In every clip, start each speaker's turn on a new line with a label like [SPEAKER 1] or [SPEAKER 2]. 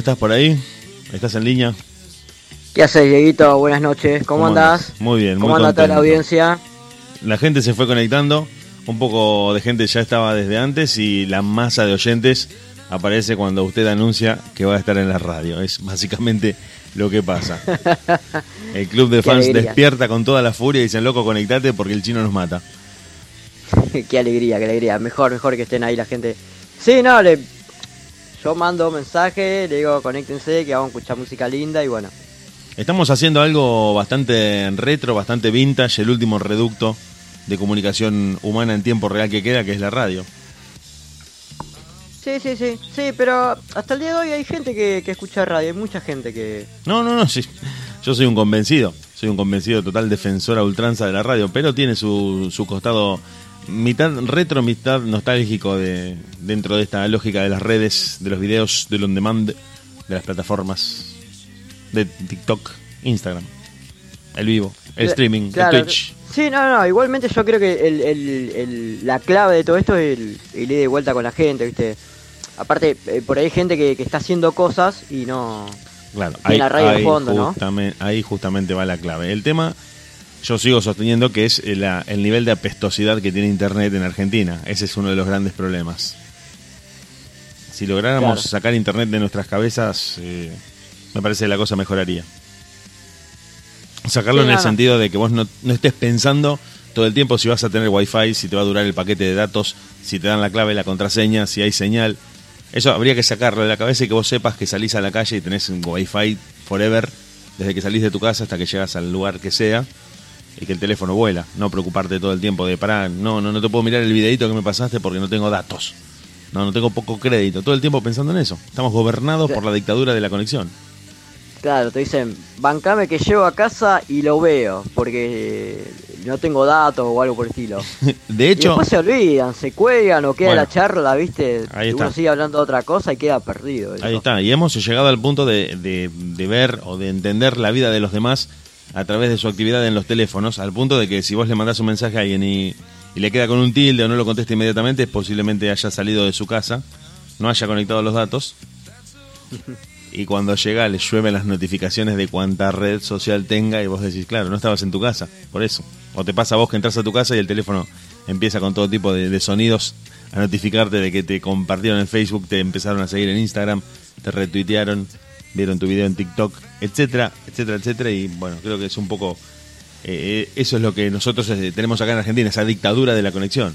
[SPEAKER 1] ¿estás por ahí? ¿Estás en línea?
[SPEAKER 2] ¿Qué haces, Dieguito? Buenas noches. ¿Cómo, andás?
[SPEAKER 1] Muy bien,
[SPEAKER 2] ¿Cómo
[SPEAKER 1] muy
[SPEAKER 2] anda toda la audiencia?
[SPEAKER 1] La gente se fue conectando, un poco de gente ya estaba desde antes y la masa de oyentes aparece cuando usted anuncia que va a estar en la radio. Es básicamente lo que pasa. El club de fans despierta con toda la furia y dicen, loco, conectate porque el chino nos mata.
[SPEAKER 2] qué alegría, qué alegría. Mejor, mejor que estén ahí la gente. Sí, no, le... yo mando mensaje, le digo conéctense, que vamos a escuchar música linda y bueno.
[SPEAKER 1] Estamos haciendo algo bastante retro, bastante vintage, el último reducto de comunicación humana en tiempo real que queda, que es la radio.
[SPEAKER 2] Sí, sí, sí, sí, pero hasta el día de hoy hay gente que, que escucha radio, hay mucha gente que...
[SPEAKER 1] No, no, no, sí. Yo soy un convencido, soy un convencido total defensor a ultranza de la radio, pero tiene su, su costado mitad retro, mitad nostálgico de, dentro de esta lógica de las redes, de los videos, del on demand, de las plataformas, de TikTok, Instagram, el vivo, el streaming,
[SPEAKER 2] Claro,
[SPEAKER 1] el Twitch.
[SPEAKER 2] Sí, no, no, igualmente yo creo que el, el- el- la clave de todo esto es el, ir de vuelta con la gente, ¿viste? Aparte, eh, por ahí hay gente que, que está haciendo cosas y no...
[SPEAKER 1] Claro,
[SPEAKER 2] la radio
[SPEAKER 1] ahí
[SPEAKER 2] fondo, ¿no?
[SPEAKER 1] ahí justamente va la clave. El tema, yo sigo sosteniendo que es la- el nivel de apestosidad que tiene Internet en Argentina. Ese es uno de los grandes problemas. Si lográramos
[SPEAKER 2] Claro.
[SPEAKER 1] sacar Internet de nuestras cabezas, eh, me parece que la cosa mejoraría. Sacarlo
[SPEAKER 2] Sí,
[SPEAKER 1] en el sentido de que vos no, no estés pensando todo el tiempo si vas a tener wifi, si te va a durar el paquete de datos, si te dan la clave, la contraseña, si hay señal. Eso habría que sacarlo de la cabeza y que vos sepas que salís a la calle y tenés un wifi forever, desde que salís de tu casa hasta que llegas al lugar que sea, y que el teléfono vuela. No preocuparte todo el tiempo de pará, no, no, no te puedo mirar el videito que me pasaste porque no tengo datos. No, no tengo poco crédito. Todo el tiempo pensando en eso. Estamos gobernados por la dictadura de la conexión.
[SPEAKER 2] Claro, te dicen, bancame que llego a casa y lo veo, porque no tengo datos o algo por el estilo.
[SPEAKER 1] De
[SPEAKER 2] Y
[SPEAKER 1] hecho,
[SPEAKER 2] después se olvidan, se cuelgan o queda
[SPEAKER 1] Bueno.
[SPEAKER 2] la charla, ¿viste?
[SPEAKER 1] Ahí
[SPEAKER 2] Uno
[SPEAKER 1] está.
[SPEAKER 2] sigue hablando de otra cosa y queda perdido.
[SPEAKER 1] Ahí está, y hemos llegado al punto de, de- de ver o de entender la vida de los demás a través de su actividad en los teléfonos, al punto de que si vos le mandás un mensaje a alguien y, y le queda con un tilde o no lo contesta inmediatamente, posiblemente haya salido de su casa, no haya conectado los datos, y cuando llega le llueven las notificaciones de cuánta red social tenga y vos decís, claro, no estabas en tu casa, por eso. O te pasa a vos que entras a tu casa y el teléfono empieza con todo tipo de, de sonidos a notificarte de que te compartieron en Facebook, te empezaron a seguir en Instagram, te retuitearon, vieron tu video en TikTok, etcétera, etcétera, etcétera. Y bueno, creo que es un poco... eh, eso es lo que nosotros eh, tenemos acá en Argentina, esa dictadura de la conexión.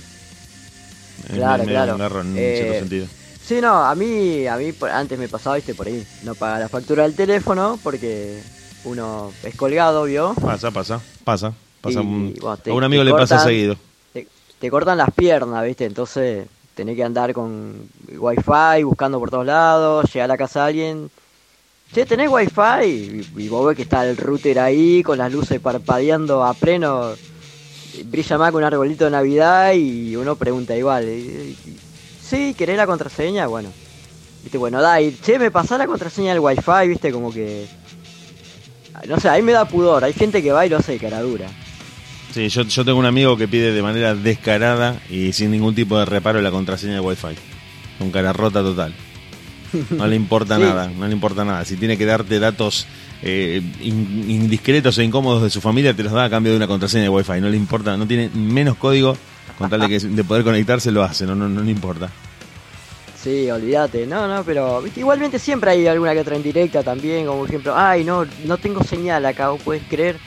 [SPEAKER 2] Claro,
[SPEAKER 1] me- me
[SPEAKER 2] claro.
[SPEAKER 1] en
[SPEAKER 2] Eh,
[SPEAKER 1] cierto sentido.
[SPEAKER 2] Sí, no, a mí, a mí antes me pasaba, viste, por ahí, no paga la factura del teléfono porque uno es colgado, ¿vio?
[SPEAKER 1] Pasa, pasa, pasa. pasa
[SPEAKER 2] Y,
[SPEAKER 1] un-
[SPEAKER 2] bueno, te-
[SPEAKER 1] a un amigo le pasa seguido.
[SPEAKER 2] Te, te cortan las piernas, viste, entonces tenés que andar con wifi, buscando por todos lados, llegar a la casa de alguien. Che, ¿tenés wifi? Y, vos ves que está el router ahí, con las luces parpadeando a pleno, brilla más que un arbolito de Navidad y uno pregunta igual. y- y- Sí, ¿querés la contraseña? Bueno. Viste, bueno, da, y che, me pasá la contraseña del wifi, viste, como que... No sé, ahí me da pudor, hay gente que va y lo hace de cara dura.
[SPEAKER 1] Sí, yo, yo tengo un amigo que pide de manera descarada y sin ningún tipo de reparo la contraseña de Wi-Fi. Con cara rota total. No le importa
[SPEAKER 2] Sí.
[SPEAKER 1] nada, no le importa nada. Si tiene que darte datos eh, in- indiscretos e incómodos de su familia, te los da a cambio de una contraseña de Wi-Fi. No le importa, no tiene menos código con tal de, que, de poder conectarse, lo hace, no, no, no le importa.
[SPEAKER 2] Sí, olvídate, no, no, pero ¿viste? igualmente siempre hay alguna que otra indirecta también, como por ejemplo, ay, no, no tengo señal acá, vos podés creer,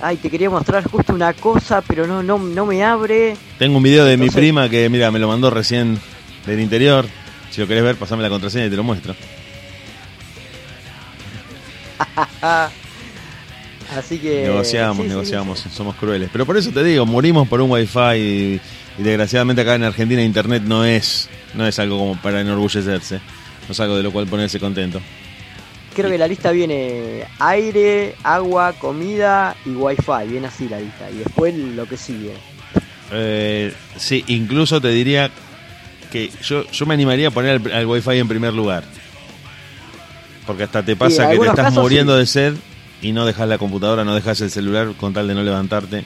[SPEAKER 2] ay, te quería mostrar justo una cosa, pero no, no, no me abre.
[SPEAKER 1] Tengo un video de mi prima que, mira, me lo mandó recién del interior. Si lo querés ver, pasame la contraseña y te lo muestro.
[SPEAKER 2] Así que...
[SPEAKER 1] negociamos,
[SPEAKER 2] sí, sí,
[SPEAKER 1] negociamos, somos crueles. Pero por eso te digo, morimos por un wifi y, y desgraciadamente acá en Argentina internet no es, no es algo como para enorgullecerse. No es algo de lo cual ponerse contento.
[SPEAKER 2] Creo que la lista viene aire, agua, comida y wifi, viene así la lista, y después lo que sigue.
[SPEAKER 1] Eh, sí, incluso te diría que yo, yo me animaría a poner al, al wifi en primer lugar. Porque hasta te pasa que te estás
[SPEAKER 2] casos
[SPEAKER 1] muriendo
[SPEAKER 2] sí.
[SPEAKER 1] de sed y no dejas la computadora, no dejas el celular con tal de no levantarte.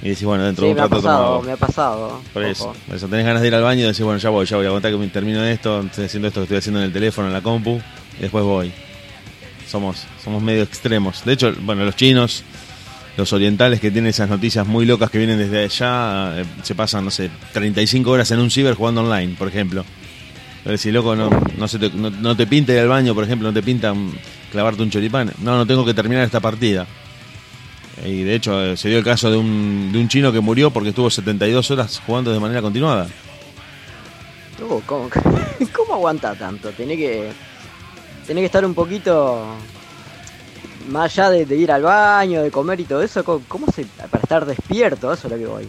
[SPEAKER 1] Y decís, bueno, dentro
[SPEAKER 2] Sí,
[SPEAKER 1] de un
[SPEAKER 2] me ha
[SPEAKER 1] rato
[SPEAKER 2] pasado,
[SPEAKER 1] tomo
[SPEAKER 2] me ha pasado.
[SPEAKER 1] Por eso, por eso tenés ganas de ir al baño y decís, bueno, ya voy, ya voy a aguantar que me termino esto, estoy haciendo esto que estoy haciendo en el teléfono, en la compu, y después voy. Somos, somos medio extremos. De hecho, bueno, los chinos, los orientales que tienen esas noticias muy locas que vienen desde allá, eh, se pasan, no sé, 35 horas en un ciber jugando online, por ejemplo. Pero si loco, no, no, se te, no, te pinta ir al baño, por ejemplo, no te pinta clavarte un choripán. No, no tengo que terminar esta partida. Y de hecho, eh, se dio el caso de un, de un chino que murió porque estuvo 72 horas jugando de manera continuada.
[SPEAKER 2] ¿cómo, ¿Cómo aguanta tanto? Tiene que. Tiene que estar un poquito. Más allá de, de ir al baño, de comer y todo eso, ¿cómo, cómo se. para estar despierto? Eso es lo que voy.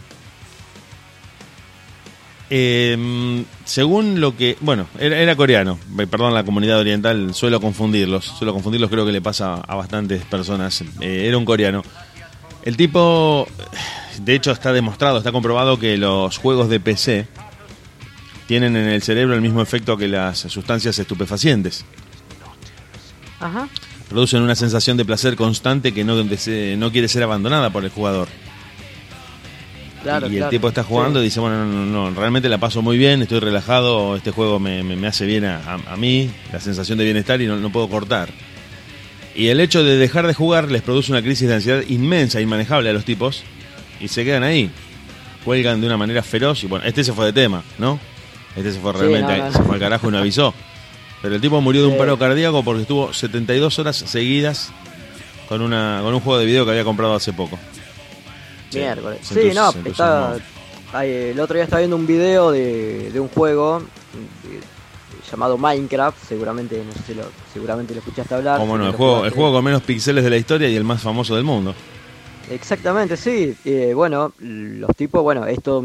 [SPEAKER 1] Eh, según lo que. Bueno, era, era coreano. Eh, Perdón, la comunidad oriental, suelo confundirlos. Suelo confundirlos, creo que le pasa a bastantes personas. Eh, era un coreano. El tipo. De hecho, está demostrado, está comprobado que los juegos de PC tienen en el cerebro el mismo efecto que las sustancias estupefacientes.
[SPEAKER 2] Ajá.
[SPEAKER 1] Producen una sensación de placer constante que no, quiere ser abandonada por el jugador.
[SPEAKER 2] Claro,
[SPEAKER 1] y el
[SPEAKER 2] claro.
[SPEAKER 1] tipo está jugando
[SPEAKER 2] Sí.
[SPEAKER 1] y dice, bueno, no, no, no, realmente la paso muy bien, estoy relajado, este juego me, me- me hace bien a, a- a mí, la sensación de bienestar y no, no puedo cortar. Y el hecho de dejar de jugar les produce una crisis de ansiedad inmensa, inmanejable a los tipos, y se quedan ahí. Cuelgan de una manera feroz y bueno, este se fue de tema, ¿no? Este se fue
[SPEAKER 2] Sí,
[SPEAKER 1] realmente,
[SPEAKER 2] no,
[SPEAKER 1] se fue al carajo y no avisó. Pero el tipo murió de un paro cardíaco porque estuvo 72 horas seguidas con, una, con un juego de video que había comprado hace poco.
[SPEAKER 2] Miércoles. Sí, no, está, el otro día estaba viendo un video de, de un juego eh, llamado Minecraft, seguramente no sé si lo, seguramente lo escuchaste hablar.
[SPEAKER 1] Cómo
[SPEAKER 2] si
[SPEAKER 1] no, el juego, el juego con menos píxeles de la historia y el más famoso del mundo.
[SPEAKER 2] Exactamente, sí. Eh, bueno, los tipos, bueno, esto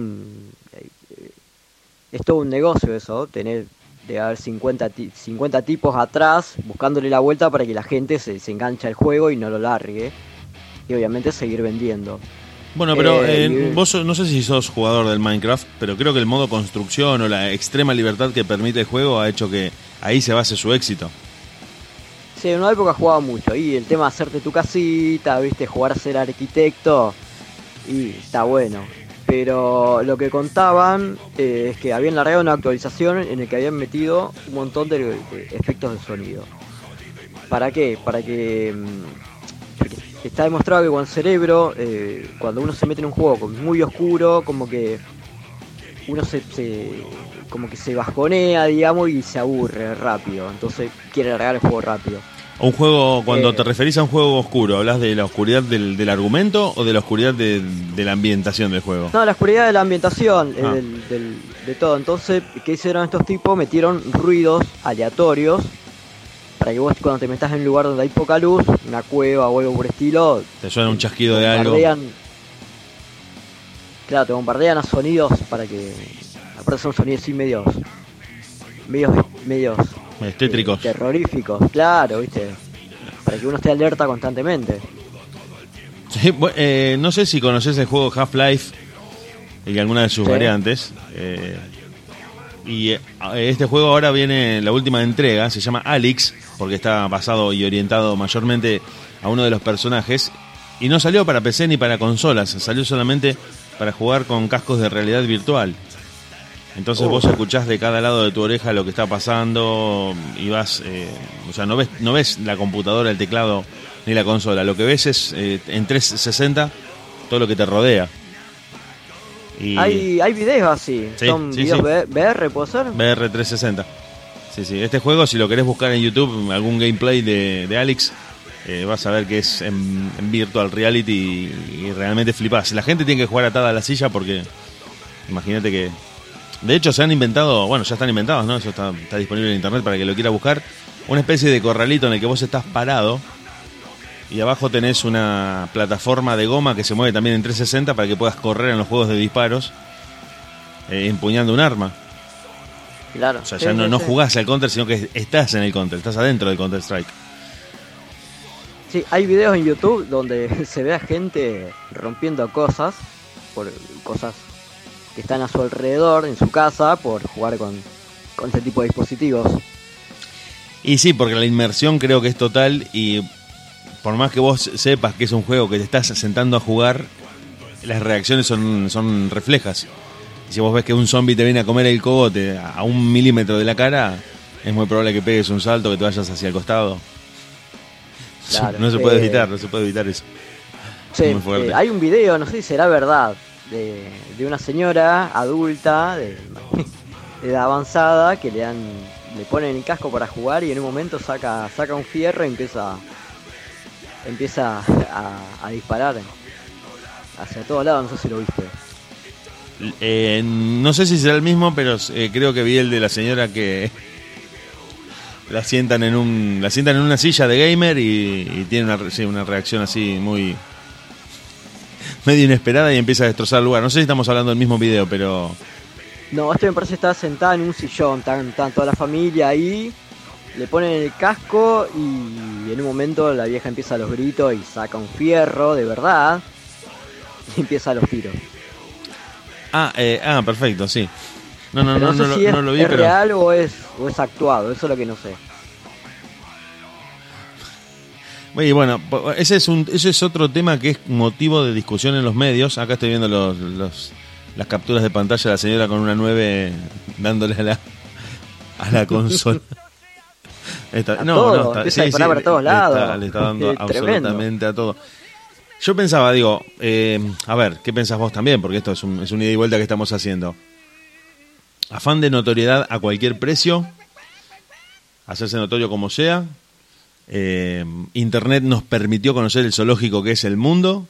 [SPEAKER 2] es todo un negocio eso, tener de haber 50, ti- 50 tipos atrás buscándole la vuelta para que la gente se, se enganche al juego y no lo largue. Y obviamente seguir vendiendo.
[SPEAKER 1] Bueno, pero
[SPEAKER 2] Eh,
[SPEAKER 1] eh, vos no sé si sos jugador del Minecraft, pero creo que el modo construcción o la extrema libertad que permite el juego ha hecho que ahí se base su éxito.
[SPEAKER 2] Sí, en una época jugaba mucho. Y el tema de hacerte tu casita, viste, jugar a ser arquitecto. Y está bueno. Pero lo que contaban eh, es que habían largado una actualización en el que habían metido un montón de, efectos de sonido. ¿Para qué? Para que. mm, está demostrado que con cerebro, eh, cuando uno se mete en un juego muy oscuro, como que uno se, se- como que se bajonea, digamos, y se aburre rápido. Entonces quiere largar el juego rápido.
[SPEAKER 1] Un juego, cuando
[SPEAKER 2] Eh.
[SPEAKER 1] te referís a un juego oscuro, ¿hablas de la oscuridad del, del argumento o de la oscuridad de, de la ambientación del juego?
[SPEAKER 2] No, la oscuridad de la ambientación,
[SPEAKER 1] Ah.
[SPEAKER 2] del- del- de todo. Entonces, ¿qué hicieron estos tipos? Metieron ruidos aleatorios para que vos cuando te metas en un lugar donde hay poca luz, una cueva o algo por el estilo,
[SPEAKER 1] Te suena un chasquido de
[SPEAKER 2] te
[SPEAKER 1] algo.
[SPEAKER 2] bombardean- Claro, te bombardean a sonidos para que... Aparte son sonidos así medios... Medios... medios
[SPEAKER 1] tétricos.
[SPEAKER 2] eh, terroríficos, claro, viste. Para que uno esté alerta constantemente.
[SPEAKER 1] Sí, eh, no sé si conoces el juego Half-Life y alguna de sus
[SPEAKER 2] Sí.
[SPEAKER 1] variantes. eh, y eh, este juego ahora viene la última entrega, se llama Alex, porque está basado y orientado mayormente a uno de los personajes. Y no salió para PC ni para consolas, salió solamente para jugar con cascos de realidad virtual. Entonces
[SPEAKER 2] Oh.
[SPEAKER 1] vos escuchás de cada lado de tu oreja lo que está pasando y vas, eh, o sea, no ves, no ves la computadora, el teclado ni la consola. Lo que ves es eh, en 360 todo lo que te rodea. Y
[SPEAKER 2] Hay, hay videos así,
[SPEAKER 1] Sí,
[SPEAKER 2] son
[SPEAKER 1] sí,
[SPEAKER 2] videos
[SPEAKER 1] sí.
[SPEAKER 2] VR, ¿puede ser?
[SPEAKER 1] VR 360. Sí, sí. Este juego, si lo querés buscar en YouTube, algún gameplay de, de Alex, eh, vas a ver que es en, en virtual reality y, y realmente flipás. La gente tiene que jugar atada a la silla porque imagínate que... De hecho, se han inventado, bueno, ya están inventados, ¿no? Eso está, está disponible en internet para que lo quiera buscar. Una especie de corralito en el que vos estás parado y abajo tenés una plataforma de goma que se mueve también en 360 para que puedas correr en los juegos de disparos eh, empuñando un arma.
[SPEAKER 2] Claro.
[SPEAKER 1] O sea,
[SPEAKER 2] Sí,
[SPEAKER 1] ya no,
[SPEAKER 2] sí,
[SPEAKER 1] no jugás al counter, sino que estás en el counter, estás adentro del Counter Strike.
[SPEAKER 2] Sí, hay videos en YouTube donde se ve a gente rompiendo cosas, por cosas que están a su alrededor, en su casa, por jugar con, con este tipo de dispositivos.
[SPEAKER 1] Y sí, porque la inmersión creo que es total y por más que vos sepas que es un juego que te estás sentando a jugar, las reacciones son, son reflejas. Si vos ves que un zombie te viene a comer el cogote a un milímetro de la cara, es muy probable que pegues un salto, que te vayas hacia el costado. no se puede evitar, no se puede evitar eso.
[SPEAKER 2] Sí, eh, hay un video, no sé si será verdad, de, una señora adulta, de, edad avanzada, que le dan, le ponen el casco para jugar y en un momento saca, saca un fierro y empieza, empieza a, disparar hacia todos lados, no sé si lo viste.
[SPEAKER 1] Eh, no sé si será el mismo, pero eh, creo que vi el de la señora que la sientan en un la sientan en una silla de gamer y, tiene una, una reacción así muy medio inesperada y empieza a destrozar el lugar. No sé si estamos hablando del mismo video, pero...
[SPEAKER 2] No, este me parece que está sentada en un sillón, están, toda la familia ahí, le ponen el casco y en un momento la vieja empieza a los gritos y saca un fierro, de verdad, y empieza a los tiros.
[SPEAKER 1] Ah, eh, ah, perfecto, sí. No, no, no,
[SPEAKER 2] no, si es, lo vi, ¿es real o es, o es actuado? Eso es lo que no sé.
[SPEAKER 1] Y bueno, ese es, un, ese es otro tema que es motivo de discusión en los medios. Acá estoy viendo los, los las capturas de pantalla de la señora con una 9 dándole a la, a la consola.
[SPEAKER 2] no, no, está, sí, para todos lados.
[SPEAKER 1] le está dando absolutamente a todo. Yo pensaba, digo, eh, a ver, ¿qué pensás vos también? Porque esto es un, es un ida y vuelta que estamos haciendo. Afán de notoriedad a cualquier precio, hacerse notorio como sea, eh, Internet nos permitió conocer el zoológico que es el mundo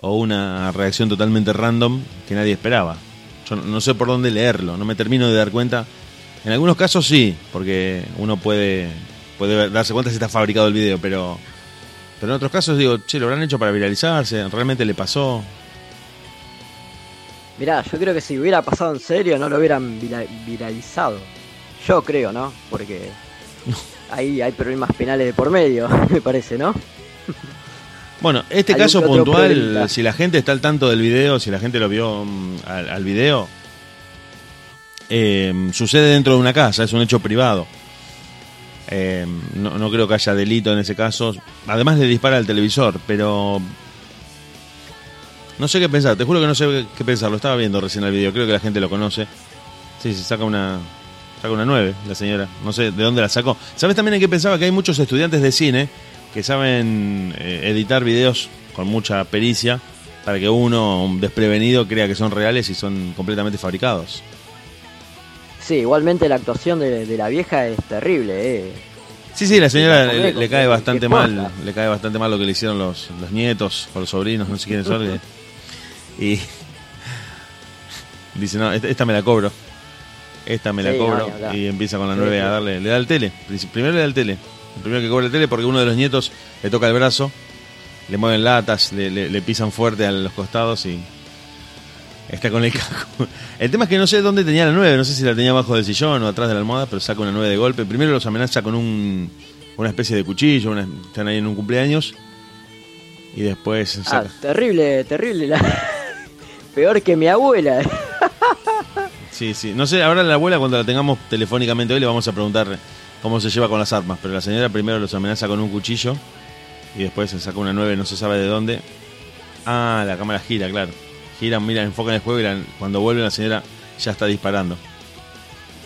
[SPEAKER 1] o una reacción totalmente random que nadie esperaba. Yo no sé por dónde leerlo, no me termino de dar cuenta. En algunos casos sí, porque uno puede, puede darse cuenta si está fabricado el video, pero, pero en otros casos digo, che, lo habrán hecho para viralizarse, realmente le pasó.
[SPEAKER 2] Mirá, yo creo que si hubiera pasado en serio no lo hubieran viralizado. Yo creo, ¿no? Porque ahí hay problemas penales de por medio, me parece, ¿no?
[SPEAKER 1] Bueno, este caso puntual, si la gente está al tanto del video, si la gente lo vio mm, al, video, eh, sucede dentro de una casa, es un hecho privado. Eh, no, creo que haya delito en ese caso. Además le dispara al televisor, pero... No sé qué pensar, te juro que no sé qué pensar, lo estaba viendo recién el video, creo que la gente lo conoce. Sí, se saca una, Saca una 9, la señora. No sé de dónde la sacó. ¿Sabes también en qué pensaba? Que hay muchos estudiantes de cine que saben eh, editar videos con mucha pericia para que uno, desprevenido, crea que son reales y son completamente fabricados.
[SPEAKER 2] Sí, igualmente la actuación de, la vieja es terrible, eh.
[SPEAKER 1] Sí, sí, la señora le, cae bastante mal, le cae bastante mal lo que le hicieron los, los nietos o los sobrinos, no sé quiénes son. y dice, no, esta me la cobro esta me la cobro y empieza con la 9 a darle, le da el tele, primero le da el tele, el primero que cobra el tele porque uno de los nietos le toca el brazo, le mueven latas, le, pisan fuerte a los costados y está con el casco. El tema es que no sé dónde tenía la 9, no sé si la tenía abajo del sillón o atrás de la almohada, pero saca una 9 de golpe. Primero los amenaza con un, una especie de cuchillo, están ahí en un cumpleaños y después...
[SPEAKER 2] Ah, terrible, terrible. Peor que mi abuela.
[SPEAKER 1] Sí, sí. No sé, ahora la abuela cuando la tengamos telefónicamente hoy le vamos a preguntar cómo se lleva con las armas. Pero la señora primero los amenaza con un cuchillo y después se saca una nueve, no se sabe de dónde. Ah, la cámara gira, claro. Gira, mira, enfoca en el juego y cuando vuelve la señora ya está disparando.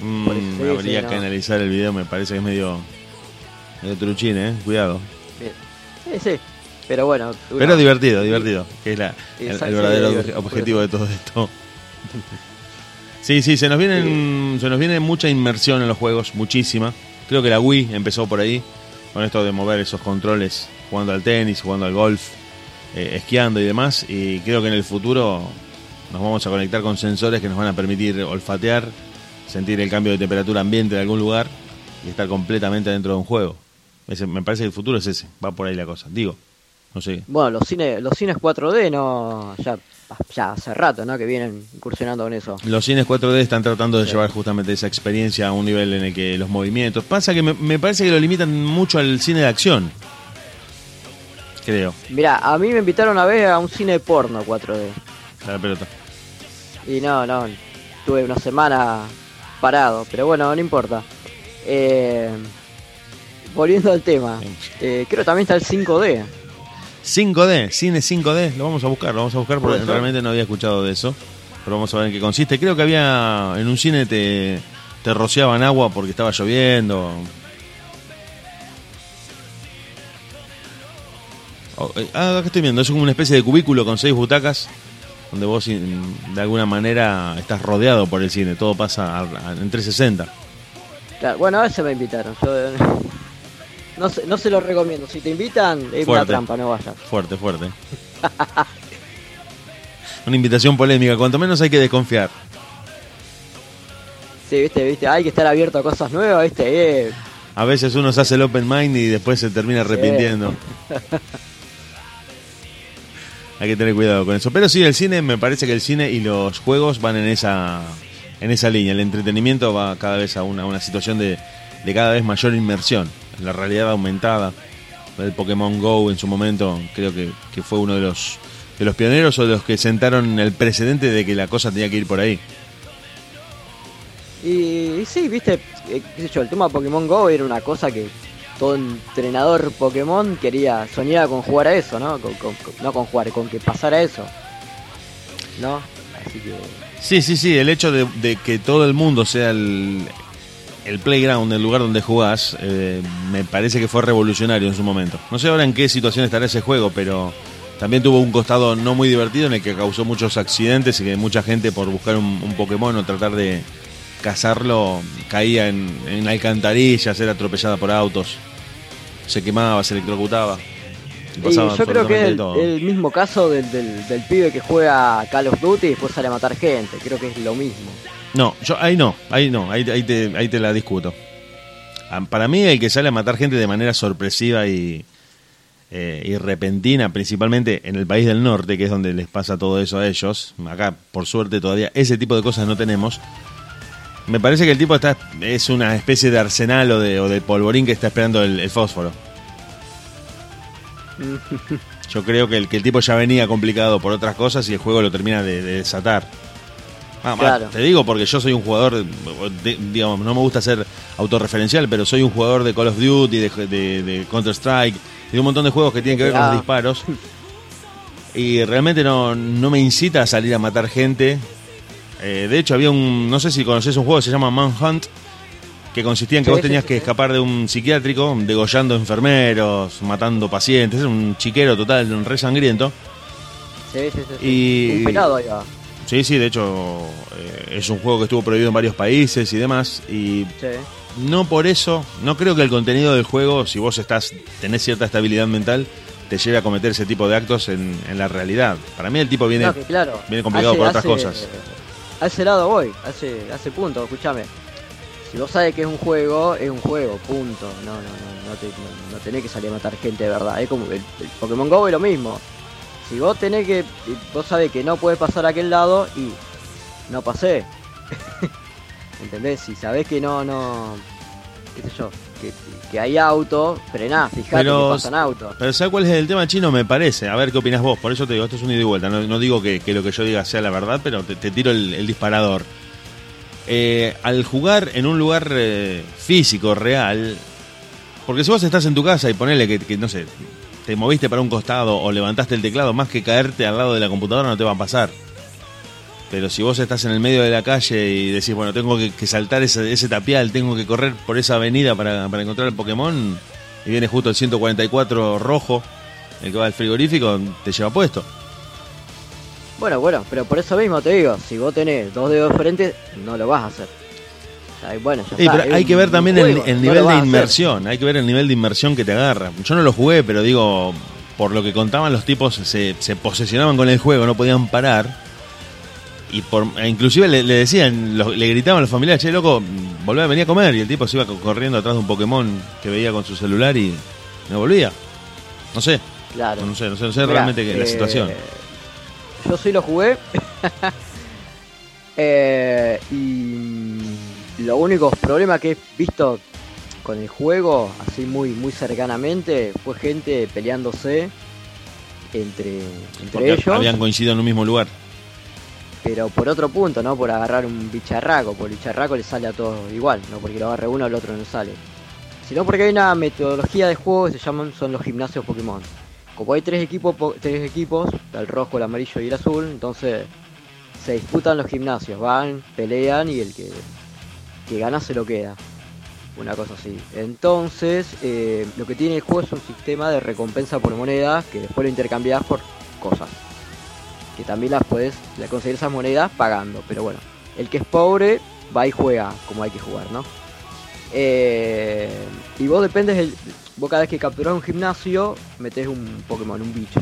[SPEAKER 1] Mm, habría que analizar el video, me parece que es medio, medio truchín, ¿eh? Cuidado.
[SPEAKER 2] Sí, sí. Pero bueno.
[SPEAKER 1] Pero divertido, divertido. Que es la, el, verdadero objetivo de todo esto. Sí, sí, se nos, vienen, se nos viene mucha inmersión en los juegos, muchísima. Creo que la Wii empezó por ahí, con esto de mover esos controles, jugando al tenis, jugando al golf, eh, esquiando y demás. Y creo que en el futuro nos vamos a conectar con sensores que nos van a permitir olfatear, sentir el cambio de temperatura ambiente de algún lugar y estar completamente dentro de un juego. me parece que el futuro es ese, va por ahí la cosa. Digo, no sé.
[SPEAKER 2] Bueno, los cines, los cines 4D no ya ya hace rato, ¿no? Que vienen incursionando con eso.
[SPEAKER 1] Los cines 4D están tratando de llevar justamente esa experiencia a un nivel en el que los movimientos. Pasa que me, parece que lo limitan mucho al cine de acción. Creo.
[SPEAKER 2] Mira, a mí me invitaron a ver a un cine porno 4D.
[SPEAKER 1] la pelota.
[SPEAKER 2] Y no, no. Tuve una semana parado, pero bueno, no importa. Eh, volviendo al tema, eh, creo que también está el 5D.
[SPEAKER 1] 5D, cine 5D, lo vamos a buscar, lo vamos a buscar porque realmente no había escuchado de eso. Pero vamos a ver en qué consiste. Creo que había en un cine te, te rociaban agua porque estaba lloviendo. Oh, eh, ah, acá estoy viendo, es como una especie de cubículo con seis butacas donde vos de alguna manera estás rodeado por el cine, todo pasa en 360.
[SPEAKER 2] Claro, bueno, a veces me invitaron. Yo eh, no, se, no se lo recomiendo. Si te invitan, es una trampa, no vayas.
[SPEAKER 1] Fuerte, fuerte. Una invitación polémica, cuanto menos hay que desconfiar.
[SPEAKER 2] Sí, viste, viste, hay que estar abierto a cosas nuevas, viste. Eh,
[SPEAKER 1] A veces uno se hace el open mind y después se termina arrepintiendo. Hay que tener cuidado con eso. Pero sí, el cine, me parece que el cine y los juegos van en esa en esa línea. El entretenimiento va cada vez a una, una situación de, de cada vez mayor inmersión. La realidad aumentada. El Pokémon Go en su momento creo que, que fue uno de los, de los pioneros o de los que sentaron el precedente de que la cosa tenía que ir por ahí.
[SPEAKER 2] Y, y sí, viste, eh, qué sé yo, el tema Pokémon Go era una cosa que todo entrenador Pokémon quería, soñaba con jugar a eso, ¿no? Con- con- con- no con jugar, con que pasara eso. ¿No? Así que...
[SPEAKER 1] Sí, sí, sí, el hecho de, de que todo el mundo sea el, el playground, el lugar donde jugás, eh, me parece que fue revolucionario en su momento. No sé ahora en qué situación estará ese juego, pero también tuvo un costado no muy divertido en el que causó muchos accidentes y que mucha gente por buscar un, un Pokémon o tratar de cazarlo caía en, en alcantarillas, era atropellada por autos, se quemaba, se electrocutaba. Y
[SPEAKER 2] yo creo que es el, mismo caso del, del, del pibe que juega Call of Duty y después sale a matar gente. Creo que es lo mismo.
[SPEAKER 1] No, yo ahí no, ahí no, ahí, ahí, te, ahí te la discuto. Ah, Para mí el que sale a matar gente de manera sorpresiva y, eh, y repentina, principalmente en el país del norte, que es donde les pasa todo eso a ellos, acá por suerte todavía ese tipo de cosas no tenemos, me parece que el tipo está es una especie de arsenal o de, o de polvorín que está esperando el, el fósforo. Yo creo que el, que el tipo ya venía complicado por otras cosas y el juego lo termina de, de desatar. Ah,
[SPEAKER 2] Claro.
[SPEAKER 1] Te digo porque yo soy un jugador, de- digamos, no me gusta ser autorreferencial, pero soy un jugador de Call of Duty, de, de- de Counter-Strike y de un montón de juegos que tienen que ver con los
[SPEAKER 2] Ah.
[SPEAKER 1] disparos. Y realmente no, no me incita a salir a matar gente. Eh, de hecho, había un, no sé si conoces un juego que se llama Manhunt, que consistía en que
[SPEAKER 2] Sí,
[SPEAKER 1] vos tenías que escapar de un psiquiátrico, degollando enfermeros, matando pacientes, un chiquero total, un re sangriento.
[SPEAKER 2] Sí, sí, sí.
[SPEAKER 1] Y-
[SPEAKER 2] Un pelado va.
[SPEAKER 1] Sí, sí, de hecho eh, es un juego que estuvo prohibido en varios países y demás. Y
[SPEAKER 2] Sí.
[SPEAKER 1] no por eso, no creo que el contenido del juego, si vos estás, tenés cierta estabilidad mental, te lleve a cometer ese tipo de actos en, en la realidad. Para mí el tipo viene,
[SPEAKER 2] No, que claro.
[SPEAKER 1] viene complicado por otras cosas.
[SPEAKER 2] A ese lado voy, a ese punto, escúchame. Si vos sabes que es un juego, es un juego, punto. No, no, no, no, te- no- no tenés que salir a matar gente de verdad. Es como el, el Pokémon Go es lo mismo. Si vos tenés que, vos sabés que no puedes pasar a aquel lado y no pasé. ¿Entendés? Si sabés que no, no, qué sé yo, que, que hay auto, frená, fijate
[SPEAKER 1] Pero-
[SPEAKER 2] que pasan autos.
[SPEAKER 1] Pero ¿sabes cuál es el tema chino? Me parece. A ver qué opinas vos. Por eso te digo, esto es un ida y vuelta. No, no digo que, que lo que yo diga sea la verdad, pero te, te tiro el, el disparador. Eh, al jugar en un lugar eh, físico, real, porque si vos estás en tu casa y ponele que, que, no sé, te moviste para un costado o levantaste el teclado, más que caerte al lado de la computadora no te va a pasar. Pero si vos estás en el medio de la calle y decís, bueno, tengo que, saltar ese, tapial, tengo que correr por esa avenida para, para encontrar el Pokémon, y viene justo el 144 rojo, el que va al frigorífico, te lleva puesto.
[SPEAKER 2] Bueno, bueno, pero por eso mismo te digo, si vos tenés dos dedos de frente, no lo vas a hacer. O sea, bueno, ya
[SPEAKER 1] Sí,
[SPEAKER 2] está,
[SPEAKER 1] pero
[SPEAKER 2] es
[SPEAKER 1] hay que ver también el,
[SPEAKER 2] juego,
[SPEAKER 1] el
[SPEAKER 2] no
[SPEAKER 1] nivel de inmersión, hay que ver el nivel de inmersión que te agarra. Yo no lo jugué, pero digo, por lo que contaban los tipos, se, se posesionaban con el juego, no podían parar. Y por, e inclusive le, le decían, lo- le gritaban a los familiares, che, loco, volvé a venir a comer. Y el tipo se iba co- corriendo atrás de un Pokémon que veía con su celular y no volvía. No sé,
[SPEAKER 2] Claro.
[SPEAKER 1] no sé, no sé, no sé
[SPEAKER 2] Mirá,
[SPEAKER 1] realmente la
[SPEAKER 2] eh,
[SPEAKER 1] situación.
[SPEAKER 2] Yo sí lo jugué. Eh, y los únicos problemas que he visto con el juego, así muy muy cercanamente, fue gente peleándose entre, entre
[SPEAKER 1] Porque
[SPEAKER 2] ellos.
[SPEAKER 1] habían coincidido en un mismo lugar.
[SPEAKER 2] Pero por otro punto, ¿no? Por agarrar un bicharraco. Por el bicharraco le sale a todos igual, no porque lo agarre uno, el otro no sale. Sino porque hay una metodología de juego que se llaman son los gimnasios Pokémon. como hay tres equipos, tres equipos, el rojo, el amarillo y el azul, entonces se disputan los gimnasios, van, pelean y el que, que gana se lo queda. Una cosa así. Entonces, eh, lo que tiene el juego es un sistema de recompensa por monedas que después lo intercambias por cosas. Que también las puedes conseguir esas monedas pagando. Pero bueno, el que es pobre va y juega como hay que jugar, ¿no? Eh, y vos dependes, del, vos cada vez que capturás un gimnasio, metes un Pokémon, un bicho.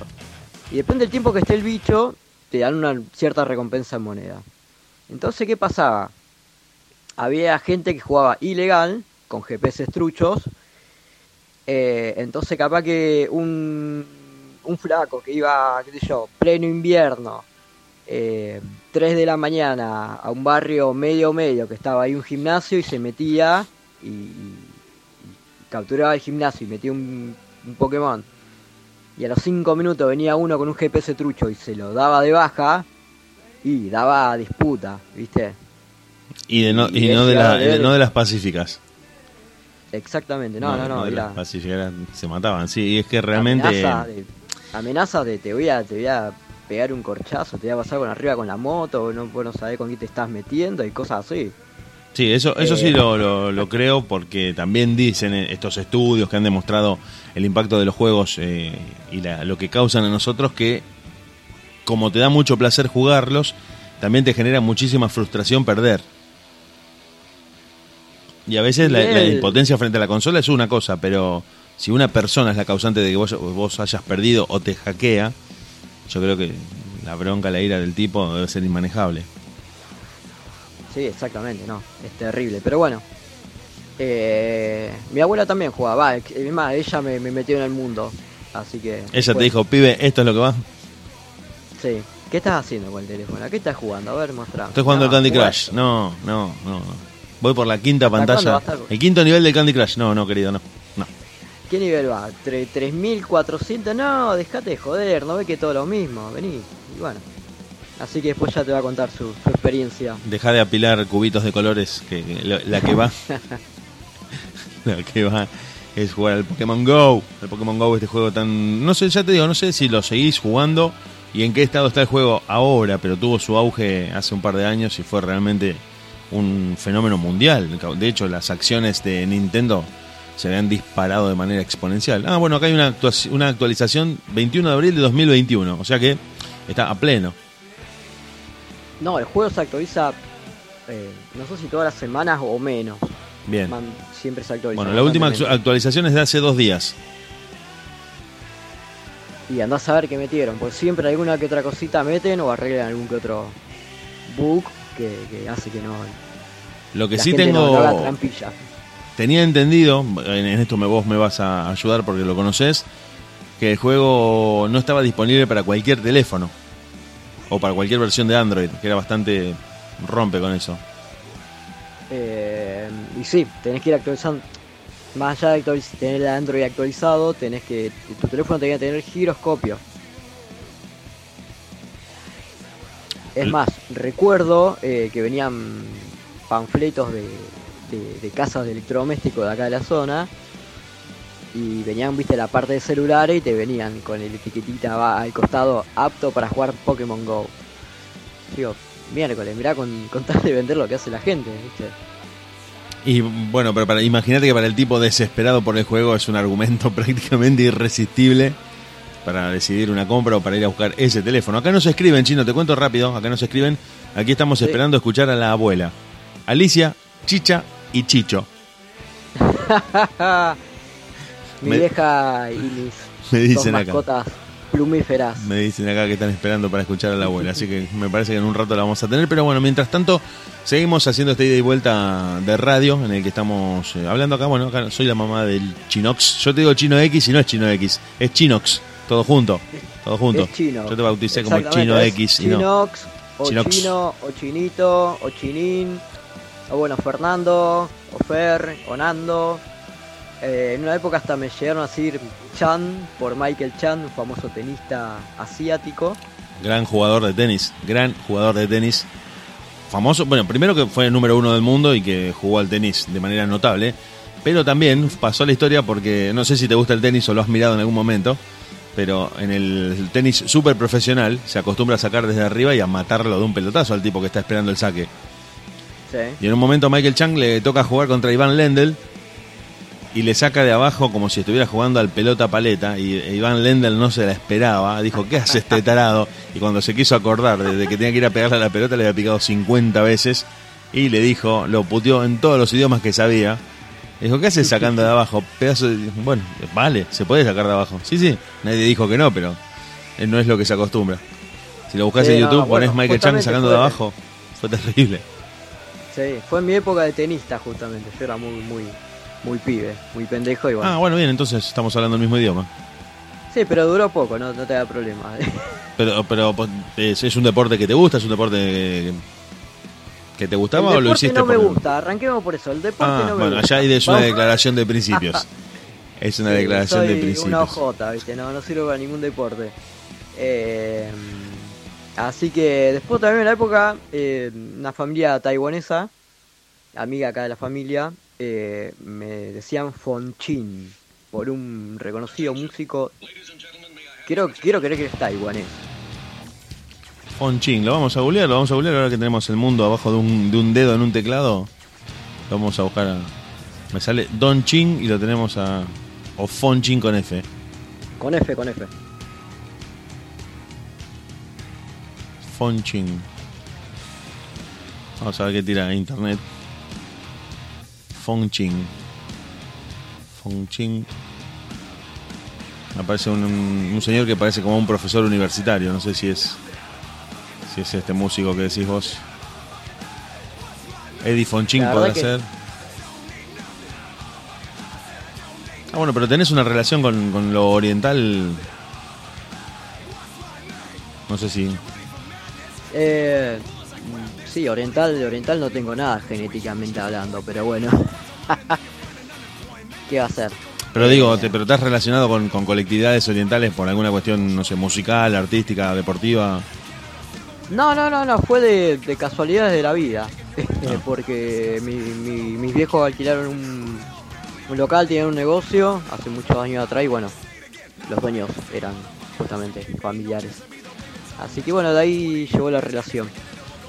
[SPEAKER 2] Y depende del tiempo que esté el bicho, te dan una cierta recompensa en moneda. Entonces, ¿qué pasaba? Había gente que jugaba ilegal, con GPS truchos. Eh, entonces, capaz que un, un flaco que iba, qué sé yo, pleno invierno, 3 eh, de la mañana a un barrio medio medio que estaba ahí un gimnasio y se metía y, capturaba el gimnasio y metía un, Pokémon. Y a los 5 minutos venía uno con un GPS trucho y se lo daba de baja y daba disputa, ¿viste?
[SPEAKER 1] Y, de no, y, no, de no de las pacíficas.
[SPEAKER 2] Exactamente, no, no, no.
[SPEAKER 1] las pacíficas se mataban, sí, y es que realmente...
[SPEAKER 2] Amenaza de, amenaza de te voy a, te voy a pegar un corchazo, te voy a pasar con arriba con la moto, no, no sabés con quién te estás metiendo y cosas así.
[SPEAKER 1] Sí, eso, eso sí eh, lo, lo, creo porque también dicen estos estudios que han demostrado el impacto de los juegos eh, y lo que causan a nosotros que como te da mucho placer jugarlos, también te genera muchísima frustración perder. Y a veces la, impotencia frente a la consola es una cosa, pero si una persona es la causante de que vos, vos hayas perdido o te hackea, yo creo que la bronca, la ira del tipo debe ser inmanejable.
[SPEAKER 2] Sí, exactamente, no, es terrible. Pero bueno, eh, mi abuela también jugaba, es más, ella me, metió en el mundo, así que...
[SPEAKER 1] Ella te dijo, pibe, ¿esto es lo que va?
[SPEAKER 2] Sí. ¿Qué estás haciendo con el teléfono? ¿A qué estás jugando? A ver, mostrame.
[SPEAKER 1] Estoy jugando el Candy Crush. No, no, no, Voy por la quinta pantalla. El quinto nivel del Candy Crush. No, no, querido, no. no.
[SPEAKER 2] ¿Qué nivel va? ¿3.400? No, dejate de joder, no ve que todo lo mismo. Vení. Y bueno. Así que después ya te va a contar su, experiencia.
[SPEAKER 1] Deja de apilar cubitos de colores, que, la, que va. la que va es jugar al Pokémon Go. El Pokémon Go, este juego tan. No sé, ya te digo, no sé si lo seguís jugando y en qué estado está el juego ahora, pero tuvo su auge hace un par de años y fue realmente un fenómeno mundial. De hecho, las acciones de Nintendo se habían disparado de manera exponencial. Ah, bueno, acá hay una, una actualización 21 de abril de 2021, o sea que está a pleno.
[SPEAKER 2] No, el juego se actualiza, eh, no sé si todas las semanas o menos.
[SPEAKER 1] Bien.
[SPEAKER 2] siempre se actualiza.
[SPEAKER 1] Bueno, la última actualización es de hace dos días.
[SPEAKER 2] Y andás a ver qué metieron, porque siempre alguna que otra cosita meten o arreglan algún que otro bug que, hace que no.
[SPEAKER 1] Lo que sí tengo. tenía entendido, en esto me, vos me vas a ayudar porque lo conoces, que el juego no estaba disponible para cualquier teléfono o para cualquier versión de Android, que era bastante rompe con eso.
[SPEAKER 2] Eh, y sí, tenés que ir actualizando. Más allá de tener el Android actualizado, tenés que tu teléfono tenía que tener giroscopio. Es más, recuerdo eh, que venían panfletos de, de, casas de electrodomésticos de acá de la zona y venían, viste, la parte de celulares y te venían con el etiquetita va al costado apto para jugar Pokémon Go. Digo, miércoles, mirá con, con tal de vender lo que hace la gente, viste.
[SPEAKER 1] Y bueno, pero para imagínate que para el tipo desesperado por el juego es un argumento prácticamente irresistible para decidir una compra o para ir a buscar ese teléfono. Acá nos escriben, chino, te cuento rápido, acá nos escriben, aquí estamos esperando escuchar a la abuela. Alicia, Chicha y Chicho.
[SPEAKER 2] Mi vieja y mis me dicen mascotas plumíferas.
[SPEAKER 1] Me dicen acá que están esperando para escuchar a la abuela, así que me parece que en un rato la vamos a tener. Pero bueno, mientras tanto, seguimos haciendo esta ida y vuelta de radio en el que estamos eh, hablando acá. Bueno, acá soy la mamá del Chinox. Yo te digo Chino X y no es Chino X, es Chinox, todo junto. Todo junto. Yo te bauticé como Chino X.
[SPEAKER 2] Y Chinox, o Chino, o Chinito, o Chinín, o bueno, Fernando, o Fer, o Nando eh, en una época hasta me llegaron a decir Chan por Michael Chan, un famoso tenista asiático.
[SPEAKER 1] Gran jugador de tenis, gran jugador de tenis. Famoso, bueno, primero que fue el número uno del mundo y que jugó al tenis de manera notable, pero también pasó la historia porque no sé si te gusta el tenis o lo has mirado en algún momento. Pero en el tenis súper profesional se acostumbra a sacar desde arriba y a matarlo de un pelotazo al tipo que está esperando el saque.
[SPEAKER 2] Sí.
[SPEAKER 1] Y en un momento a Michael Chang le toca jugar contra Iván Lendl y le saca de abajo como si estuviera jugando al pelota paleta y Iván Lendl no se la esperaba, dijo, ¿qué hace este tarado? Y cuando se quiso acordar de que tenía que ir a pegarle a la pelota le había picado 50 veces y le dijo, lo puteó en todos los idiomas que sabía. Dijo, ¿qué haces sacando de abajo? Pedazo de... Bueno, vale, se puede sacar de abajo. Sí, sí, nadie dijo que no, pero no es lo que se acostumbra. Si lo buscas
[SPEAKER 2] Sí,
[SPEAKER 1] en
[SPEAKER 2] no,
[SPEAKER 1] YouTube,
[SPEAKER 2] bueno,
[SPEAKER 1] pones Michael Chang sacando de abajo, fue terrible.
[SPEAKER 2] Sí, fue en mi época de tenista justamente. Yo era muy, muy, muy pibe, muy pendejo y bueno.
[SPEAKER 1] Ah, bueno, bien, entonces estamos hablando el mismo idioma.
[SPEAKER 2] Sí, pero duró poco, no, no te da problema.
[SPEAKER 1] Pero, pero pues, es, es un deporte que te gusta, es un deporte que, que te gustaba
[SPEAKER 2] el
[SPEAKER 1] o lo hiciste
[SPEAKER 2] no me gusta, arranquemos por eso. El deporte
[SPEAKER 1] Ah,
[SPEAKER 2] no me
[SPEAKER 1] bueno,
[SPEAKER 2] gusta.
[SPEAKER 1] allá es una
[SPEAKER 2] Vamos-
[SPEAKER 1] declaración de principios. Es una
[SPEAKER 2] Sí,
[SPEAKER 1] declaración
[SPEAKER 2] soy
[SPEAKER 1] de principios.
[SPEAKER 2] Una ¿viste? No, no sirve para ningún deporte. Eh, así que después también en la época, eh, una familia taiwanesa, amiga acá de la familia, eh, me decían Fonchin por un reconocido músico. Quiero, quiero creer que es taiwanés.
[SPEAKER 1] Fon Ching, lo vamos a googlear, lo vamos a googlear ahora que tenemos el mundo abajo de un, de un dedo en un teclado. Lo vamos a buscar a... Me sale Don Ching y lo tenemos a... O Fon Ching con F.
[SPEAKER 2] Con F, con F.
[SPEAKER 1] Fon Ching. Vamos a ver qué tira internet. Fon Ching. Fon Ching. Aparece un, un señor que parece como un profesor universitario. No sé si es. Si es este músico que decís vos. Eddie
[SPEAKER 2] verdad que-
[SPEAKER 1] ser. Ah, bueno, pero tenés una relación con, con lo oriental. No sé si.
[SPEAKER 2] Eh, sí, oriental, de oriental no tengo nada genéticamente hablando, pero bueno. ¿Qué va a hacer?
[SPEAKER 1] Pero digo, te, pero estás relacionado con, con colectividades orientales por alguna cuestión, no sé, musical, artística, deportiva.
[SPEAKER 2] No, no, no, no, fue de, de casualidades de la vida. Porque mi, mi- mis viejos alquilaron un, local, tenían un negocio hace muchos años atrás y bueno, los dueños eran justamente familiares. Así que bueno, de ahí llegó la relación.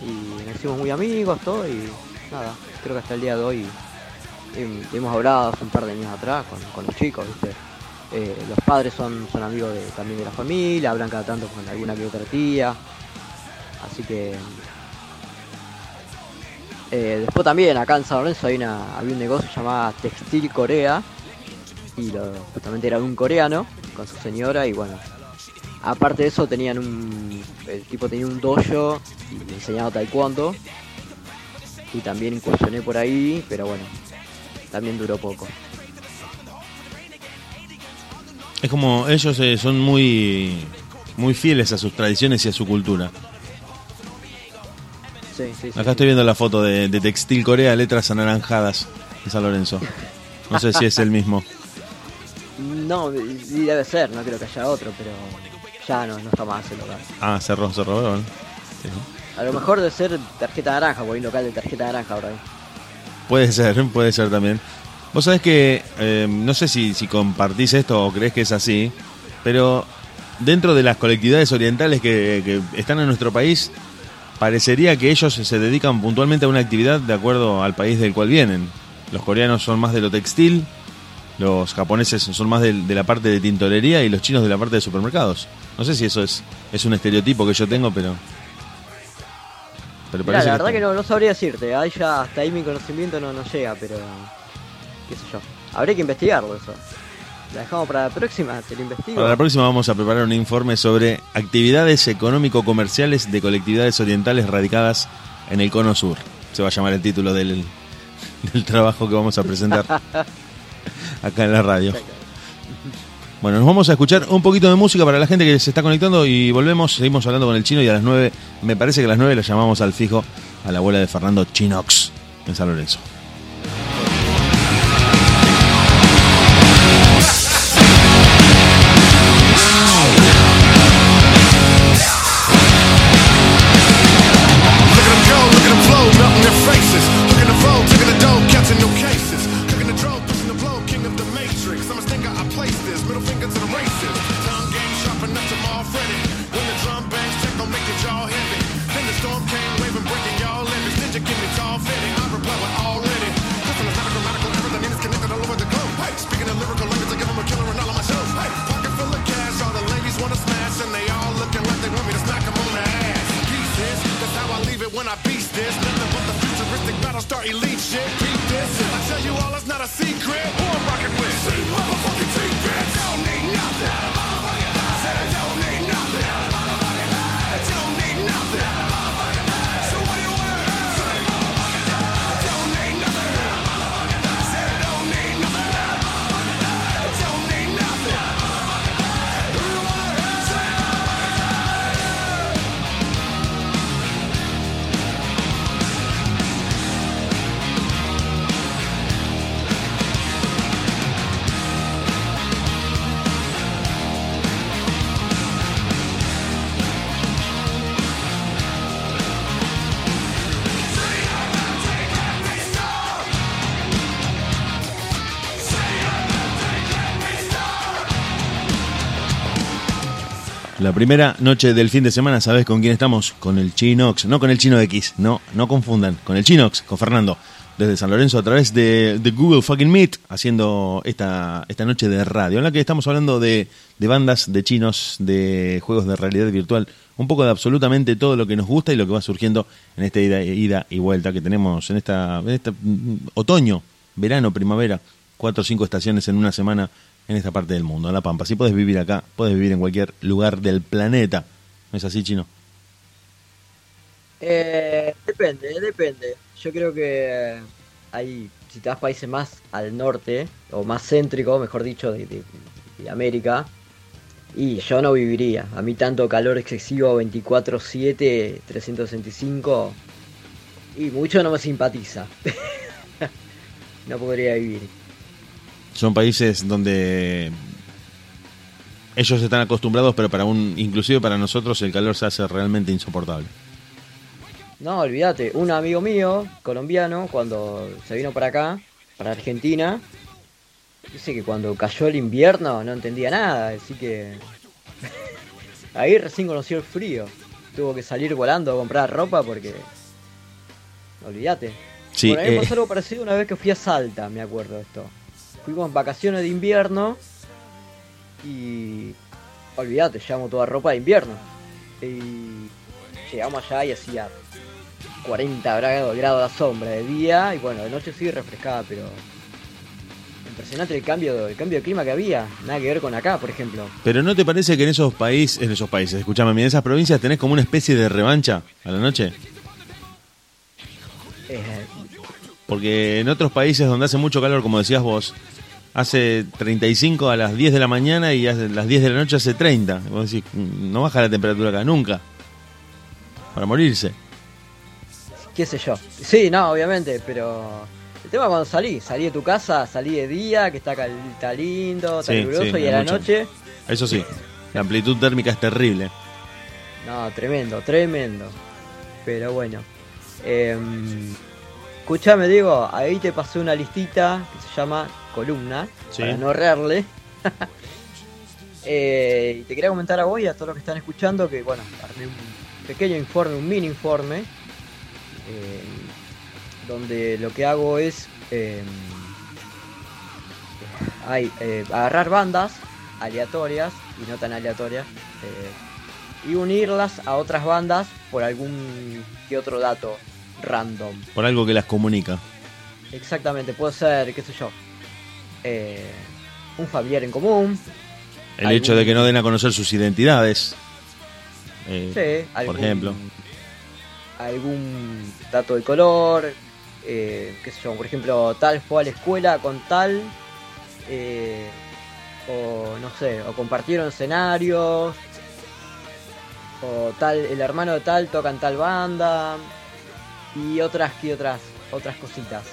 [SPEAKER 2] Y nos hicimos muy amigos, todo y nada, creo que hasta el día de hoy hem- hemos hablado hace un par de años atrás con, los chicos, ¿viste? Eh, los padres son, amigos también de la familia, hablan cada tanto con alguna que otra tía. Así que. Eh, después también acá en San Lorenzo hay una, había un negocio llamado Textil Corea. Y justamente era de un coreano con su señora. Y bueno, aparte de eso, tenían un. El tipo tenía un dojo y le enseñaba taekwondo. Y también incursioné por ahí, pero bueno, también duró poco.
[SPEAKER 1] Es como ellos eh, son muy muy fieles a sus tradiciones y a su cultura.
[SPEAKER 2] Sí, sí, sí.
[SPEAKER 1] Acá estoy viendo la foto de, de Textil Corea, letras anaranjadas en San Lorenzo. No sé si es el mismo.
[SPEAKER 2] No, y debe ser, no creo que haya otro, pero ya no, no está más el local.
[SPEAKER 1] Ah, cerró, cerró. bueno.
[SPEAKER 2] A lo mejor debe ser tarjeta naranja, porque hay un local de tarjeta naranja ahora.
[SPEAKER 1] Puede ser, puede ser también. Vos sabés que, eh, no sé si, si compartís esto o crees que es así, pero dentro de las colectividades orientales que, que están en nuestro país, parecería que ellos se dedican puntualmente a una actividad de acuerdo al país del cual vienen. Los coreanos son más de lo textil, los japoneses son más de, de la parte de tintorería y los chinos de la parte de supermercados. No sé si eso es, es un estereotipo que yo tengo, pero... Pero
[SPEAKER 2] Mirá,
[SPEAKER 1] parece
[SPEAKER 2] la verdad
[SPEAKER 1] está-
[SPEAKER 2] que no, no sabría decirte, ahí ya hasta ahí mi conocimiento no, no llega, pero qué sé yo. Habría que investigarlo eso. La dejamos para la próxima, te lo investigo.
[SPEAKER 1] Para la próxima vamos a preparar un informe sobre actividades económico-comerciales de colectividades orientales radicadas en el Cono Sur. Se va a llamar el título del, del trabajo que vamos a presentar acá en la radio. Bueno, nos vamos a escuchar un poquito de música para la gente que se está conectando y volvemos, seguimos hablando con el chino y a las 9, me parece que a las 9 lo llamamos al fijo a la abuela de Fernando Chinox en San Lorenzo. Primera noche del fin de semana, ¿sabes con quién estamos? Con el Chinox, no con el Chino X, no, no confundan, con el Chinox, con Fernando, desde San Lorenzo a través de, Google Fucking Meet, haciendo esta, esta noche de radio, en la que estamos hablando de, de bandas, de chinos, de juegos de realidad virtual, un poco de absolutamente todo lo que nos gusta y lo que va surgiendo en esta ida, y vuelta que tenemos en esta, en mm, otoño, verano, primavera, cuatro o cinco estaciones en una semana en esta parte del mundo, en La Pampa. Si puedes vivir acá, puedes vivir en cualquier lugar del planeta. ¿No es así, Chino?
[SPEAKER 2] Eh, depende, depende. Yo creo que hay, si te vas países más al norte, o más céntrico, mejor dicho, de, de- de América, y yo no viviría. A mí tanto calor excesivo 24-7, 365, y mucho no me simpatiza. no podría vivir.
[SPEAKER 1] Son países donde ellos están acostumbrados, pero para un, inclusive para nosotros el calor se hace realmente insoportable.
[SPEAKER 2] No, olvídate, un amigo mío, colombiano, cuando se vino para acá, para Argentina, dice que cuando cayó el invierno no entendía nada, así que ahí recién conoció el frío. Tuvo que salir volando a comprar ropa porque... Olvídate.
[SPEAKER 1] Sí,
[SPEAKER 2] Por ahí
[SPEAKER 1] eh,
[SPEAKER 2] pasó algo parecido una vez que fui a Salta, me acuerdo de esto. Fuimos en vacaciones de invierno y... Olvídate, llevamos toda ropa de invierno. Y llegamos allá y hacía 40 grados, grados a sombra de día y bueno, de noche sí refrescaba, pero impresionante el cambio, el cambio de clima que había, nada que ver con acá, por ejemplo.
[SPEAKER 1] Pero ¿no te parece que en esos países, en esos países, escúchame, en esas provincias tenés como una especie de revancha a la noche?
[SPEAKER 2] Eh,
[SPEAKER 1] Porque en otros países donde hace mucho calor, como decías vos, hace 35 a las 10 de la mañana y a las 10 de la noche hace 30. Y Vos decís, "Mm, no baja la temperatura acá nunca. Para morirse.
[SPEAKER 2] qué sé yo. Sí, no, obviamente, pero el tema es cuando salí, salí de tu casa, salí de día, que está, cal- está lindo, está
[SPEAKER 1] Sí,
[SPEAKER 2] caluroso,
[SPEAKER 1] sí,
[SPEAKER 2] y a la
[SPEAKER 1] mucho.
[SPEAKER 2] noche,
[SPEAKER 1] Eso sí, la amplitud térmica es terrible.
[SPEAKER 2] no, tremendo, tremendo. Pero bueno. Em, escuchame, Diego, ahí te pasé una listita que se llama columna,
[SPEAKER 1] Sí.
[SPEAKER 2] para no errarle. Eh, y te quería comentar a vos y a todos los que están escuchando que, bueno, armé un pequeño informe, un mini informe, eh, donde lo que hago es eh, hay, eh, agarrar bandas aleatorias y no tan aleatorias y unirlas a otras bandas por algún que otro dato random.
[SPEAKER 1] Por algo que las comunica.
[SPEAKER 2] Exactamente, puede ser, qué sé yo, eh, un familiar en común,
[SPEAKER 1] El
[SPEAKER 2] Algún-
[SPEAKER 1] hecho de que no den a conocer sus identidades. eh,
[SPEAKER 2] Sí,
[SPEAKER 1] por ejemplo.
[SPEAKER 2] Algún dato de color, eh, qué sé yo, por ejemplo, tal fue a la escuela con tal, eh, o no sé, o compartieron escenarios, o tal, el hermano de tal toca en tal banda, y otras que otras, otras cositas.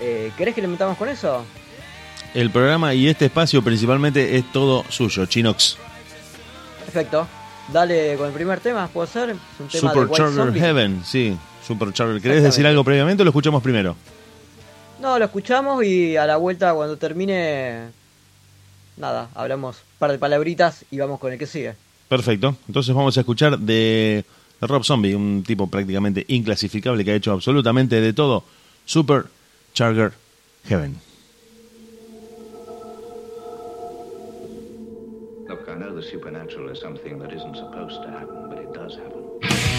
[SPEAKER 2] Eh, ¿Querés que le metamos con eso?
[SPEAKER 1] El programa y este espacio principalmente es todo suyo, Chinox.
[SPEAKER 2] Perfecto. Dale con el primer tema, ¿puedo ser? Es un tema
[SPEAKER 1] Supercharger. Heaven, sí. Supercharger. ¿Querés decir algo previamente o lo escuchamos primero?
[SPEAKER 2] No, lo escuchamos y a la vuelta cuando termine, nada, hablamos un par de palabritas y vamos con el que sigue.
[SPEAKER 1] Perfecto. Entonces vamos a escuchar de Rob Zombie, un tipo prácticamente inclasificable que ha hecho absolutamente de todo. Supercharger Heaven.
[SPEAKER 3] Look, I know the supernatural is something that isn't supposed to happen, but it does happen.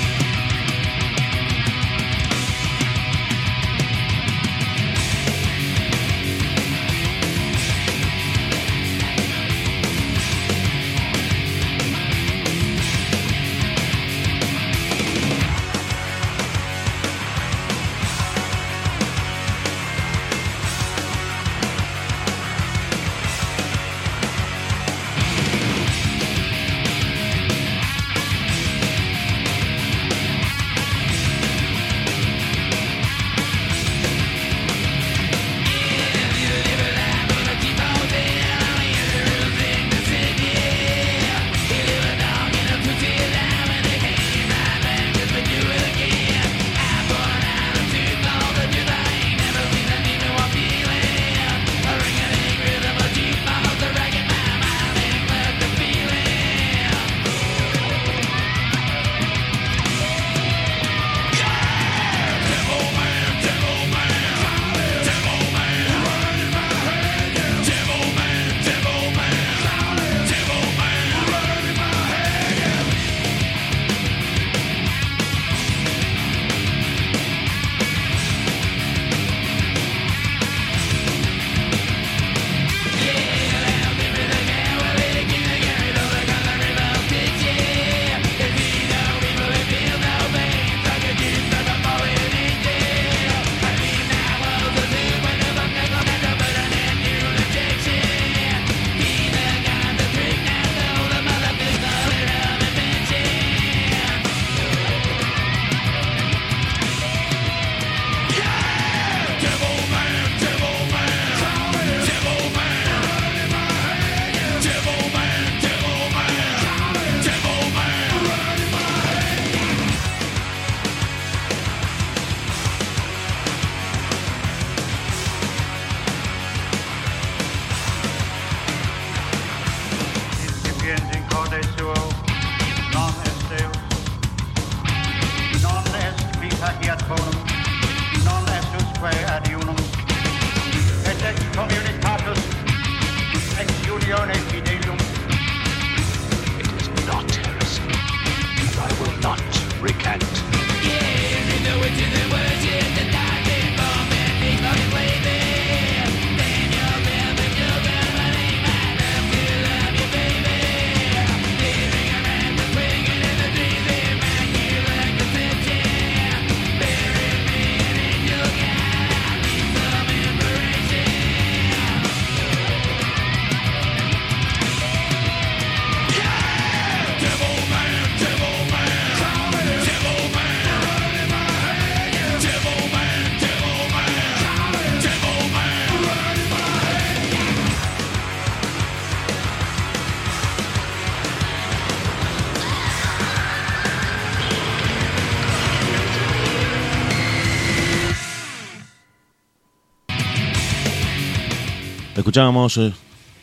[SPEAKER 4] Escuchábamos eh,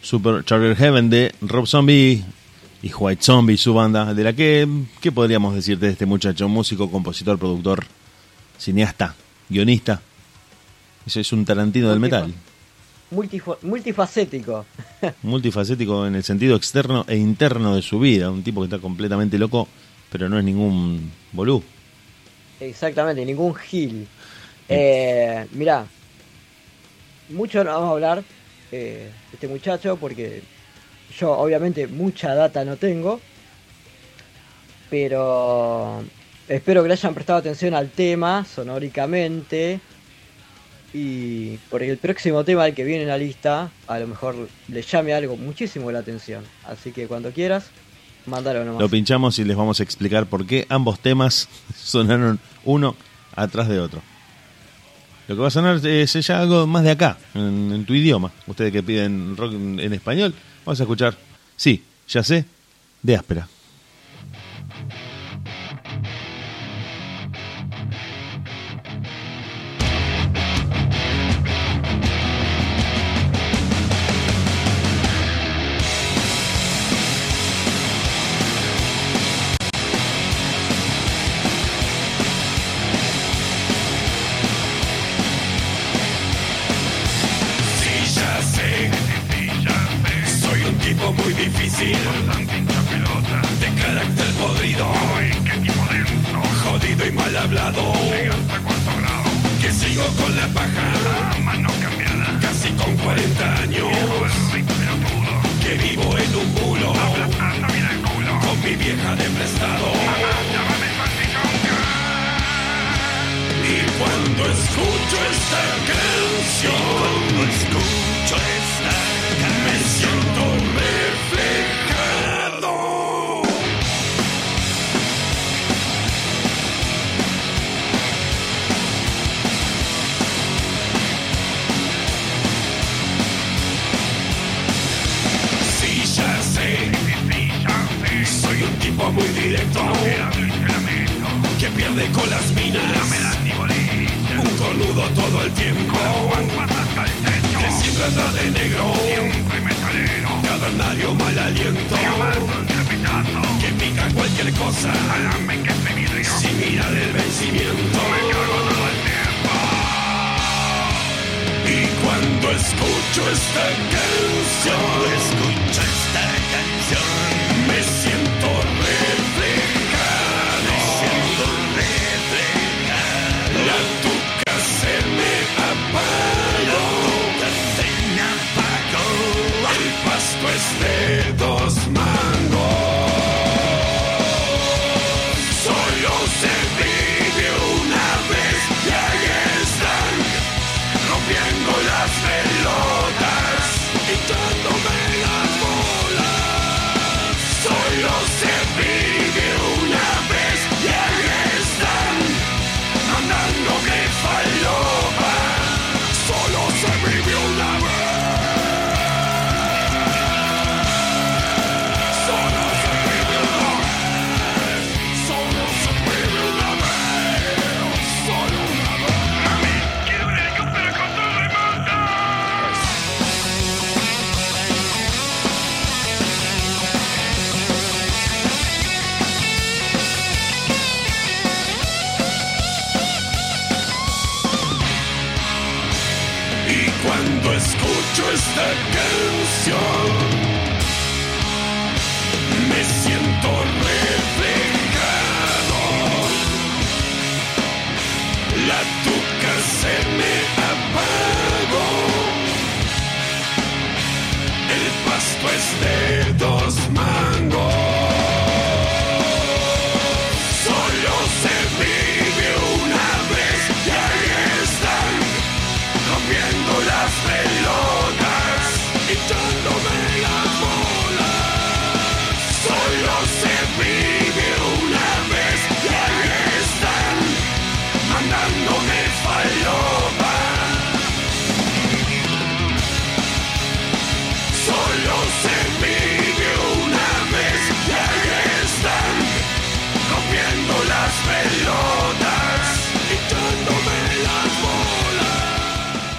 [SPEAKER 4] Super Charger Heaven de Rob Zombie y White Zombie, su banda, de la que, ¿qué podríamos decir de este muchacho? Músico, compositor, productor, cineasta, guionista. Ese es un Tarantino del metal.
[SPEAKER 2] Multifacético.
[SPEAKER 4] Multifacético en el sentido externo e interno de su vida. Un tipo que está completamente loco, pero no es ningún bolú.
[SPEAKER 2] Exactamente, ningún gil. Eh, mirá, mucho no vamos a hablar eh, este muchacho porque yo obviamente mucha data no tengo, pero espero que le hayan prestado atención al tema sonóricamente y porque el próximo tema al que viene en la lista a lo mejor le llame algo muchísimo la atención. Así que cuando quieras, mándalo nomás.
[SPEAKER 4] Lo pinchamos y les vamos a explicar por qué ambos temas sonaron uno atrás de otro. Lo que va a sonar es ya algo más de acá, en, tu idioma. Ustedes que piden rock en, en español, vamos a escuchar, sí, ya sé, de áspera.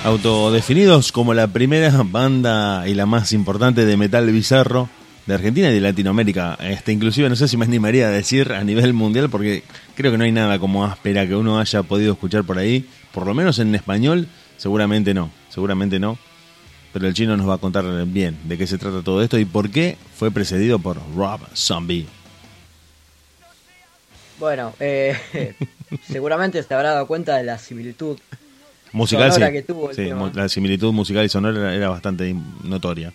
[SPEAKER 1] Autodefinidos como la primera banda y la más importante de metal bizarro de Argentina y de Latinoamérica. Este, inclusive no sé si me animaría a decir a nivel mundial porque creo que no hay nada como áspera que uno haya podido escuchar por ahí, por lo menos en español, seguramente no, seguramente no. Pero el chino nos va a contar bien de qué se trata todo esto y por qué fue precedido por Rob Zombie.
[SPEAKER 2] Bueno, eh, seguramente se habrá dado cuenta de la similitud
[SPEAKER 1] Musical
[SPEAKER 2] Sonora
[SPEAKER 1] sí,
[SPEAKER 2] que tuvo el
[SPEAKER 1] Sí,
[SPEAKER 2] tema.
[SPEAKER 1] mu- la similitud musical y sonora era, bastante notoria,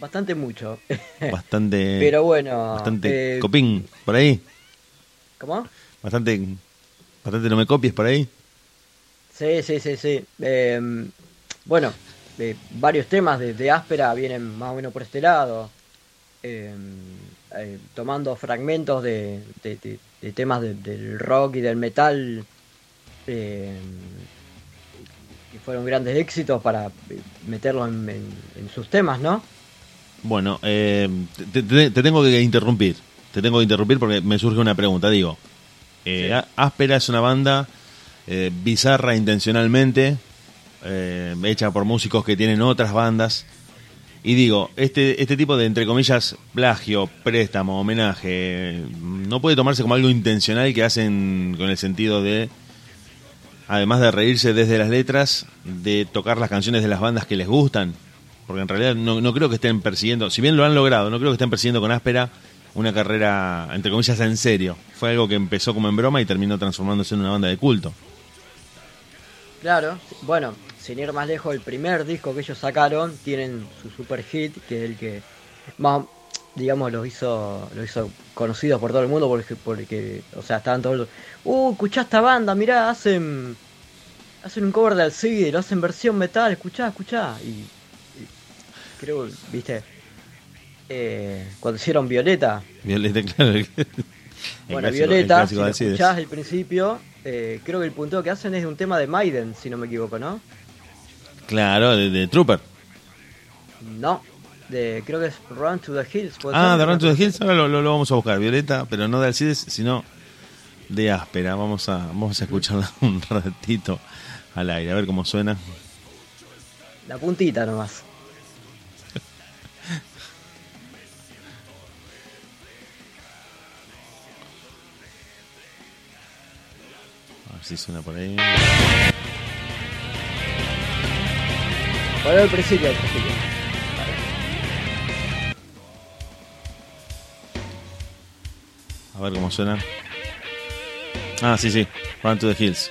[SPEAKER 2] bastante mucho.
[SPEAKER 1] bastante,
[SPEAKER 2] Pero bueno,
[SPEAKER 1] bastante
[SPEAKER 2] eh,
[SPEAKER 1] copín por ahí.
[SPEAKER 2] ¿Cómo?
[SPEAKER 1] Bastante, bastante no me copies por ahí.
[SPEAKER 2] Sí, sí, sí, sí. Eh, bueno, eh, varios temas de, de Áspera vienen más o menos por este lado. Eh, eh, tomando fragmentos de, de- temas de- del rock y del metal. eh, que fueron grandes éxitos para eh, meterlos en, en- en sus temas, ¿no?
[SPEAKER 1] Bueno, eh, te, te- te tengo que interrumpir. Te tengo que interrumpir porque me surge una pregunta. Digo, eh,
[SPEAKER 2] Sí.
[SPEAKER 1] Áspera es una banda eh, bizarra intencionalmente, hecha por músicos que tienen otras bandas. Y digo, este, este tipo de, entre comillas, plagio, préstamo, homenaje, no puede tomarse como algo intencional que hacen con el sentido de, además de reírse desde las letras, de tocar las canciones de las bandas que les gustan. Porque en realidad no, creo que estén persiguiendo, si bien lo han logrado, no creo que estén persiguiendo con áspera una carrera, entre comillas, en serio. Fue algo que empezó como en broma y terminó transformándose en una banda de culto.
[SPEAKER 2] Claro, bueno, sin ir más lejos, el primer disco que ellos sacaron tienen su super hit, que es el que más, digamos, los hizo, los hizo conocidos por todo el mundo, porque, porque o sea, estaban todos, los, uh, escuchá esta banda, mirá, hacen, hacen un cover de Alcide, lo hacen versión metal, escuchá, escuchá, y, y creo, viste, eh, cuando hicieron Violeta,
[SPEAKER 1] Violeta, claro.
[SPEAKER 2] bueno,
[SPEAKER 1] clásico-
[SPEAKER 2] Violeta, si lo escuchás al principio, eh, creo que el punteo que hacen es de un tema de Maiden, si no me equivoco, ¿no?
[SPEAKER 1] Claro, de, de Trooper.
[SPEAKER 2] No, de, creo que es Run to the Hills. ¿puede
[SPEAKER 1] Ah, de Run to the Hills, ahora lo, lo- lo vamos a buscar. Violeta, pero no de Alcides, sino de Áspera. Vamos a, vamos a escucharla un ratito al aire, a ver cómo suena.
[SPEAKER 2] La puntita nomás.
[SPEAKER 1] A ver si suena por ahí.
[SPEAKER 2] Bueno, al principio, al principio.
[SPEAKER 1] A ver cómo suena. Ah, sí, sí. Run to the Hills.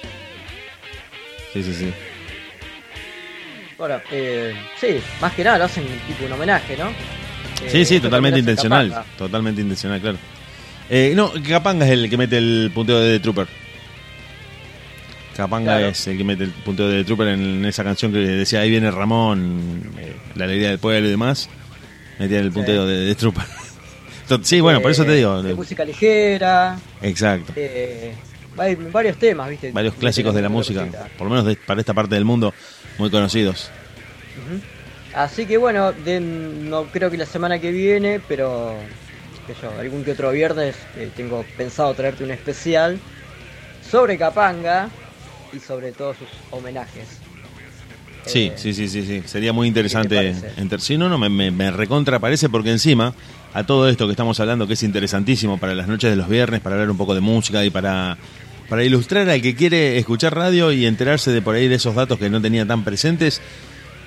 [SPEAKER 1] Sí, sí, sí.
[SPEAKER 2] Bueno, eh, sí, más que nada lo hacen tipo un homenaje, ¿no? Eh,
[SPEAKER 1] Sí, sí,
[SPEAKER 2] esto
[SPEAKER 1] totalmente intencional.
[SPEAKER 2] Capanga.
[SPEAKER 1] Totalmente intencional, claro. Eh, no, Capanga es el que mete el punteo de The Trooper. Capanga
[SPEAKER 2] Claro.
[SPEAKER 1] es el que mete el punteo de The Trooper en esa canción que decía ahí viene Ramón, eh, la alegría del pueblo y demás. Metía el punteo de The Trooper. Sí, bueno, por eso te
[SPEAKER 2] Eh,
[SPEAKER 1] digo.
[SPEAKER 2] De música ligera,
[SPEAKER 1] Exacto.
[SPEAKER 2] eh, hay varios temas, ¿viste?
[SPEAKER 1] Varios clásicos de la música,
[SPEAKER 2] cosita.
[SPEAKER 1] por lo menos de- para esta parte del mundo, muy conocidos.
[SPEAKER 2] Así que bueno, de- no creo que la semana que viene, pero sé yo, algún que otro viernes eh, tengo pensado traerte un especial sobre Capanga y sobre todos sus homenajes.
[SPEAKER 1] Sí,
[SPEAKER 2] Eh,
[SPEAKER 1] sí, sí, sí, sí. Sería muy interesante. enter- Sí, no, no, me, me, me recontra parece porque encima a todo esto que estamos hablando, que es interesantísimo para las noches de los viernes, para hablar un poco de música y para, para ilustrar al que quiere escuchar radio y enterarse de por ahí de esos datos que no tenía tan presentes,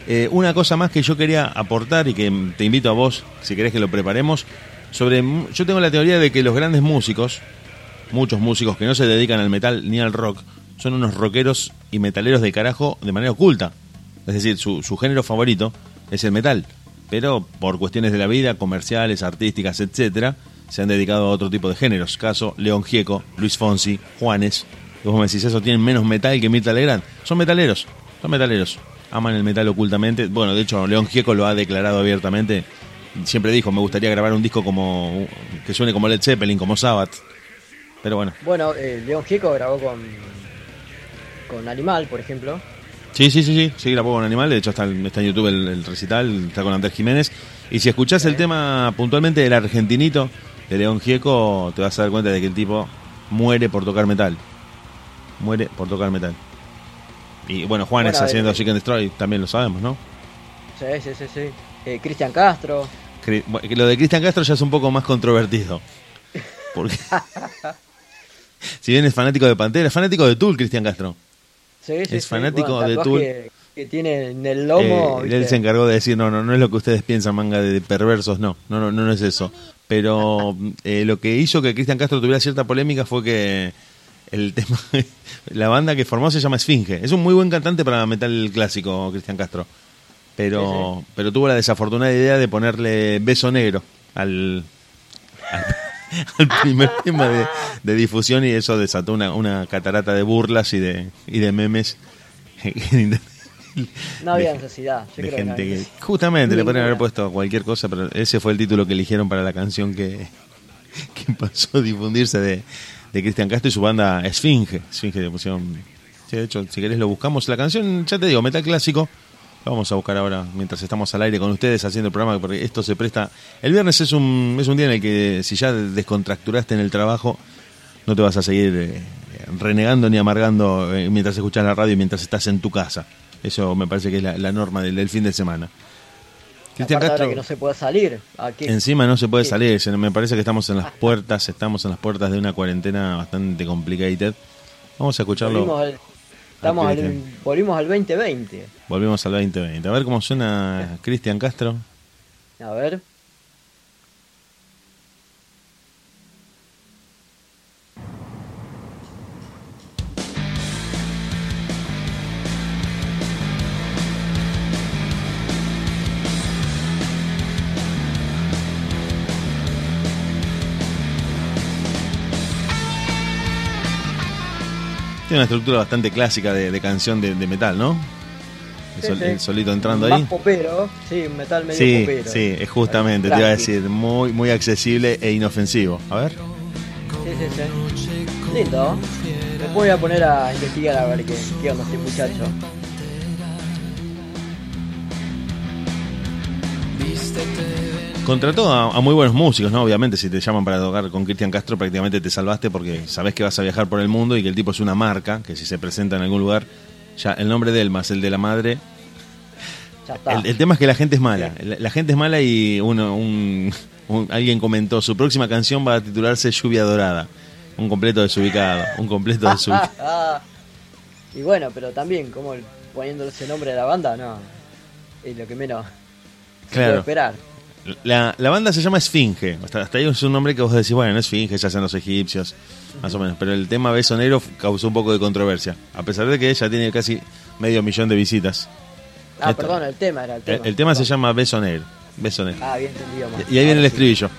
[SPEAKER 1] Eh, una cosa más que yo quería aportar y que te invito a vos, si querés que lo preparemos, sobre yo tengo la teoría de que los grandes músicos, muchos músicos que no se dedican al metal ni al rock, son unos rockeros y metaleros de carajo de manera oculta. Es decir, su, su género favorito es el metal, pero por cuestiones de la vida, comerciales, artísticas, etcétera, se han dedicado a otro tipo de géneros. Caso León Gieco, Luis Fonsi, Juanes. Vos me decís, eso tienen menos metal que Mirta Legrand. Son metaleros, son metaleros. Aman el metal ocultamente. Bueno, de hecho, León Gieco lo ha declarado abiertamente. Siempre dijo, me gustaría grabar un disco como que suene como Led Zeppelin, como Sabbath. Pero bueno.
[SPEAKER 2] Bueno, eh, León Gieco grabó con, con Animal, por ejemplo.
[SPEAKER 1] Sí, sí, sí, sí, sí, grabó con Animal, de hecho está, en- está en YouTube el, el recital, está con Andrés Jiménez. Y si escuchás el tema puntualmente del argentinito de León Gieco, te vas a dar cuenta de que el tipo muere por tocar metal. Muere por tocar metal. Y bueno, Juanes
[SPEAKER 2] Bueno,
[SPEAKER 1] haciendo
[SPEAKER 2] eh,
[SPEAKER 1] Chicken Destroy, también lo sabemos, ¿no?
[SPEAKER 2] Sí, sí, sí, sí. Eh, Cristian Castro.
[SPEAKER 1] Cri- bueno, Lo de Cristian Castro ya es un poco más controvertido. Porque. si bien es fanático de Pantera, es fanático de Tool, Cristian Castro.
[SPEAKER 2] Sí, sí,
[SPEAKER 1] Es fanático
[SPEAKER 2] Bueno,
[SPEAKER 1] de Tool.
[SPEAKER 2] Que, que tiene en el lomo.
[SPEAKER 1] Eh, él se encargó de decir, no, no, no es lo que ustedes piensan, manga de perversos, no, no, no, no es eso. Pero eh, lo que hizo que Cristian Castro tuviera cierta polémica fue que el tema, la banda que formó se llama Esfinge. Es un muy buen cantante para metal clásico, Cristian Castro. Pero, pero tuvo la desafortunada idea de ponerle beso negro al, al, al primer tema de, de difusión y eso desató una, una catarata de burlas y de, y de memes.
[SPEAKER 2] No había
[SPEAKER 1] de-
[SPEAKER 2] necesidad. Yo
[SPEAKER 1] de
[SPEAKER 2] creo
[SPEAKER 1] gente
[SPEAKER 2] había
[SPEAKER 1] que
[SPEAKER 2] necesidad.
[SPEAKER 1] justamente le podrían haber puesto cualquier cosa pero ese fue el título que eligieron para la canción que, que pasó a difundirse de, de Cristian Castro y su banda Esfinge Esfinge le pusieron sí, de hecho si querés lo buscamos la canción ya te digo metal clásico lo vamos a buscar ahora mientras estamos al aire con ustedes haciendo el programa porque esto se presta el viernes es un es un día en el que si ya descontracturaste en el trabajo no te vas a seguir eh, renegando ni amargando eh, mientras escuchas la radio y mientras estás en tu casa. Eso me parece que es la, la norma del, del fin de semana. Cristian Castro,
[SPEAKER 2] que no se puede salir. Aquí.
[SPEAKER 1] encima no se puede salir. Me parece que estamos en las puertas, estamos en las puertas de una cuarentena bastante complicated. Vamos a escucharlo.
[SPEAKER 2] Volvimos al, estamos al- volvimos al 2020.
[SPEAKER 1] Volvemos al 2020. A ver cómo suena Cristian Castro.
[SPEAKER 2] A ver.
[SPEAKER 1] Tiene una estructura bastante clásica de, de canción de, de metal, ¿no? El,
[SPEAKER 2] Sí,
[SPEAKER 1] sol-
[SPEAKER 2] sí.
[SPEAKER 1] el solito entrando
[SPEAKER 2] Más
[SPEAKER 1] ahí.
[SPEAKER 2] popero. Sí, un metal medio
[SPEAKER 1] Sí,
[SPEAKER 2] popero.
[SPEAKER 1] sí, es justamente, te iba a decir, muy, muy accesible e inofensivo. A ver.
[SPEAKER 2] Sí, sí, sí. Lindo. Me voy a poner a investigar a ver qué, qué onda este muchacho.
[SPEAKER 1] Contrató a, a muy buenos músicos, ¿no? Obviamente, si te llaman para tocar con Cristian Castro, prácticamente te salvaste porque sabes que vas a viajar por el mundo y que el tipo es una marca, que si se presenta en algún lugar, ya el nombre de él más el de la madre.
[SPEAKER 2] Ya está.
[SPEAKER 1] El, el tema es que la gente es mala. La, la gente es mala y uno, un, un- alguien comentó, su próxima canción va a titularse Lluvia Dorada. Un completo desubicado, un completo desubicado.
[SPEAKER 2] Y bueno, pero también, como el- poniéndole ese nombre a la banda, no. Es lo que menos se
[SPEAKER 1] Claro.
[SPEAKER 2] puede esperar.
[SPEAKER 1] La, la banda se llama Esfinge. Hasta, hasta ahí es un nombre que vos decís, bueno, no Esfinge, ya sean los egipcios, más o menos. Pero el tema Beso Negro causó un poco de controversia. A pesar de que ella tiene casi medio millón de visitas.
[SPEAKER 2] Ah,
[SPEAKER 1] Esto-
[SPEAKER 2] perdón, el tema era el
[SPEAKER 1] El,
[SPEAKER 2] tema.
[SPEAKER 1] el tema se
[SPEAKER 2] Perdón.
[SPEAKER 1] llama Beso Negro. Beso Negro.
[SPEAKER 2] Ah, bien entendido. más.
[SPEAKER 1] y ahí viene el
[SPEAKER 2] sí.
[SPEAKER 1] estribillo.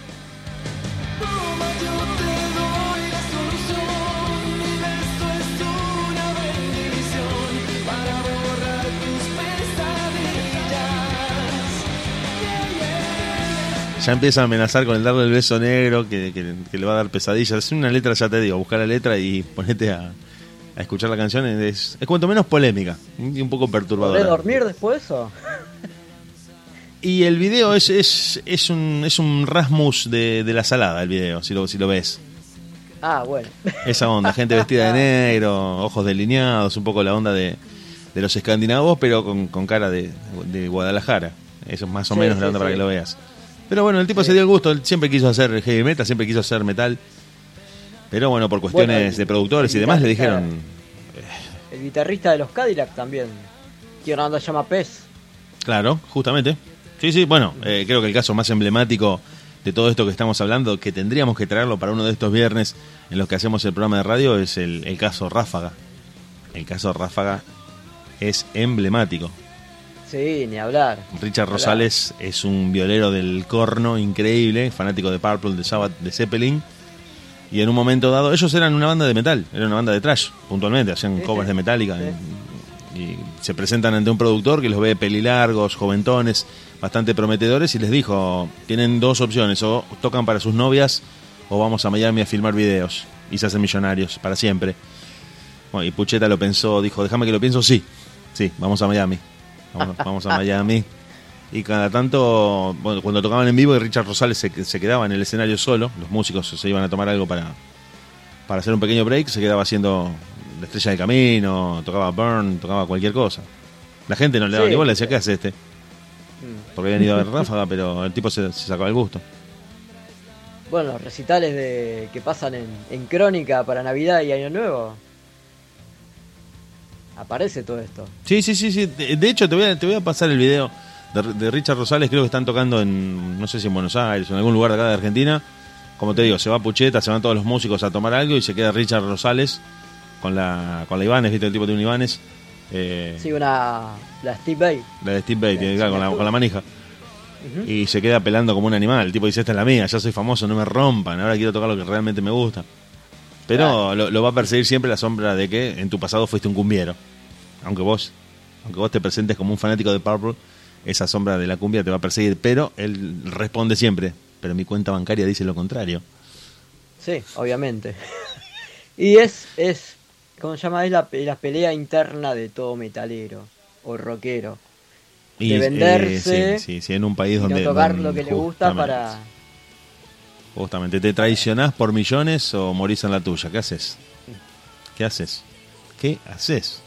[SPEAKER 1] Ya empieza a amenazar con el darle el beso negro, que, que- que le va a dar pesadillas. Es una letra, ya te digo, buscar la letra y ponete a, a escuchar la canción. Es, es cuanto menos polémica y un poco
[SPEAKER 2] ¿Podré
[SPEAKER 1] perturbadora.
[SPEAKER 2] dormir después o?
[SPEAKER 1] Y el video es, es, es, un, es un Rasmus de, de la salada, el video, si lo, si lo ves.
[SPEAKER 2] Ah, bueno.
[SPEAKER 1] Esa onda, gente vestida de negro, ojos delineados, un poco la onda de, de los escandinavos, pero con, con cara de, de Guadalajara. Eso es más o
[SPEAKER 2] Sí,
[SPEAKER 1] menos
[SPEAKER 2] sí,
[SPEAKER 1] la onda para que lo veas. Pero bueno, el tipo se dio el gusto, él siempre quiso hacer heavy metal, siempre quiso hacer metal. Pero bueno, por cuestiones
[SPEAKER 2] Bueno, el-
[SPEAKER 1] de productores y demás le dijeron...
[SPEAKER 2] El guitarrista de los Cadillac también. Tiene una banda que se llama Pez.
[SPEAKER 1] Claro, justamente. Sí, sí, bueno, eh, creo que el caso más emblemático de todo esto que estamos hablando, que tendríamos que traerlo para uno de estos viernes en los que hacemos el programa de radio, es el, el caso Ráfaga. El caso Ráfaga es emblemático.
[SPEAKER 2] Sí, ni hablar.
[SPEAKER 1] Richard Rosales es un violero del corno increíble, fanático de Purple, de Sabbath, de Zeppelin. Y en un momento dado, ellos eran una banda de metal, eran una banda de trash, puntualmente, hacían
[SPEAKER 2] Sí,
[SPEAKER 1] covers
[SPEAKER 2] sí.
[SPEAKER 1] de Metallica.
[SPEAKER 2] Sí.
[SPEAKER 1] Y se presentan ante un productor que los ve pelilargos, joventones, bastante prometedores, y les dijo: Tienen dos opciones, o tocan para sus novias, o vamos a Miami a filmar videos. Y se hacen millonarios para siempre. Bueno, y Pucheta lo pensó, dijo: Déjame que lo pienso, sí, sí, vamos a Miami. Vamos, vamos a Miami. Y cada tanto, bueno, cuando tocaban en vivo y Richard Rosales se, se quedaba en el escenario solo, los músicos se iban a tomar algo para, para hacer un pequeño break, se quedaba haciendo la estrella del camino, tocaba Burn, tocaba cualquier cosa. La gente no le daba
[SPEAKER 2] Sí.
[SPEAKER 1] ni bola, decía, ¿qué hace este?
[SPEAKER 2] Mm.
[SPEAKER 1] Porque habían ido a ver Ráfaga, pero el tipo se, se sacaba el gusto.
[SPEAKER 2] Bueno, los recitales de, que pasan en, en Crónica para Navidad y Año Nuevo. Aparece todo esto.
[SPEAKER 1] Sí, sí, sí, sí. De, de hecho, te voy, a, te voy a pasar el video de, de Richard Rosales, creo que están tocando en, no sé si en Buenos Aires o en algún lugar de acá de Argentina. Como te digo, se va Pucheta, se van todos los músicos a tomar algo y se queda Richard Rosales con la, con la Ibanez, ¿viste? El tipo tiene un Ibanez. Eh,
[SPEAKER 2] Sí, una. La Steve Bay.
[SPEAKER 1] La de Steve Bay, tiene, claro, con, la, con la manija. Y se queda pelando como un animal. El tipo dice, esta es la mía, ya soy famoso, no me rompan, ahora quiero tocar lo que realmente me gusta. Pero
[SPEAKER 2] Claro.
[SPEAKER 1] lo, lo va a perseguir siempre la sombra de que en tu pasado fuiste un cumbiero. Aunque vos, aunque vos te presentes como un fanático de Purple, esa sombra de la cumbia te va a perseguir. Pero él responde siempre, pero mi cuenta bancaria dice lo contrario.
[SPEAKER 2] Sí, obviamente. y es, es, ¿cómo se llama? Es la, pe- la pelea interna de todo metalero o rockero. De
[SPEAKER 1] eh,
[SPEAKER 2] venderse
[SPEAKER 1] sí, sí, sí, en un país
[SPEAKER 2] Y no
[SPEAKER 1] donde...
[SPEAKER 2] tocar
[SPEAKER 1] donde
[SPEAKER 2] lo que le gusta para...
[SPEAKER 1] Justamente, ¿te traicionás por millones o morís en la tuya? ¿Qué haces? ¿Qué haces? ¿Qué haces?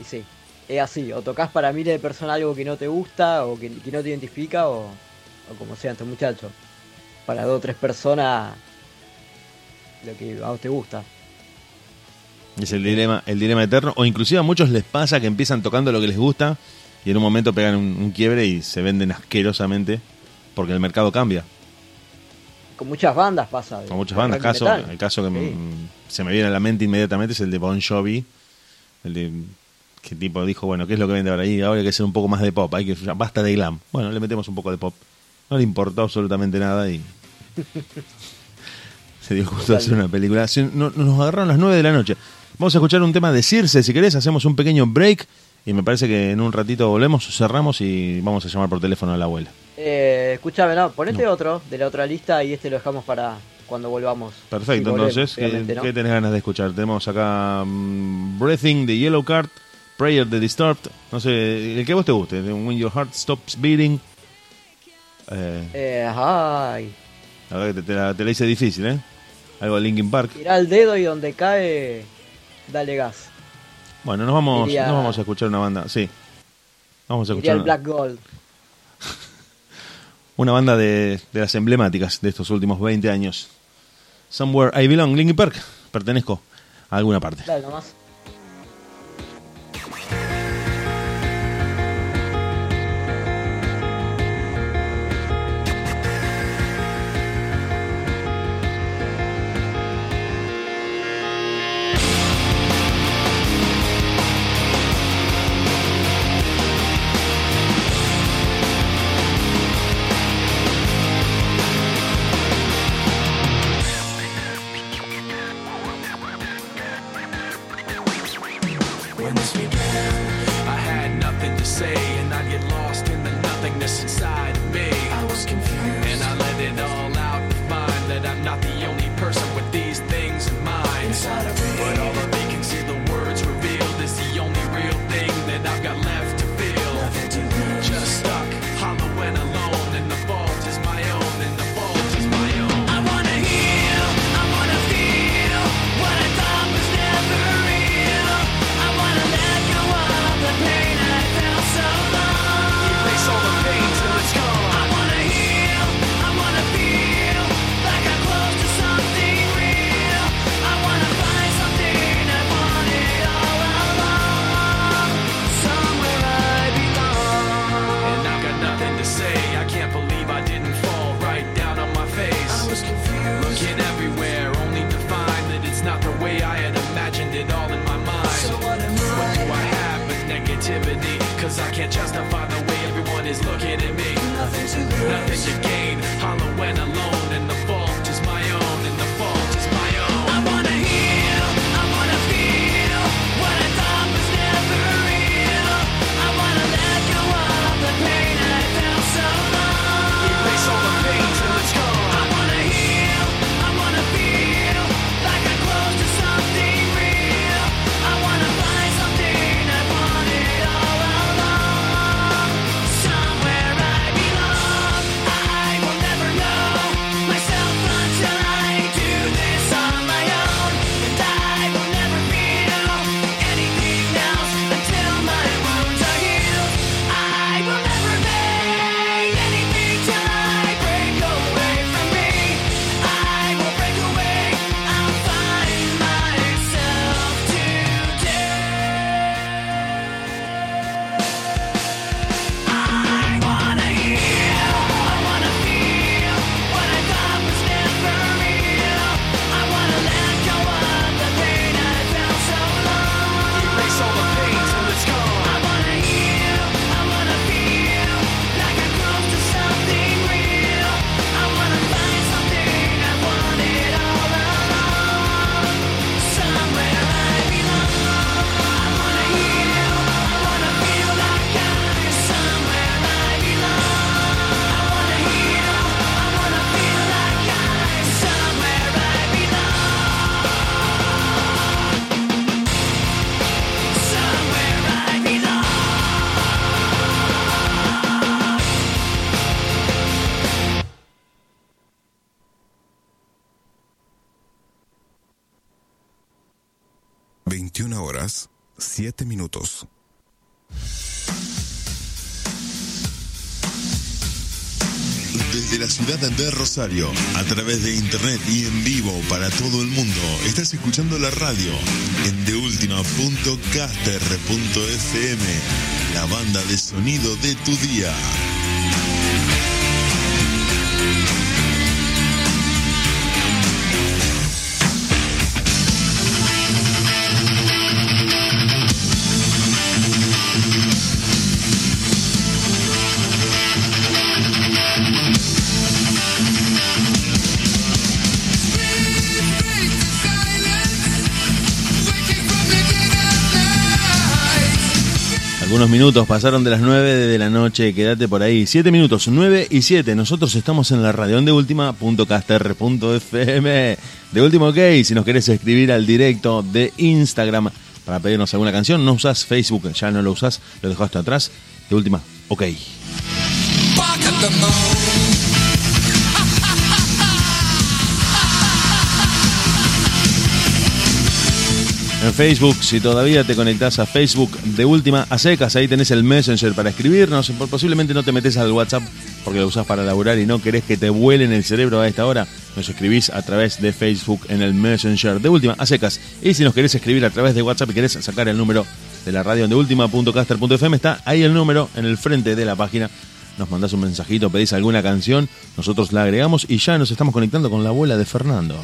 [SPEAKER 2] Y sí, es así. O tocas para miles de personas algo que no te gusta o que, que no te identifica o, o como sea este muchacho. Para dos o tres personas lo que a vos te gusta.
[SPEAKER 1] Es el dilema, el dilema eterno. O inclusive a muchos les pasa que empiezan tocando lo que les gusta y en un momento pegan un, un quiebre y se venden asquerosamente porque el mercado cambia.
[SPEAKER 2] Con muchas bandas pasa.
[SPEAKER 1] Con muchas bandas. Caso,
[SPEAKER 2] metal.
[SPEAKER 1] el caso que
[SPEAKER 2] Sí.
[SPEAKER 1] se me viene a la mente inmediatamente es el de Bon Jovi. El de que tipo dijo, bueno, ¿qué es lo que vende ahora? Y ahora hay que hacer un poco más de pop, hay que basta de glam. Bueno, le metemos un poco de pop. No le importó absolutamente nada y se dio gusto de hacer una película. Nos agarraron las 9 de la noche. Vamos a escuchar un tema de Circe, si querés, hacemos un pequeño break y me parece que en un ratito volvemos, cerramos y vamos a llamar por teléfono a la abuela.
[SPEAKER 2] Eh, escúchame, no, ponete
[SPEAKER 1] No.
[SPEAKER 2] otro de la otra lista y este lo dejamos para cuando volvamos.
[SPEAKER 1] Perfecto,
[SPEAKER 2] volvemos,
[SPEAKER 1] entonces, ¿qué,
[SPEAKER 2] ¿no?
[SPEAKER 1] qué tenés ganas de escuchar? Tenemos acá mm, Breathing de Yellow Card, Prayer de Disturbed, no sé, el que vos te guste, When Your Heart Stops Beating. Eh,
[SPEAKER 2] Eh, ay,
[SPEAKER 1] la verdad que te, te la, te la hice difícil, ¿eh? Algo de Linkin Park.
[SPEAKER 2] tira el dedo y donde cae, dale gas.
[SPEAKER 1] Bueno, nos vamos,
[SPEAKER 2] Diría-
[SPEAKER 1] nos vamos a escuchar una banda, sí. Vamos a escuchar
[SPEAKER 2] el
[SPEAKER 1] una,
[SPEAKER 2] Black Gold.
[SPEAKER 1] una banda de, de las emblemáticas de estos últimos 20 años. Somewhere I Belong, Linkin Park. Pertenezco a alguna parte.
[SPEAKER 2] Dale nomás.
[SPEAKER 5] Inside Cause I can't justify the way everyone is looking at me. Nothing to lose, nothing to gain. Hollow and alone, in the fault
[SPEAKER 6] ciudad de Rosario, a través de internet y en vivo para todo el mundo, estás escuchando la radio en deultima.caster.fm, la banda de sonido de tu día.
[SPEAKER 1] Algunos minutos pasaron de las 9 de la noche, quédate por ahí. 7 minutos, 9 y 7. Nosotros estamos en la radio de última.caster.fm. De último, ok. Si nos querés escribir al directo de Instagram para pedirnos alguna canción, no usás Facebook, ya no lo usás, lo dejaste atrás. De última, ok. En Facebook, si todavía te conectás a Facebook de última a secas, ahí tenés el Messenger para escribirnos. Posiblemente no te metes al WhatsApp porque lo usás para laburar y no querés que te vuelen el cerebro a esta hora. Nos escribís a través de Facebook en el Messenger de última a secas. Y si nos querés escribir a través de WhatsApp y querés sacar el número de la radio de última.caster.fm, está ahí el número en el frente de la página. Nos mandás un mensajito, pedís alguna canción, nosotros la agregamos y ya nos estamos conectando con la abuela de Fernando.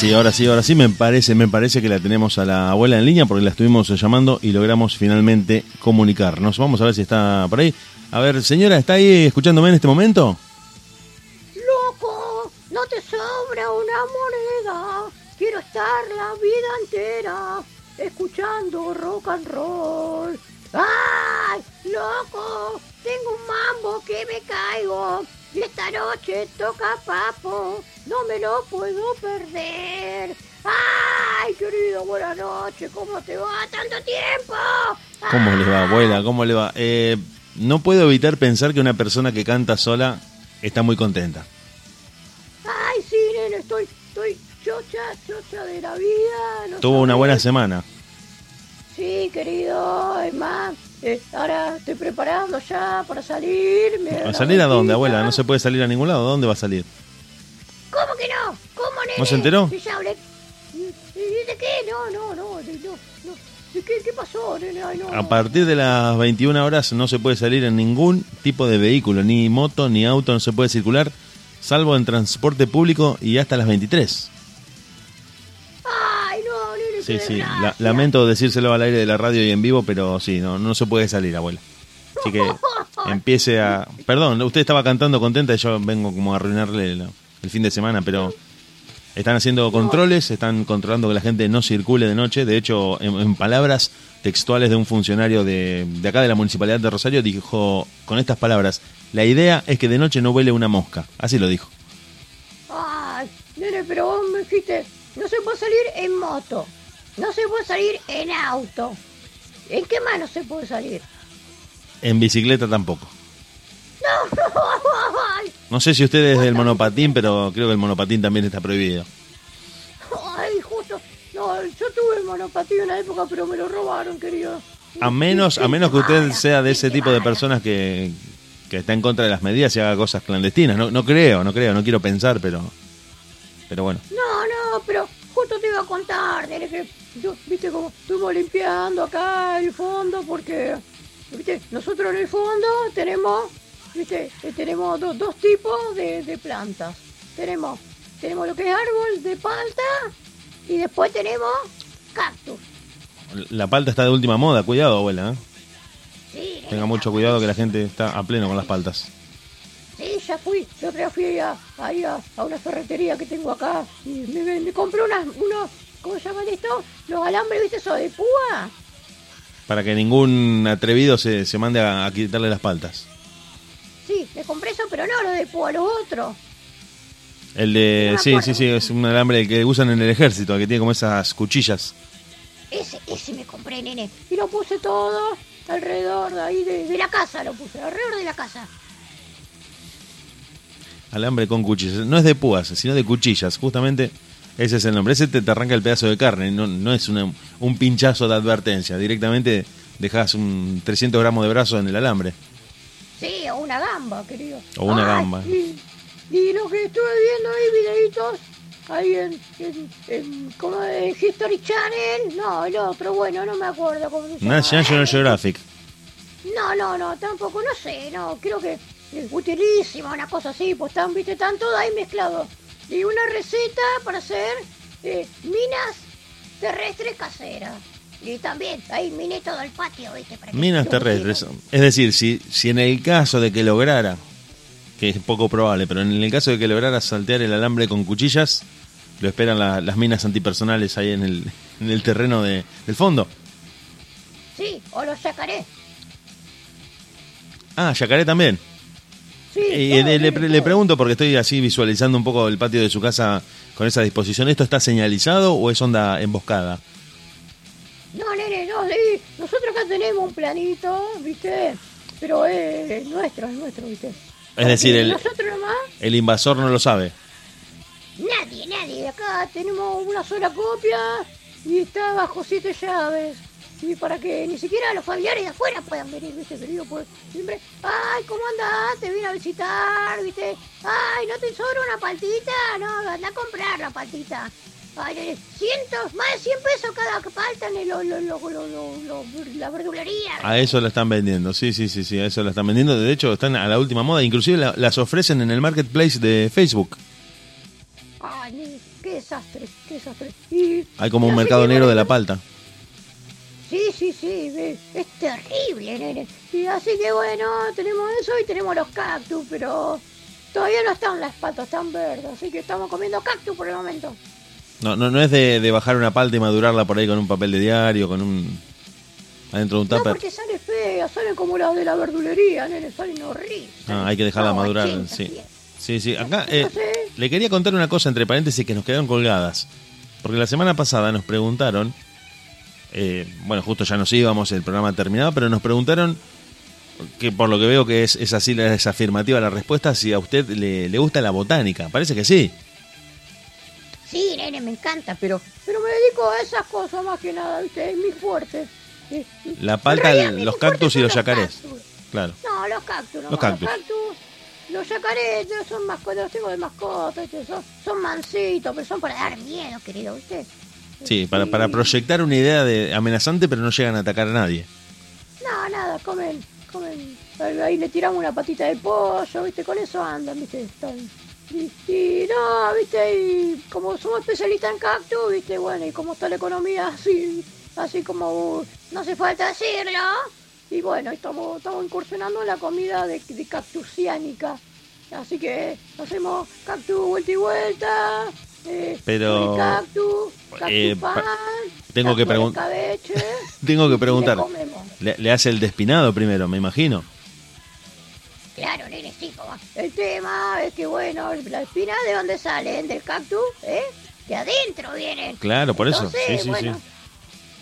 [SPEAKER 1] Sí, ahora sí, ahora sí, me parece, me parece que la tenemos a la abuela en línea porque la estuvimos llamando y logramos finalmente comunicarnos. Vamos a ver si está por ahí. A ver, señora, ¿está ahí escuchándome en este momento?
[SPEAKER 7] Loco, no te sobra una moneda. Quiero estar la vida entera escuchando rock and roll. ¡Ay, loco! Tengo un mambo que me caigo. Y esta noche toca papo. No me lo puedo perder. ¡Ay, querido, buenas noches! ¿Cómo te va? ¡Tanto tiempo!
[SPEAKER 1] ¿Cómo le va, abuela? ¿Cómo le va? Eh, no puedo evitar pensar que una persona que canta sola está muy contenta.
[SPEAKER 7] ¡Ay, sí, nene! Estoy, estoy chocha, chocha de la vida. no
[SPEAKER 1] Tuvo una buena semana.
[SPEAKER 7] Sí, querido, es más, eh, ahora estoy preparando ya para salir.
[SPEAKER 1] ¿A salir a dónde, abuela? No se puede salir a ningún lado. ¿Dónde va a salir?
[SPEAKER 7] ¿Cómo que no? ¿Cómo, nene?
[SPEAKER 1] ¿No se enteró?
[SPEAKER 7] Sí, ya hablé. ¿Y de qué? No, no, no, de, no, no. ¿De qué, qué pasó, nene? Ay, no.
[SPEAKER 1] A partir de las 21 horas no se puede salir en ningún tipo de vehículo, ni moto, ni auto, no se puede circular, salvo en transporte público y hasta las 23. Sí, sí, la- lamento decírselo al aire de la radio y en vivo, pero sí, no, no se puede salir, abuela. Así que empiece a... Perdón, usted estaba cantando contenta y yo vengo como a arruinarle el fin de semana, pero están haciendo controles, están controlando que la gente no circule de noche. De hecho, en, en palabras textuales de un funcionario de, de acá de la Municipalidad de Rosario, dijo con estas palabras, la idea es que de noche no vuele una mosca. Así lo dijo.
[SPEAKER 7] Ay, nene, pero vos me dijiste, no se puede salir en moto, no se puede salir en auto. ¿En qué más no se puede salir?
[SPEAKER 1] En bicicleta tampoco.
[SPEAKER 7] No, ay,
[SPEAKER 1] No sé si usted es del monopatín, pero creo que el monopatín también está prohibido.
[SPEAKER 7] ay, justo. No, yo tuve el monopatín en una época, pero me lo robaron, querido.
[SPEAKER 1] A menos, a menos que usted sea de ese tipo de personas que, que está en contra de las medidas y haga cosas clandestinas. No, no creo, no creo, no quiero pensar, pero, pero bueno.
[SPEAKER 7] No, no, pero justo te iba a contar, nene, que yo, viste, como estuvimos limpiando acá el fondo, porque, viste, nosotros en el fondo tenemos, viste, eh, tenemos do- dos tipos de, de plantas. Tenemos, tenemos lo que es árbol de palta y después tenemos cactus.
[SPEAKER 1] La palta está de última moda, cuidado, abuela. ¿eh?
[SPEAKER 7] Sí,
[SPEAKER 1] Tenga mucho cuidado que la gente está a pleno con las paltas.
[SPEAKER 7] Sí, ya fui. Yo día fui a, ahí a, a una ferretería que tengo acá y me, me- me compré unas, unos, ¿cómo se llaman esto? Los alambres, ¿viste eso de púa?
[SPEAKER 1] Para que ningún atrevido se, se mande a, a quitarle las paltas.
[SPEAKER 7] Sí, me compré eso, pero no los de púa, los otros.
[SPEAKER 1] El de.
[SPEAKER 7] No
[SPEAKER 1] Sí, sí, sí, es un alambre que usan en el ejército, que tiene como esas cuchillas.
[SPEAKER 7] Ese, ese me compré, nene. Y lo puse todo alrededor de ahí, de, de la casa lo puse, alrededor de la casa.
[SPEAKER 1] Alambre con cuchillas. No es de púas, sino de cuchillas. Justamente ese es el nombre. Ese te, te arranca el pedazo de carne. No, no es una- un pinchazo de advertencia. Directamente dejas un 300 gramos de brazo en el alambre.
[SPEAKER 7] Sí, o una gamba, querido.
[SPEAKER 1] O una
[SPEAKER 7] Ay,
[SPEAKER 1] gamba.
[SPEAKER 7] Y, y lo que estuve viendo ahí, videitos, ahí en, en, en, como en History Channel, no, el otro, bueno, no me acuerdo cómo se llama.
[SPEAKER 1] National Geographic.
[SPEAKER 7] No, no, no, tampoco, no sé, no, creo que es utilísima, una cosa así, pues están, viste, están todo ahí mezclado. Y una receta para hacer eh, minas terrestres caseras. Y también, ahí miné todo el patio, viste, para
[SPEAKER 1] Minas terrestres. Es decir, si, si en el caso de que lograra, que es poco probable, pero en el caso de que lograra saltear el alambre con cuchillas, lo esperan la- las minas antipersonales ahí en el, en el terreno de- del fondo.
[SPEAKER 7] Sí, o los sacaré.
[SPEAKER 1] Ah, Yacaré también.
[SPEAKER 7] Sí,
[SPEAKER 1] le, le pregunto porque estoy así visualizando un poco el patio de su casa con esa disposición. ¿Esto está señalizado o es onda emboscada?
[SPEAKER 7] No, nene, no, sí, nosotros acá tenemos un planito, viste, pero es nuestro, es nuestro, viste.
[SPEAKER 1] Es decir, el,
[SPEAKER 7] nomás,
[SPEAKER 1] el invasor no lo sabe.
[SPEAKER 7] nadie, nadie, acá tenemos una sola copia y está bajo siete llaves. Y para que ni siquiera los familiares de afuera puedan venir, viste, querido, pues siempre, ay, ¿cómo andás? Te vine a visitar, viste, ay, ¿no te sobra una paltita? No, anda a comprar la paltita. Ay, cientos, más de 100 pesos cada palta en el- lo- lo- la verdulería.
[SPEAKER 1] A eso la están vendiendo, sí, sí, sí, sí, a eso la están vendiendo. De hecho, están a la última moda. Inclusive la- las ofrecen en el marketplace de Facebook.
[SPEAKER 7] Ay, qué desastre, qué desastre. Y,
[SPEAKER 1] Hay como un mercado negro de la palta.
[SPEAKER 7] Sí, sí, sí, es terrible, nene. Y así que bueno, tenemos eso y tenemos los cactus, pero todavía no están las patas tan verdes, así que estamos comiendo cactus por el momento.
[SPEAKER 1] No, no, no es de, de bajar una palta y madurarla por ahí con un papel de diario, con un... adentro de un
[SPEAKER 7] No,
[SPEAKER 1] tupper.
[SPEAKER 7] porque sale fea, salen como las de la verdulería, nene, salen horribles.
[SPEAKER 1] Ah, hay que dejarla
[SPEAKER 7] No,
[SPEAKER 1] madurar,
[SPEAKER 7] 80,
[SPEAKER 1] sí. Sí, sí. Acá eh,
[SPEAKER 7] No
[SPEAKER 1] le quería contar una cosa entre paréntesis que nos quedaron colgadas. Porque la semana pasada nos preguntaron, eh, bueno, justo ya nos íbamos, el programa terminado, pero nos preguntaron, que por lo que veo que es, es así, es afirmativa la respuesta, si a usted le, le gusta la botánica. Parece que sí.
[SPEAKER 7] Sí, nene, me encanta, pero pero me dedico a esas cosas más que nada, ¿viste? Es mi fuerte.
[SPEAKER 1] La palta,
[SPEAKER 7] realidad,
[SPEAKER 1] los cactus y los yacarés.
[SPEAKER 7] cactus.
[SPEAKER 1] Claro.
[SPEAKER 7] No, los cactus, no
[SPEAKER 1] Los cactus.
[SPEAKER 7] Los yacarés son mascotas, los tengo de mascotas, son, son mansitos, pero son para dar miedo, querido, ¿viste?
[SPEAKER 1] Sí, para, para proyectar una idea de amenazante, pero no llegan a atacar a nadie.
[SPEAKER 7] No, nada, comen, comen. Ahí le tiramos una patita de pollo, ¿viste? Con eso andan, ¿viste? Están- Y, y no, ¿viste? Y como somos especialistas en cactus, ¿viste? Bueno, y como está la economía así, así como no hace falta decirlo. Y bueno, estamos, estamos incursionando en la comida de, de cactusiánica. Así que hacemos cactus vuelta y vuelta.
[SPEAKER 1] Pero, eh, tengo que pregun-
[SPEAKER 7] escabeche,
[SPEAKER 1] Tengo que preguntar.
[SPEAKER 7] le
[SPEAKER 1] hace el despinado primero, me imagino.
[SPEAKER 7] Claro, nene, como- El tema es que, bueno, la espina de dónde salen, del cactus, ¿eh? De adentro vienen.
[SPEAKER 1] Claro, por eso.
[SPEAKER 7] Entonces,
[SPEAKER 1] Sí, sí,
[SPEAKER 7] bueno,
[SPEAKER 1] sí.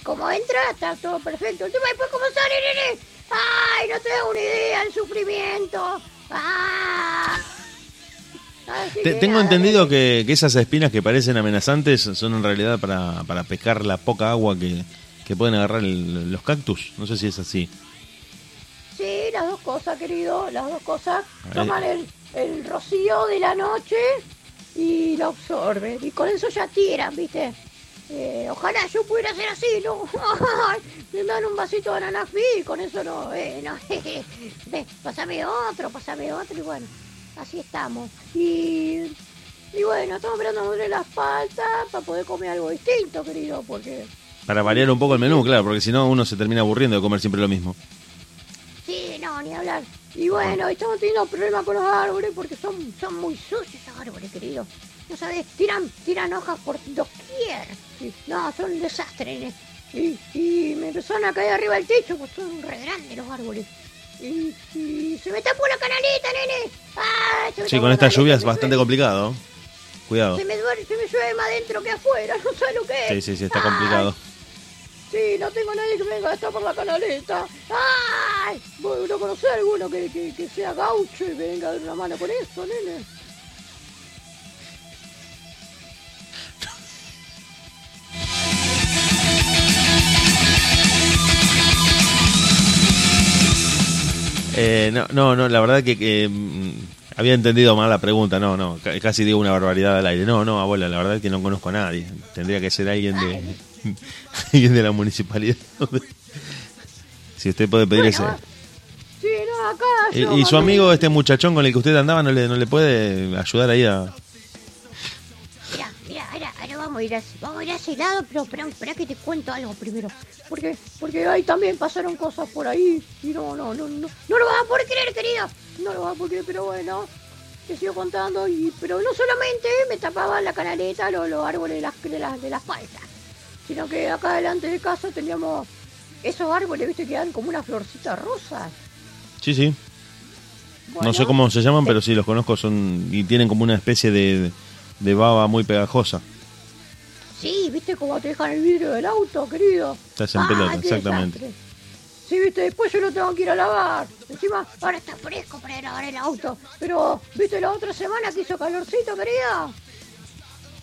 [SPEAKER 7] como entra, está todo perfecto. El tema después, ¿cómo sale, nene? ¡Ay, no te da una idea el sufrimiento! ¡Ah!
[SPEAKER 1] Te- tengo entendido que, que esas espinas que parecen amenazantes son en realidad para, para pescar la poca agua que, que pueden agarrar el- los cactus. No sé si es así.
[SPEAKER 7] Sí, las dos cosas, querido, las dos cosas. Toman el, el rocío de la noche y lo absorben. Y con eso ya tiran, ¿viste? Eh, ojalá yo pudiera hacer así, ¿no? Me dan un vasito de ananafí y con eso no, eh, no. Ve, Pásame otro, pásame otro y bueno, así estamos. Y, y bueno, estamos esperando a las paltas para poder comer algo distinto, querido, porque
[SPEAKER 1] Para variar un poco el menú, claro, porque si no uno se termina aburriendo de comer siempre lo mismo.
[SPEAKER 7] Sí, no, ni hablar. Y bueno, estamos teniendo problemas con los árboles porque son, son muy sucios esos árboles, querido. No sabes, tiran, tiran hojas por doquier. Sí, No, son un desastre, nene. Y, y me empezaron a caer arriba del techo, pues son re grandes los árboles. Y, y se me tapó la canaleta, nene. ¡Ah! se me
[SPEAKER 1] Sí, con
[SPEAKER 7] la
[SPEAKER 1] esta
[SPEAKER 7] canaleta,
[SPEAKER 1] lluvia es bastante
[SPEAKER 7] me-
[SPEAKER 1] complicado. Cuidado.
[SPEAKER 7] Se me, duele, se me llueve más adentro que afuera, no sé lo que es.
[SPEAKER 1] Sí, sí, sí, está
[SPEAKER 7] Ay,
[SPEAKER 1] complicado.
[SPEAKER 7] Sí, no tengo nadie que venga a destapar la canaleta. ¡Ay! No conocés alguno que, que, que sea gaucho y venga a dar una mano con eso, nene.
[SPEAKER 1] Eh, no, no, no, la verdad que, que, mm, había entendido mal la pregunta. No, no, ca- casi digo una barbaridad al aire. No, no, abuela, la verdad es que no conozco a nadie. Tendría que ser alguien de, alguien de la municipalidad. si usted puede pedir ese.
[SPEAKER 7] Bueno, Sí, no, acá
[SPEAKER 1] Eh,
[SPEAKER 7] yo,
[SPEAKER 1] ¿Y su amigo, este muchachón con el que usted andaba, no le, no le puede ayudar ahí a...?
[SPEAKER 7] Mira, mira, ahora, ahora vamos a ir a, vamos a ir a ese lado, pero espera, espera que te cuento algo primero. Porque, porque ahí también pasaron cosas por ahí. Y no, no, no, no, no lo vas a poder creer, querido. No lo vas a poder creer, pero bueno. Te sigo contando. Y, pero no solamente me tapaban la canaleta los, los árboles de las, de, las, de las paltas. Sino que acá delante de casa teníamos esos árboles, viste, que dan como una florcita rosa.
[SPEAKER 1] Sí, sí. no sé cómo se llaman, pero sí, los conozco. son Y tienen como una especie de, de baba muy pegajosa.
[SPEAKER 7] Sí, viste cómo te dejan el vidrio del auto, querido.
[SPEAKER 1] Hacen
[SPEAKER 7] Ah,
[SPEAKER 1] pelota,
[SPEAKER 7] qué
[SPEAKER 1] exactamente.
[SPEAKER 7] desastre. Sí, viste, después yo lo tengo que ir a lavar. Encima, ahora está fresco para lavar el auto. Pero, viste, la otra semana que hizo calorcito, querido.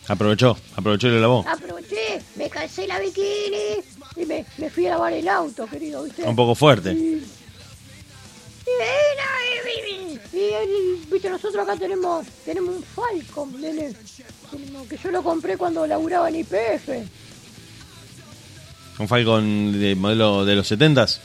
[SPEAKER 1] Aprovechó, aprovechó y lo lavó.
[SPEAKER 7] Aproveché, me calcé la bikini y me, me fui a lavar el auto, querido, viste.
[SPEAKER 1] Un poco fuerte.
[SPEAKER 7] Y- y- y- y- viste, nosotros acá tenemos tenemos un Falcon, nene. Que yo lo compré cuando laburaba en IPF.
[SPEAKER 1] Un Falcon de modelo de los 70s.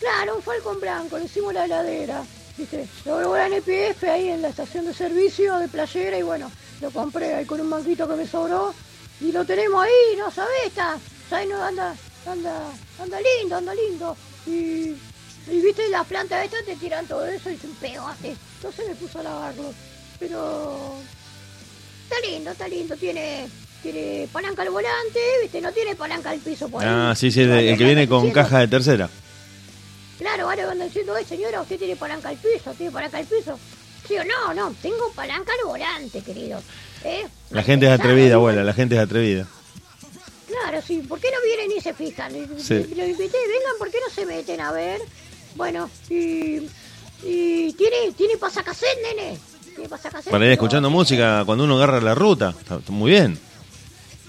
[SPEAKER 7] Claro, un Falcon blanco, le hicimos la heladera. ¿viste? Lo logré en EPF ahí en la estación de servicio de playera y bueno, lo compré ahí con un banquito que me sobró y lo tenemos ahí, ¿no sabés? Está, ¿sabés? No, anda, anda, anda lindo, anda lindo. Y, y viste, las plantas estas te tiran todo eso y se pegaste. Entonces me puso a lavarlo. Pero está lindo, está lindo, tiene... Tiene palanca al volante, viste, no tiene palanca al piso por ahí.
[SPEAKER 1] Ah, sí, sí, el, el que viene con
[SPEAKER 7] Diciendo-
[SPEAKER 1] caja de tercera.
[SPEAKER 7] Claro, ahora van diciendo, "Ay, señora, usted tiene palanca al piso, tiene palanca al piso. Sí o no, no, tengo palanca al volante, querido. ¿Eh?
[SPEAKER 1] La gente es atrevida, abuela, la gente es atrevida.
[SPEAKER 7] Claro, sí, ¿por qué no vienen y se fijan?
[SPEAKER 1] Sí.
[SPEAKER 7] Los invité, vengan, ¿por qué no se meten a ver? Bueno, y... Y tiene, tiene pasacassette, nene.
[SPEAKER 1] Para ir escuchando música cuando uno agarra la ruta. Está, muy bien.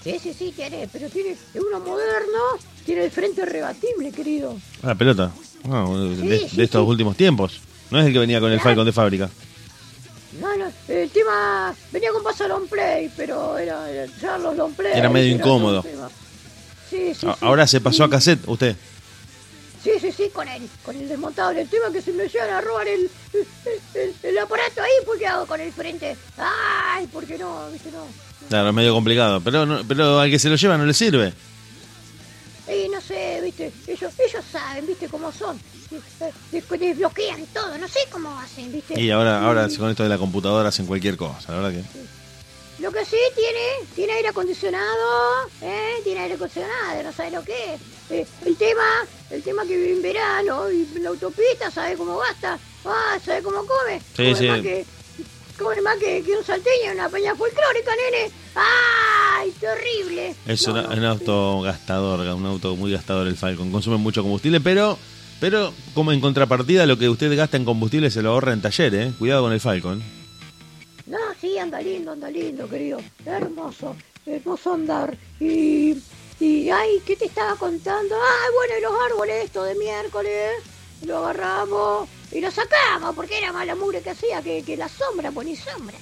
[SPEAKER 7] Sí, sí, sí, tiene, pero tiene, es uno moderno, tiene el frente rebatible, querido.
[SPEAKER 1] Ah, pelota. Ah, de,
[SPEAKER 7] Sí,
[SPEAKER 1] de
[SPEAKER 7] sí,
[SPEAKER 1] estos
[SPEAKER 7] sí.
[SPEAKER 1] últimos tiempos. No es el que venía con el Falcon de fábrica.
[SPEAKER 7] No, no, el tema venía con paso long play, pero era, ya los long play.
[SPEAKER 1] Era medio incómodo.
[SPEAKER 7] Sí, sí.
[SPEAKER 1] Ahora se pasó a cassette, usted.
[SPEAKER 7] Sí, sí, sí, con el, con el desmontable. El tema que si me llegan a robar el, el, el- el aparato ahí, pues ¿qué hago con el frente? Ay, ¿por qué no? ¿Viste? No.
[SPEAKER 1] Claro, es medio complicado. Pero, no- pero al que se lo lleva no le sirve.
[SPEAKER 7] Y no sé, ¿viste? Ellos, ellos saben, ¿viste? Cómo son. Des- Desbloquean todo, no sé cómo hacen, ¿viste?
[SPEAKER 1] Y ahora, ahora con esto de la computadora hacen cualquier cosa, la verdad que.
[SPEAKER 7] Lo que sí tiene, tiene aire acondicionado, ¿eh? Tiene aire acondicionado, no sabe lo que es. Eh, el tema, el tema que vive en verano y en la autopista, sabe cómo gasta, ah, sabe cómo come.
[SPEAKER 1] Sí,
[SPEAKER 7] come
[SPEAKER 1] sí.
[SPEAKER 7] Más que, come más que, que un salteño una peña folclórica, nene. ¡Ay, terrible!
[SPEAKER 1] Es
[SPEAKER 7] No,
[SPEAKER 1] una-
[SPEAKER 7] no,
[SPEAKER 1] un auto gastador, un auto muy gastador el Falcon. Consume mucho combustible, pero pero como en contrapartida lo que usted gasta en combustible se lo ahorra en taller, ¿eh? Cuidado con el Falcon.
[SPEAKER 7] No, sí, anda lindo, anda lindo, querido. Hermoso, hermoso andar. Y, y, ay, ¿qué te estaba contando? Ay, bueno, y los árboles esto de miércoles, lo agarramos y lo sacamos, porque era mala mugre que hacía, que, que la sombra ponía sombras.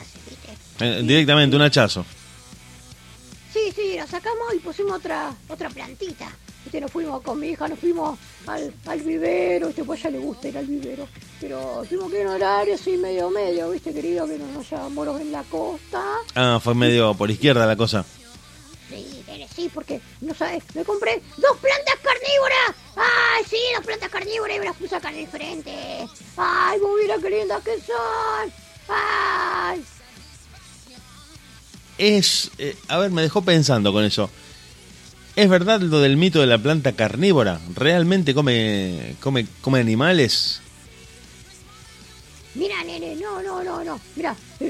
[SPEAKER 1] Eh, directamente un hachazo.
[SPEAKER 7] Sí, sí, la sacamos y pusimos otra otra plantita. ¿Viste? Nos fuimos con mi hija, nos fuimos al, al vivero, ¿viste? pues a ella le gusta ir al vivero. Pero tuvimos que ir en horario así medio medio, ¿viste, querido? Que no nos llevamos en la costa.
[SPEAKER 1] Ah, fue medio por izquierda la cosa.
[SPEAKER 7] Sí, sí, porque, no sabes, me compré dos plantas carnívoras. Ay, sí, dos plantas carnívoras y me las puse acá en el frente. Ay, mira qué lindas que son. Ay,
[SPEAKER 1] Es, eh, a ver, me dejó pensando con eso. ¿Es verdad lo del mito de la planta carnívora? ¿Realmente come come come animales?
[SPEAKER 7] mira, nene, no, no, no, no. Mira.
[SPEAKER 1] Por,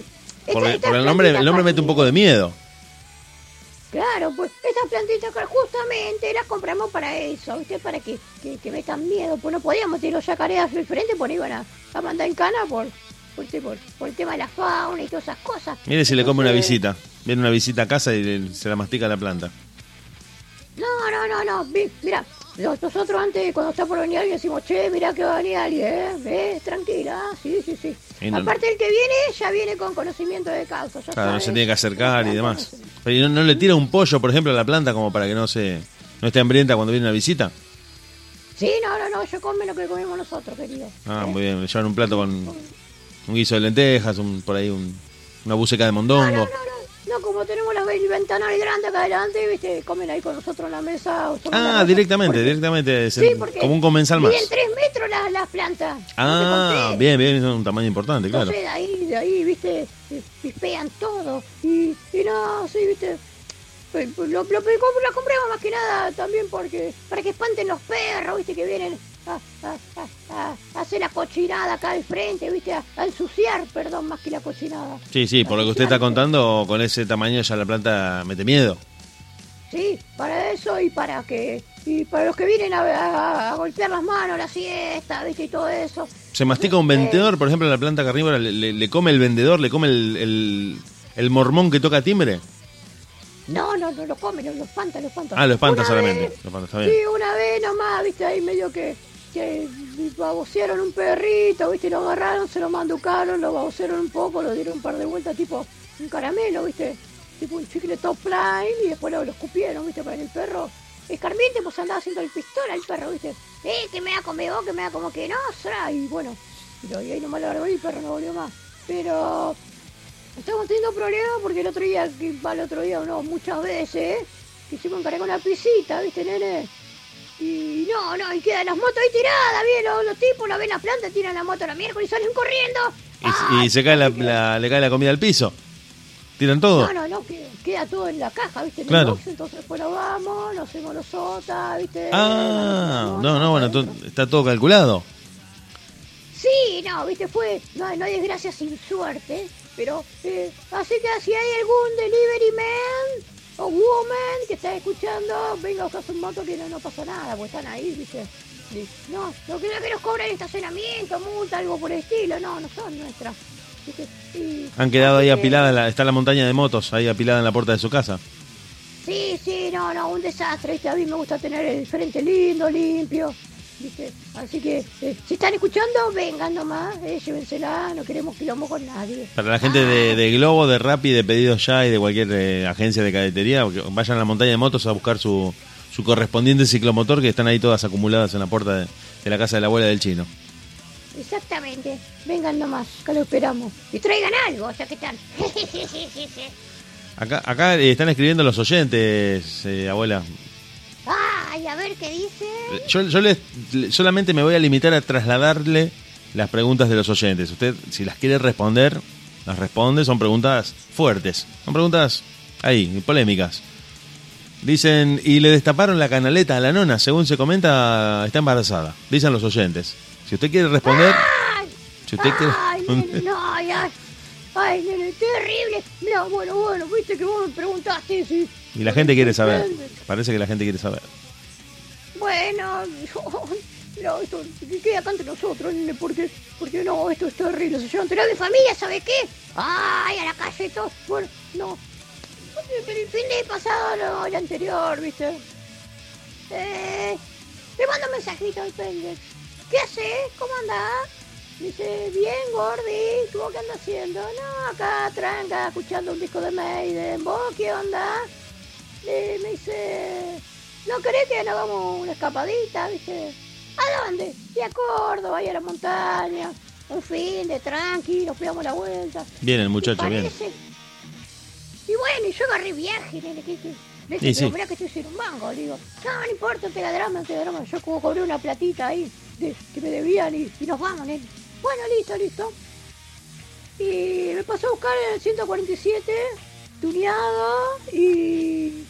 [SPEAKER 7] esta-
[SPEAKER 1] el-
[SPEAKER 7] esta
[SPEAKER 1] por el nombre, el nombre mete un poco de miedo.
[SPEAKER 7] Claro, pues estas plantitas justamente las compramos para eso, ¿viste? Para que, que, que metan miedo. Pues no podíamos tirar los yacarés al frente, pues iban a, a mandar en cana por, por, por, por el tema de la fauna y todas esas cosas.
[SPEAKER 1] Mire si le come una visita. Viene una visita a casa y le- se la mastica la planta.
[SPEAKER 7] No, no, no, no. Mira, nosotros antes, cuando está por venir alguien, decimos, che, mira que va a venir alguien, ¿eh? ¿Ves? Tranquila, sí, sí, sí.
[SPEAKER 1] No-
[SPEAKER 7] Aparte, el que viene, ya viene con conocimiento de causa. Ya
[SPEAKER 1] Claro, no se tiene que acercar y demás. Pero ¿y no, no le tira un pollo, por ejemplo, a la planta como para que no se no esté hambrienta cuando viene una visita?
[SPEAKER 7] Sí, no, no, no, yo come lo que comemos nosotros, querido.
[SPEAKER 1] Ah,
[SPEAKER 7] ¿eh?
[SPEAKER 1] muy bien. Le llevan un plato con un guiso de lentejas, un, por ahí un, una buceca de mondongo.
[SPEAKER 7] No, no, no, no, como tenemos las ve- ventanales grandes acá adelante, viste, comen ahí con nosotros en la mesa. o la
[SPEAKER 1] Ah,
[SPEAKER 7] mesa.
[SPEAKER 1] directamente,
[SPEAKER 7] Porque-
[SPEAKER 1] directamente.
[SPEAKER 7] Sí, porque
[SPEAKER 1] como un comensal más.
[SPEAKER 7] Miden tres metros las, las plantas.
[SPEAKER 1] Ah,
[SPEAKER 7] No
[SPEAKER 1] bien, bien, es un tamaño importante, claro.
[SPEAKER 7] Entonces de ahí, de ahí, viste, pispean todo. Y, y no, sí, viste. Pues, pues, Lo, lo, lo compramos más que nada también porque para que espanten los perros, viste, que vienen a, a- a- a hacer la cochinada acá al frente, viste, a, ensuciar, perdón, más que la cochinada.
[SPEAKER 1] Sí, sí, por lo que usted está contando, con ese tamaño ya la planta mete miedo.
[SPEAKER 7] Sí, para eso y para que y para los que vienen a, golpear las manos, la siesta, viste, y todo eso.
[SPEAKER 1] Se mastica un vendedor, por ejemplo, la planta carnívora, le, le- le come el vendedor, le come el, el, el mormón que toca timbre.
[SPEAKER 7] No, no, no lo comen, lo, espanta, lo espanta.
[SPEAKER 1] Ah, lo espanta solamente.
[SPEAKER 7] vez-
[SPEAKER 1] Lo espanta, está bien.
[SPEAKER 7] Sí, una vez nomás, viste, ahí medio que, que babosearon un perrito, viste, lo agarraron, se lo manducaron, lo babosearon un poco, lo dieron un par de vueltas, tipo un caramelo, viste, tipo un chicle top line, y después lo, lo escupieron, viste, para el perro. Escarmiente, pues andaba haciendo el pistola el perro, viste. Eh, que me da vos, que me da como que no, será, y bueno. Y ahí nomás la grabé y el perro no volvió más. Pero estamos teniendo problemas porque el otro día, que el otro día, no, muchas veces, quisimos encargar con la pisita, ¿viste, nene? Y no, no, y quedan las motos ahí tiradas, bien, los, los tipos la ven la planta, tiran la moto a la miércoles y salen corriendo.
[SPEAKER 1] Y, y se cae la, la- le cae la comida al piso. ¿Tiran todo?
[SPEAKER 7] No, no, no, que- queda todo en la caja, ¿viste? En el
[SPEAKER 1] Claro.
[SPEAKER 7] box, entonces después nos vamos, nos hacemos los sotas, ¿viste?
[SPEAKER 1] Ah, no, no, bueno, está todo calculado.
[SPEAKER 7] Sí, no, ¿viste? Fue, no, no hay desgracia sin suerte, pero, eh, así que si hay algún delivery man o woman que está escuchando, venga a buscar su moto que no, no pasa nada, pues están ahí, ¿viste? Y, no, no creo que nos cobran estacionamiento, multa, algo por el estilo, no, no son nuestras. ¿viste? Y-
[SPEAKER 1] Han quedado ahí apiladas, la- está la montaña de motos ahí apilada en la puerta de su casa.
[SPEAKER 7] Sí, sí, no, no, un desastre, ¿viste? A mí me gusta tener el frente lindo, limpio, ¿viste? Así que, eh, si están escuchando, vengan nomás, eh, llévensela, no queremos quilombo con nadie.
[SPEAKER 1] Para la gente de, de Globo, de Rappi, de Pedidos Ya y de cualquier eh, agencia de cadetería, vayan a la montaña de motos a buscar su, su correspondiente ciclomotor, que están ahí todas acumuladas en la puerta de, de la casa de la abuela del chino.
[SPEAKER 7] Exactamente, vengan nomás, que lo esperamos. Y traigan algo, ya que están.
[SPEAKER 1] Acá, acá eh, están escribiendo los oyentes, eh, abuela.
[SPEAKER 7] Ay, a ver qué dice.
[SPEAKER 1] Yo, yo les, le- solamente me voy a limitar a trasladarle las preguntas de los oyentes. Usted, si las quiere responder, las responde. Son preguntas fuertes. Son preguntas ahí, polémicas. Dicen, y le destaparon la canaleta a la nona. Según se comenta, está embarazada. Dicen los oyentes. Si usted quiere responder, si usted quiere...
[SPEAKER 7] Ay, no, ay, ay. Ay, nene, terrible. Mira, bueno, bueno, viste que vos me preguntaste si...
[SPEAKER 1] Y la gente quiere saber. Parece que la gente quiere saber.
[SPEAKER 7] Bueno, no, esto que queda acá entre nosotros, nene, porque, porque no, esto es terrible. Se llevan mi familia, ¿sabe qué? Ay, a la calle todo. Bueno, no. El fin de pasado, no, el anterior, ¿viste? Eh, le mando un mensajito al Pendex. ¿Qué haces? ¿Cómo andás? Dice, bien, Gordi, ¿tú qué andas haciendo? No, acá, tranca, escuchando un disco de Maiden. ¿Vos qué onda? Y me dice, ¿no querés que nos hagamos una escapadita, viste? ¿A dónde? Y a Córdoba, y a la montaña. Un fin de tranqui, nos pegamos la vuelta.
[SPEAKER 1] Viene el muchacho,
[SPEAKER 7] ¿Te
[SPEAKER 1] viene.
[SPEAKER 7] parece? Y bueno, yo agarré viaje, nene, que le dije,
[SPEAKER 1] sí.
[SPEAKER 7] pero mirá que estoy sin un mango, le digo, no, no importa, te da drama, te da drama. Yo como cobré una platita ahí de, que me debían y, y nos vamos, nene. Bueno, listo, listo. Y me pasó a buscar el 147, tuneado, y...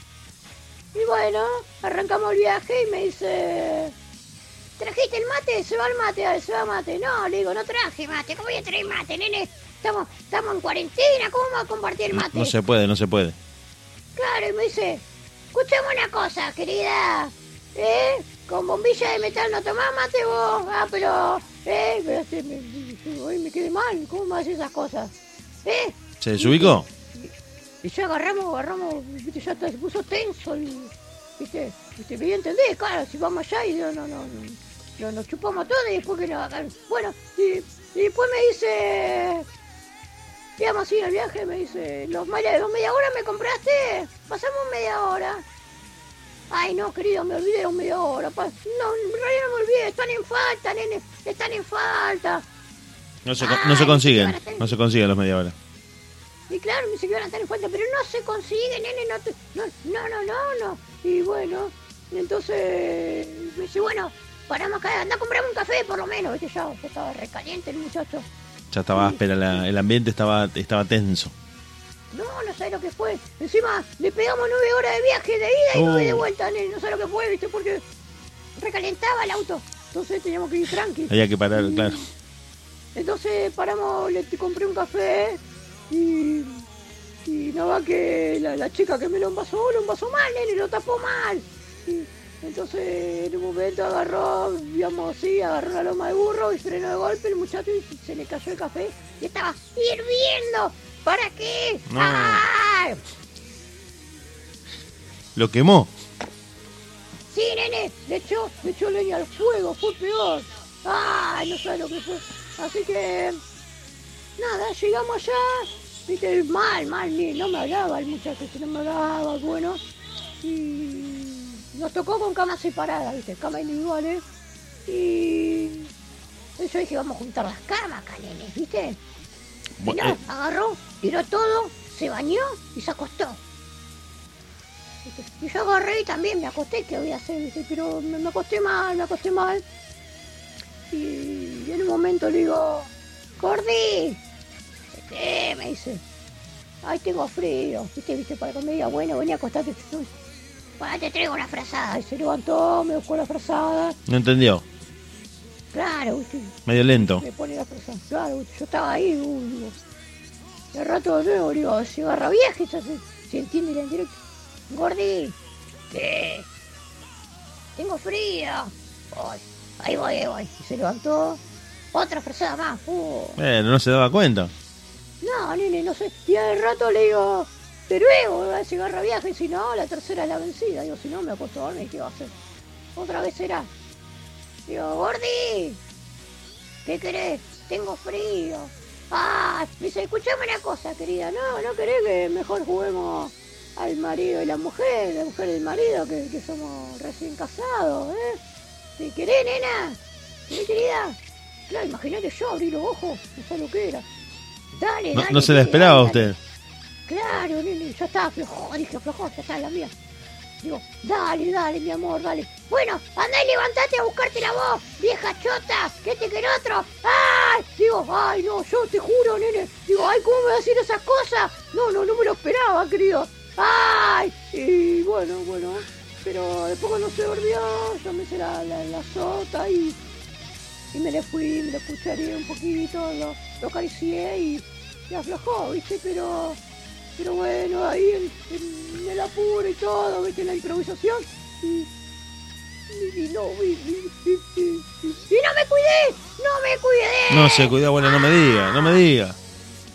[SPEAKER 7] Y bueno, arrancamos el viaje y me dice... ¿Trajiste el mate? Se va el mate, dale, se va el mate. No, le digo, no traje mate. ¿Cómo voy a traer mate, nene? Estamos, estamos en cuarentena, ¿cómo vamos a compartir el mate?
[SPEAKER 1] No se puede, no se puede.
[SPEAKER 7] Claro, y me dice, escuchame una cosa, querida. ¿Eh? Con bombilla de metal no tomás mate vos. Ah, pero... ¿Eh? Pero este, me, me- me quedé mal. ¿Cómo me haces esas cosas? ¿Eh?
[SPEAKER 1] ¿Se desubicó?
[SPEAKER 7] Y ya agarramos, agarramos, viste, ya se puso tenso el, viste, viste, me entendés, claro, si vamos allá y no, no, no, no, no, nos chupamos todo y después que nos bueno, y, y después me dice, íbamos así al viaje, me dice, los, media- los media hora me compraste, pasamos media hora. Ay, no, querido, me olvidé los media hora. pa- No, en realidad no me olvidé, están en falta, nene, están en falta.
[SPEAKER 1] No se, no se consiguen, no se consiguen los media hora.
[SPEAKER 7] Y claro, me dice que van a estar en falta, pero no se consigue, nene, no, te- no, no, no, no, no. Y bueno, entonces me dice, bueno, paramos acá, anda a comprarme un café por lo menos, viste, ya, ya estaba recaliente el muchacho.
[SPEAKER 1] Ya estaba áspera, la- el ambiente estaba, estaba tenso.
[SPEAKER 7] No, no sé lo que fue. Encima le pegamos nueve horas de viaje de ida y nueve de
[SPEAKER 1] Oh.
[SPEAKER 7] vuelta, nene, no sé lo que fue, viste, porque recalentaba el auto. Entonces teníamos que ir tranqui.
[SPEAKER 1] Había que parar, claro.
[SPEAKER 7] Entonces paramos, le compré un café y, y no va que la, la chica que me lo envasó, lo envasó mal, nene, lo tapó mal. Y entonces en un momento agarró, digamos así, agarró una loma de burro y frenó de golpe el muchacho y se le cayó el café y estaba hirviendo. ¿Para qué?
[SPEAKER 1] No.
[SPEAKER 7] ¡Ay!
[SPEAKER 1] Lo quemó.
[SPEAKER 7] Sí, nene, le echó, le echó leña al fuego, fue peor. Ay, no sé lo que fue. Así que, nada, llegamos allá, viste, mal, mal, no me hablaba el muchacho, si no me hablaba, bueno. Y nos tocó con camas separadas, viste, camas individuales. Y, Yo dije, vamos a juntar las camas acá, nene, ¿viste? No,
[SPEAKER 1] eh,
[SPEAKER 7] agarró, tiró todo, se bañó y se acostó. Y yo agarré y también me acosté, ¿qué voy a hacer? ¿viste? Pero me, me acosté mal, me acosté mal. Y en un momento le digo, Gordi, ¿qué? Me dice, ay, tengo frío. ¿Viste? ¿Viste? Para que me diga, bueno, vení a acostarte. Para, te traigo una frazada. Y se levantó, me buscó la frazada.
[SPEAKER 1] no entendió.
[SPEAKER 7] Claro, ¿viste?
[SPEAKER 1] Medio lento.
[SPEAKER 7] Me pone la frazada. Claro, yo estaba ahí, digo. De rato de nuevo, digo, cigarra vieja, ya se, se entiende la indirecta. Gordi, ¿qué? Tengo frío. Ay, ahí voy, ahí voy. Y se levantó. Otra frazada más. Uh.
[SPEAKER 1] Bueno, no se daba cuenta.
[SPEAKER 7] No, nene, no sé. Y al rato le digo, pero luego a cigarra viaje, si no, la tercera es la vencida. Digo, si no, me acuesto a dormir, ¿qué va a hacer? Otra vez será. Digo, Gordi, ¿qué querés? Tengo frío. Ah, dice, escuchame una cosa, querida. No, no querés que mejor juguemos al marido y la mujer, la mujer y el marido, que, que somos recién casados, ¿eh? ¿Te querés, nena? ¿Sí, querida? Claro, imagínate yo abrí los ojos, no sé lo que era. Dale,
[SPEAKER 1] No,
[SPEAKER 7] dale.
[SPEAKER 1] no se la esperaba
[SPEAKER 7] dale, dale.
[SPEAKER 1] usted.
[SPEAKER 7] Claro, nene, ya estaba flojo, dije flojo, ya está la mía. Digo, dale, dale, mi amor, dale. Bueno, andá y levantate a buscarte la voz, vieja chota, que este que el otro. ¡Ay! Digo, ay, no, yo te juro, nene. Digo, ay, ¿cómo me va a decir esas cosas? No, no, no me lo esperaba, querido. ¡Ay! Y bueno, bueno, pero después cuando se volvió, yo me hice la, la, la sota y, y me le fui, me lo escucharé un poquito, lo, lo acaricié y, y aflojó, ¿viste? Pero pero bueno, ahí en, en el apuro y todo, viste, la improvisación. Y, y, no, y, y- no me cuidé, no me cuidé.
[SPEAKER 1] No se cuida, bueno, no me diga, no me diga.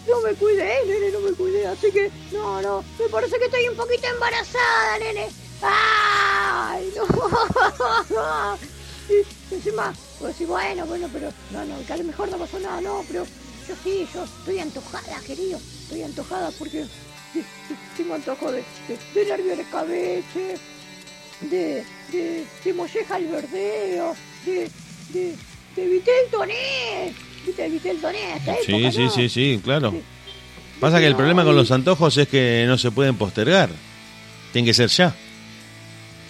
[SPEAKER 7] No me cuidé, nene, no me cuidé. Así que, no, no, me parece que estoy un poquito embarazada, nene. ¡Ay, no! Y encima, pues decir, bueno, bueno, pero, no, no, que a lo mejor no pasó nada, no, pero yo sí, yo estoy antojada, querido. Estoy antojada porque tengo antojo de, de, de nervio de escabeche, de, de, de molleja al verdeo, de, de, de vitel toné. ¿Viste el vitel toné? Esta
[SPEAKER 1] Sí,
[SPEAKER 7] época,
[SPEAKER 1] sí,
[SPEAKER 7] ¿no?
[SPEAKER 1] sí, sí, claro. Pasa que el problema con los antojos es que no se pueden postergar. Tienen que ser ya.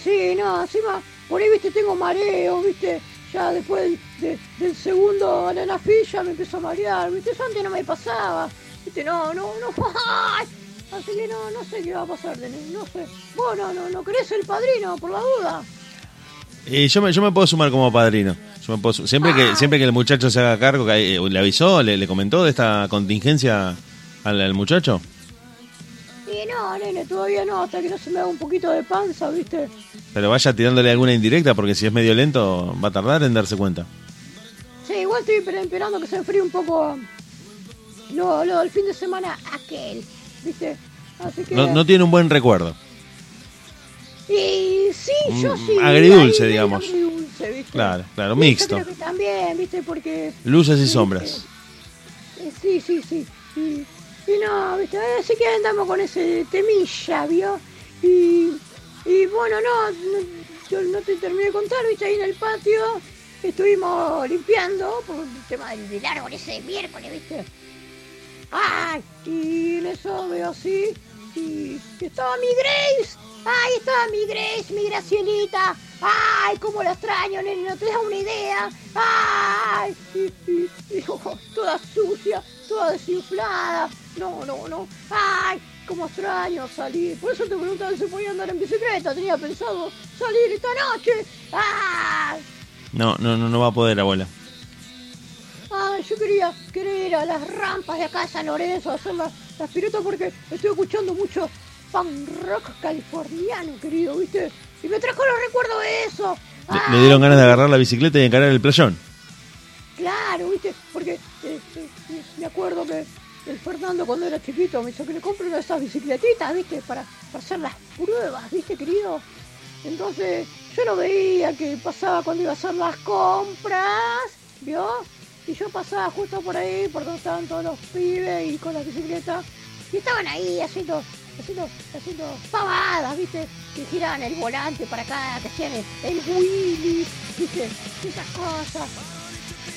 [SPEAKER 7] Sí, no, encima, por ahí, viste, tengo mareo, viste, ya después del, de- del segundo ananafil ya me empezó a marear, viste, eso antes no me pasaba, viste, no, no, no, ¡ay! así que no, no sé qué va a pasar, no sé, vos no, no, no querés el padrino, por la duda,
[SPEAKER 1] Y yo me, yo me puedo sumar como padrino. Yo me puedo siempre, que, siempre que el muchacho se haga cargo, que, eh, ¿le avisó, le, le comentó de esta contingencia al, al muchacho?
[SPEAKER 7] y no, nene, todavía no, hasta que no se me haga un poquito de panza, viste,
[SPEAKER 1] Pero vaya tirándole alguna indirecta, porque si es medio lento, va a tardar en darse cuenta.
[SPEAKER 7] sí, igual estoy esper- esperando que se enfríe un poco lo, lo del fin de semana aquel, viste, así que...
[SPEAKER 1] No, no tiene un buen recuerdo.
[SPEAKER 7] Y sí, yo sí.
[SPEAKER 1] agridulce,
[SPEAKER 7] ahí,
[SPEAKER 1] digamos.
[SPEAKER 7] agridulce, ¿viste?
[SPEAKER 1] Claro, claro,
[SPEAKER 7] Y
[SPEAKER 1] mixto.
[SPEAKER 7] Yo creo que también, ¿viste? Porque.
[SPEAKER 1] Luces y
[SPEAKER 7] ¿viste?
[SPEAKER 1] sombras.
[SPEAKER 7] Eh, Sí, sí, sí. Y, y no, ¿viste? Así que andamos con ese temilla, ¿vio? Y, y bueno, no, yo no te terminé de contar, ¿viste? Ahí en el patio estuvimos limpiando por el tema del, árbol ese miércoles, ¿viste? ¡Ay! Y en eso veo así. Y, y estaba mi Grace. ¡Ay, estaba mi Grace, mi Gracielita! ¡Ay, cómo la extraño, nene! No te das una idea. ¡Ay! Y, y- y, oh, toda sucia, toda desinflada. No, no, no. ¡Ay! Cómo extraño salir. Por eso te preguntaba si podía andar en bicicleta. Tenía pensado salir esta noche. ¡Ay!
[SPEAKER 1] No, no, no, no va a poder, abuela.
[SPEAKER 7] Ay, yo quería, quería ir a las rampas de acá de San Lorenzo a hacer las, las piruetas porque estoy escuchando mucho punk rock californiano, querido, ¿viste? Y me trajo los recuerdos de eso.
[SPEAKER 1] Le, le dieron ganas de agarrar la bicicleta y encarar el playón.
[SPEAKER 7] Claro, ¿viste? Porque eh, eh, me acuerdo que el Fernando cuando era chiquito me hizo que le compre una de esas bicicletitas, ¿viste? Para, hacer las pruebas, ¿viste, querido? Entonces yo lo veía que pasaba cuando iba a hacer las compras, ¿vio? Y yo pasaba justo por ahí, por donde estaban todos los pibes y con las bicicletas. Y estaban ahí haciendo, haciendo, haciendo pavadas, ¿viste? Que giraban el volante para acá, que hacían el, el wheelie, ¿viste? Esas cosas.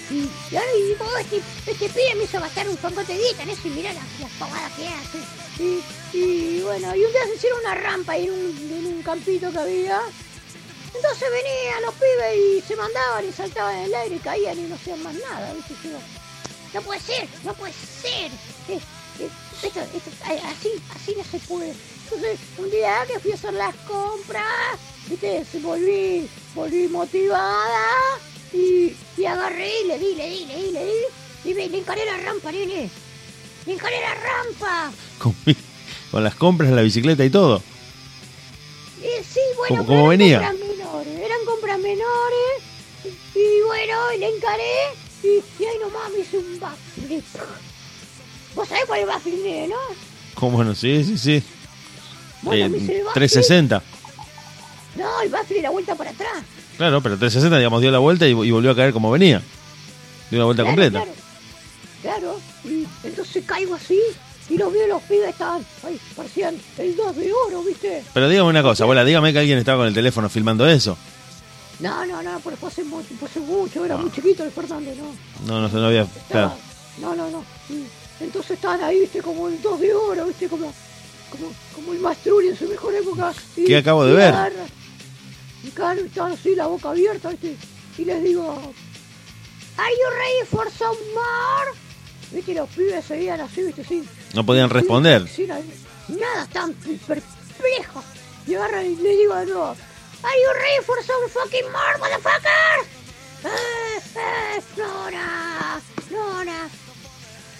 [SPEAKER 7] Y, y ahora digo, este, este pibe me hizo gastar un poco de guita en y mirá las, las pavadas que hace. Y, y bueno, y un día se hicieron una rampa en un, en un campito que había. Entonces venían los pibes y se mandaban y saltaban en el aire y caían y no hacían más nada. Y yo, no puede ser, no puede ser. Esto, esto, así, así no se puede. Entonces, un día que fui a hacer las compras, viste, volví, volví motivada y, y agarré y le di, le di, le di, le di. Y me, le encaré la rampa, nene. Le encaré la rampa.
[SPEAKER 1] Con, con las compras, la bicicleta y todo.
[SPEAKER 7] Y sí, bueno,
[SPEAKER 1] ¿Cómo-
[SPEAKER 7] pero
[SPEAKER 1] cómo
[SPEAKER 7] eran
[SPEAKER 1] venía?
[SPEAKER 7] compras menores, eran compras menores. Y bueno, y le encaré y, y ahí nomás me hice un backflip. ¿Vos sabés cuál es el backflip, no?
[SPEAKER 1] ¿Cómo no? Sí, sí, sí.
[SPEAKER 7] Bueno,
[SPEAKER 1] Eh,
[SPEAKER 7] me hice el backflip.
[SPEAKER 1] 360.
[SPEAKER 7] No, el backflip la vuelta para atrás.
[SPEAKER 1] Claro, pero 360, digamos, dio la vuelta y, y volvió a caer como venía. Dio una vuelta
[SPEAKER 7] Claro,
[SPEAKER 1] completa.
[SPEAKER 7] Claro, claro. Y entonces caigo así y los veo los pibes estaban ahí, parecían el 2 de oro, ¿viste?
[SPEAKER 1] Pero dígame una cosa, abuela, dígame que alguien estaba con el teléfono filmando eso.
[SPEAKER 7] No, no, no, pero fue hace mucho, fue hace mucho, era muy chiquito el Fernando, ¿no?
[SPEAKER 1] No, no, no había. Claro.
[SPEAKER 7] No, no, no. Entonces estaban ahí, viste, como el 2 de oro, viste, como, como, como el Mastruri en su mejor época.
[SPEAKER 1] ¿Qué acabo de ver?
[SPEAKER 7] agarra- Y claro, así, la boca abierta, viste, y les digo, ¿Are you ready for some more? Viste, los pibes seguían así, viste, sí.
[SPEAKER 1] No podían responder.
[SPEAKER 7] Sí, nada, tan perplejos. Y agarran y le digo de nuevo, ¿Are you ready for some fucking more, motherfuckers? Eh, eh, Nora, Nora.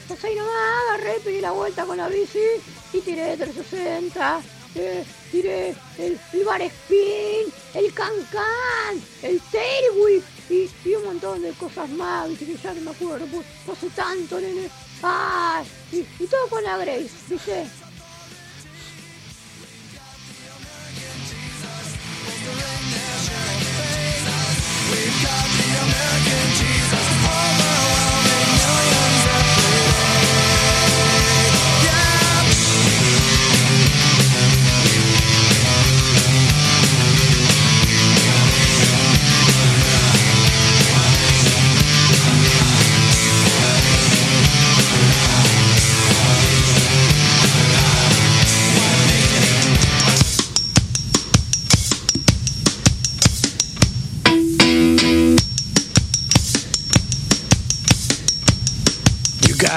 [SPEAKER 7] Pues ahí nomás agarré, pegué la vuelta con la bici y tiré 360. Eh, tiré el, el bar spin, el can-can, el tail whip y, un montón de cosas más, viste, que ya no me acuerdo, no tanto, nene. Ah, y, todo con la Grace, viste.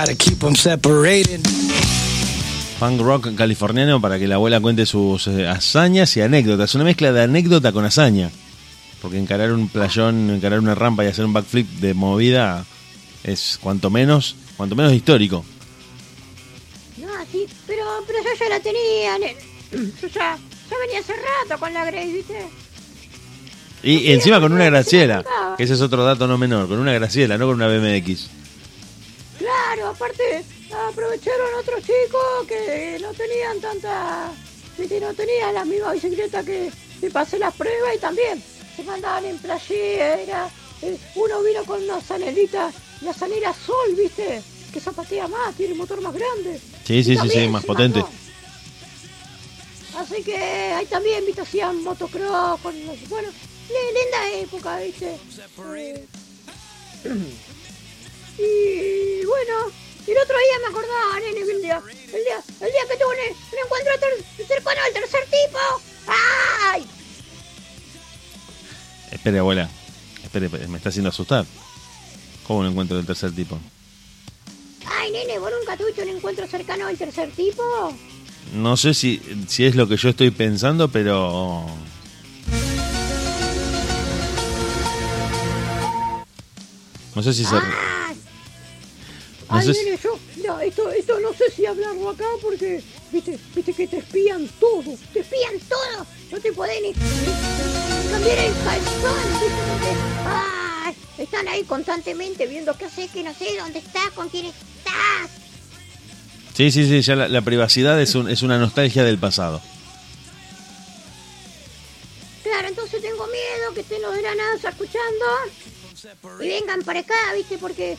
[SPEAKER 8] You gotta keep them separated.
[SPEAKER 1] Punk rock californiano para que la abuela cuente sus eh, hazañas y anécdotas. Una mezcla de anécdota con hazaña. Porque encarar un playón, encarar una rampa y hacer un backflip de movida es cuanto menos, cuanto menos histórico.
[SPEAKER 7] No, sí, pero, pero yo ya la tenía. Yo ya, ya venía hace rato con la Grace, viste.
[SPEAKER 1] Y encima con una Graciela, que ese es otro dato no menor, con una Graciela, no con una BMX.
[SPEAKER 7] Claro, aparte aprovecharon otros chicos que no tenían tanta, que no tenían la misma bicicleta que, que pasé las pruebas y también se mandaban en playera. eh, Uno vino con una zanelita, la zanela Sol, viste, que zapatea más, tiene motor más grande.
[SPEAKER 1] Sí, sí, sí,
[SPEAKER 7] también
[SPEAKER 1] sí, más potente.
[SPEAKER 7] mandó. Así que ahí también, viste, hacían motocross con los, bueno, li- linda época, viste. Eh, y bueno, el otro día me acordaba, nene, que el día, el día, el día que tuve un, un encuentro ter- cercano al tercer tipo. ¡Ay!
[SPEAKER 1] Espere, abuela. Espere, me está haciendo asustar. ¿Cómo un encuentro del tercer tipo?
[SPEAKER 7] ¡Ay, nene! ¿Vos nunca tuviste un encuentro cercano al tercer tipo?
[SPEAKER 1] No sé si, si es lo que yo estoy pensando, pero... No sé si se...
[SPEAKER 7] ¡Ay!
[SPEAKER 1] No
[SPEAKER 7] Ay,
[SPEAKER 1] sé si-
[SPEAKER 7] nene, yo, mira, esto, esto no sé si hablarlo acá porque, viste, viste que te espían todo, te espían todo, no te podés ni, cambiar el calzón, viste, porque, ay, están ahí constantemente viendo qué haces, que no sé dónde estás, con quién estás.
[SPEAKER 1] Sí, sí, sí, ya la, la privacidad es, un- es una nostalgia del pasado.
[SPEAKER 7] Claro, entonces tengo miedo que estén los NASA escuchando y vengan para acá, viste, porque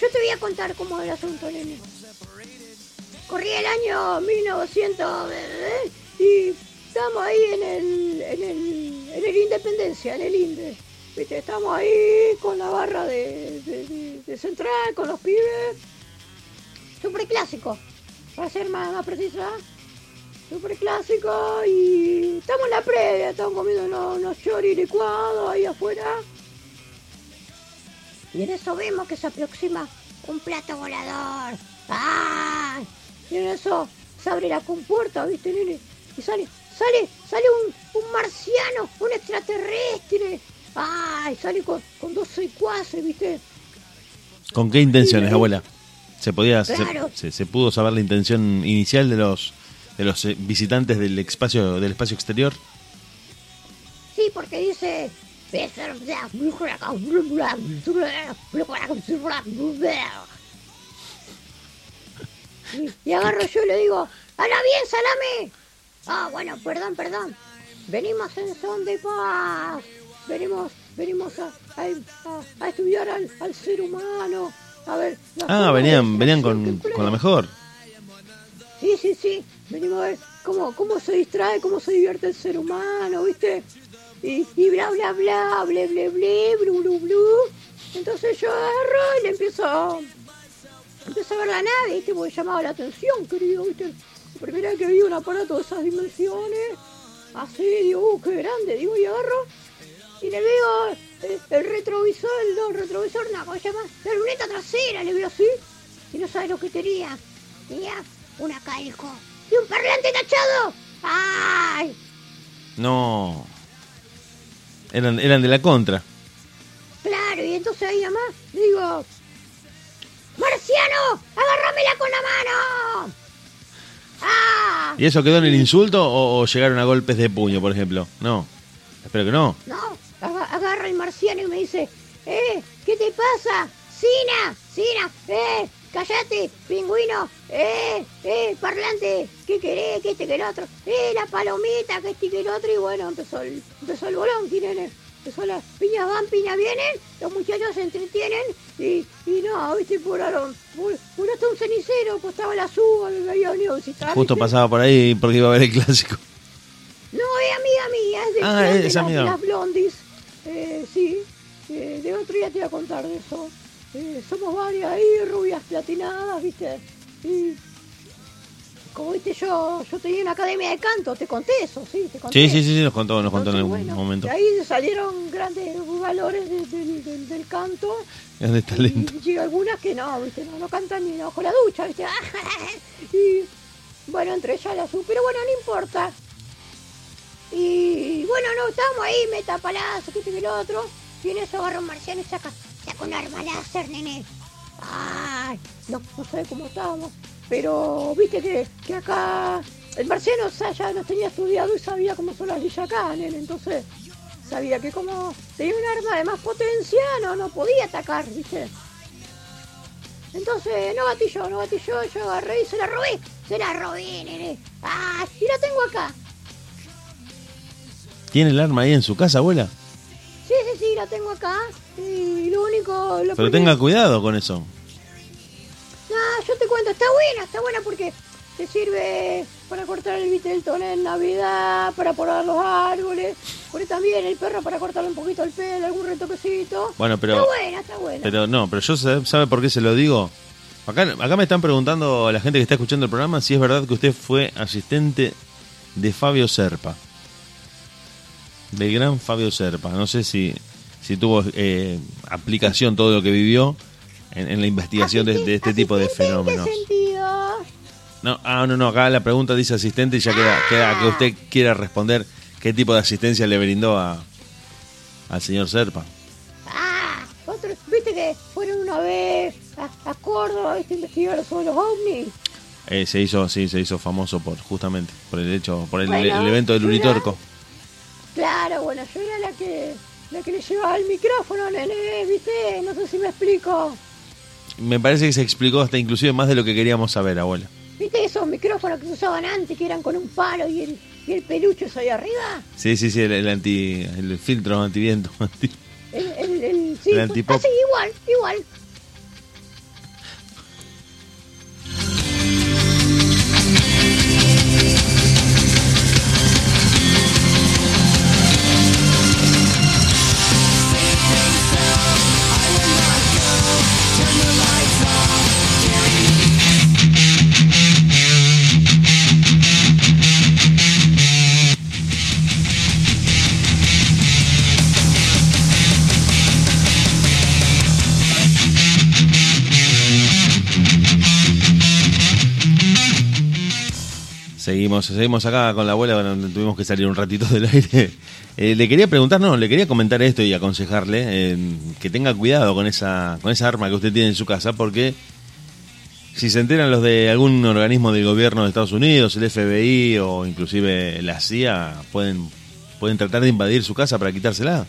[SPEAKER 7] yo te voy a contar cómo es el asunto, nene. Corría el año 1900 eh, y estamos ahí en el, en el, en el Independencia, en el INDE. viste, estamos ahí con la barra de, de- central, con los pibes. Super clásico, para ser más, más precisa. Super clásico y estamos en la previa, estamos comiendo unos, unos choris licuados ahí afuera. Y en eso vemos que se aproxima un plato volador. ¡Ah! Y en eso se abre la compuerta, ¿viste, nene? Y sale, sale, sale un, un marciano, un extraterrestre. ¡Ay! Sale con, con dos secuaces, ¿viste?
[SPEAKER 1] ¿Con qué intenciones, abuela? ¿Se podía,
[SPEAKER 7] Claro.
[SPEAKER 1] se, se pudo saber la intención inicial de los de los eh, visitantes del espacio del espacio exterior?
[SPEAKER 7] Sí, porque dice... Y, agarro yo y le digo, ¡Habla bien, salame! Ah, bueno, perdón, perdón. Venimos en son de paz. Venimos, venimos a, a, estudiar al, al ser humano. A ver.
[SPEAKER 1] Ah, venían venían con, con la mejor.
[SPEAKER 7] Sí, sí, sí. Venimos a ver cómo, cómo se distrae, cómo se divierte el ser humano, ¿viste? Y, y bla, bla, bla, ble, ble, ble, blu, blu, blu. Entonces yo agarro y le empiezo, empiezo a ver la nave. Porque llamaba la atención, querido, ¿viste? La primera vez que vi un aparato de esas dimensiones, así, digo, uh, qué grande, digo, y agarro y le veo el, el retrovisor, no, el retrovisor, no, ¿cómo se? La luneta trasera, le veo así, y no sabe lo que tenía. Tenía una calco y un parlante tachado. ¡Ay!
[SPEAKER 1] No. Eran eran de la contra.
[SPEAKER 7] Claro, y entonces ahí le digo, ¡Marciano! ¡Agárramela con la mano! ¡Ah!
[SPEAKER 1] ¿Y eso quedó en el insulto o, o llegaron a golpes de puño, por ejemplo? No. Espero que no.
[SPEAKER 7] No, aga- agarra el marciano y me dice, ¡Eh! ¿Qué te pasa? ¡Sina! ¡Sina! ¡Eh! ¡Cállate! ¡Pingüino! ¡Eh! ¡Eh! ¡Parlante! ¿Qué querés? ¿Qué este que el otro? ¡Eh! ¡La palomita! ¿Qué este que el otro? Y bueno, empezó el, empezó el bolón, nene. Empezó las piñas van, piñas vienen, los muchachos se entretienen y, y no, viste, puraron, pur- puraste un cenicero, pues estaba la suba, me había visitar.
[SPEAKER 1] Justo pasaba por ahí porque iba a ver el clásico.
[SPEAKER 7] No, es amiga mía, es de,
[SPEAKER 1] Ah,
[SPEAKER 7] de
[SPEAKER 1] es
[SPEAKER 7] las-
[SPEAKER 1] amiga.
[SPEAKER 7] de las blondies. Eh, sí, eh, de otro día te voy a contar de eso. Eh, somos varias ahí, rubias platinadas, ¿viste? Y como viste, yo, yo tenía una academia de canto, te conté eso, sí, te conté.
[SPEAKER 1] Sí, sí, sí, nos contó, nos contó en algún
[SPEAKER 7] bueno,
[SPEAKER 1] momento.
[SPEAKER 7] De ahí salieron grandes valores de- del- canto.
[SPEAKER 1] Grandes talentos.
[SPEAKER 7] Y, y algunas que no, ¿viste? No, no cantan ni bajo la ducha, ¿viste? y bueno, entre ellas la su, pero bueno, no importa. Y bueno, no, estábamos ahí, metapalazo, que este que el otro. Y en eso agarra un marciano y saca, saca un arma láser, nene. Ay, no, no sé cómo estábamos. Pero viste que, que acá el marciano o ya nos tenía estudiado y sabía cómo son las nene. Entonces sabía que como tenía un arma de más potencia, no, no podía atacar, viste. Entonces no gatilló, no gatilló, yo agarré y se la robé. Se la robé, nene. Ah, y la tengo acá.
[SPEAKER 1] ¿Tiene el arma ahí en su casa, abuela?
[SPEAKER 7] Sí, sí, sí, la tengo acá. Y lo único... Lo
[SPEAKER 1] Pero
[SPEAKER 7] primero-
[SPEAKER 1] tenga cuidado con eso.
[SPEAKER 7] No, yo te cuento, está buena, está buena porque te sirve para cortar el vitel en Navidad, para podar los árboles, por también el perro para cortarle un poquito el pelo, algún retoquecito.
[SPEAKER 1] Bueno, pero-
[SPEAKER 7] Está buena, está buena.
[SPEAKER 1] Pero no, pero yo sé- sabe por qué se lo digo. Acá, acá me están preguntando a la gente que está escuchando el programa si es verdad que usted fue asistente de Fabio Serpa. Del gran Fabio Serpa. No sé si, si tuvo eh, aplicación todo lo que vivió en, en la investigación de, de este tipo de fenómenos.
[SPEAKER 7] ¿Qué sentido?
[SPEAKER 1] No, ah, no, no, acá la pregunta dice asistente y ya queda, queda que usted quiera responder qué tipo de asistencia le brindó a, al señor Serpa.
[SPEAKER 7] Ah, otro, viste que fueron una vez a, a Córdoba, viste, investigar sobre los ovnis.
[SPEAKER 1] Eh, se hizo, sí, se hizo famoso por justamente por el hecho, por el,
[SPEAKER 7] Bueno,
[SPEAKER 1] el evento del Unitorco.
[SPEAKER 7] Claro, bueno, yo era la que la que le llevaba el micrófono, nene, viste, no sé si me explico.
[SPEAKER 1] Me parece que se explicó hasta inclusive más de lo que queríamos saber, abuela.
[SPEAKER 7] ¿Viste esos micrófonos que se usaban antes, que eran con un palo y el, y el peluche eso ahí arriba?
[SPEAKER 1] Sí, sí, sí, el, el anti, el filtro antiviento. anti-
[SPEAKER 7] El, el, el- sí,
[SPEAKER 1] El
[SPEAKER 7] pues,
[SPEAKER 1] antipop.
[SPEAKER 7] así, igual, igual.
[SPEAKER 1] Seguimos, seguimos acá con la abuela, bueno, tuvimos que salir un ratito del aire. Eh, le quería preguntar, no, le quería comentar esto y aconsejarle eh, que tenga cuidado con esa, con esa arma que usted tiene en su casa, porque si se enteran los de algún organismo del gobierno de Estados Unidos, el FBI o inclusive la CIA, pueden, pueden tratar de invadir su casa para quitársela.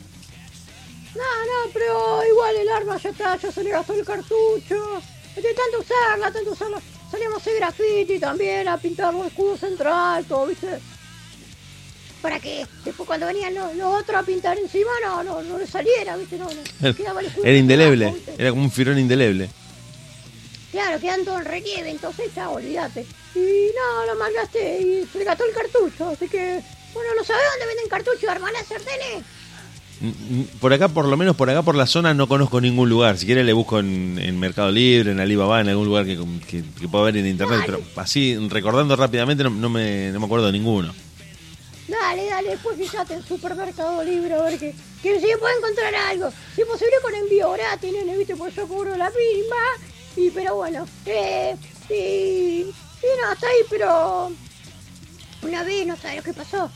[SPEAKER 7] No, no, pero igual el arma ya está, ya se le gastó el cartucho. De tanto usarla, tanto usarla. Salíamos a hacer graffiti también, a pintar un escudo central, todo, ¿viste? Para que después cuando venían los, los otros a pintar encima, no, no, no le saliera, ¿viste? No, no. quedaba el escudo
[SPEAKER 1] Era indeleble, era como un firón indeleble.
[SPEAKER 7] Claro, quedan todo en relieve, entonces ya, olvídate. Y no, lo mandaste y se le gastó el cartucho, así que... Bueno, no sabe dónde venden cartuchos de armas
[SPEAKER 1] Por acá, por lo menos por acá, por la zona, no conozco ningún lugar. Si quiere le busco en, en Mercado Libre, en Alibaba, en algún lugar que, que, que pueda ver en internet. Pero así, recordando rápidamente, no, no me, no me acuerdo de ninguno.
[SPEAKER 7] Dale, dale, después fíjate en Supermercado Libre a ver que, que si puede encontrar algo. Si es posible con envío gratis, nene, viste, pues yo cobro la misma. Y pero bueno, eh, y, y no, hasta ahí, pero una vez no sabes lo que pasó.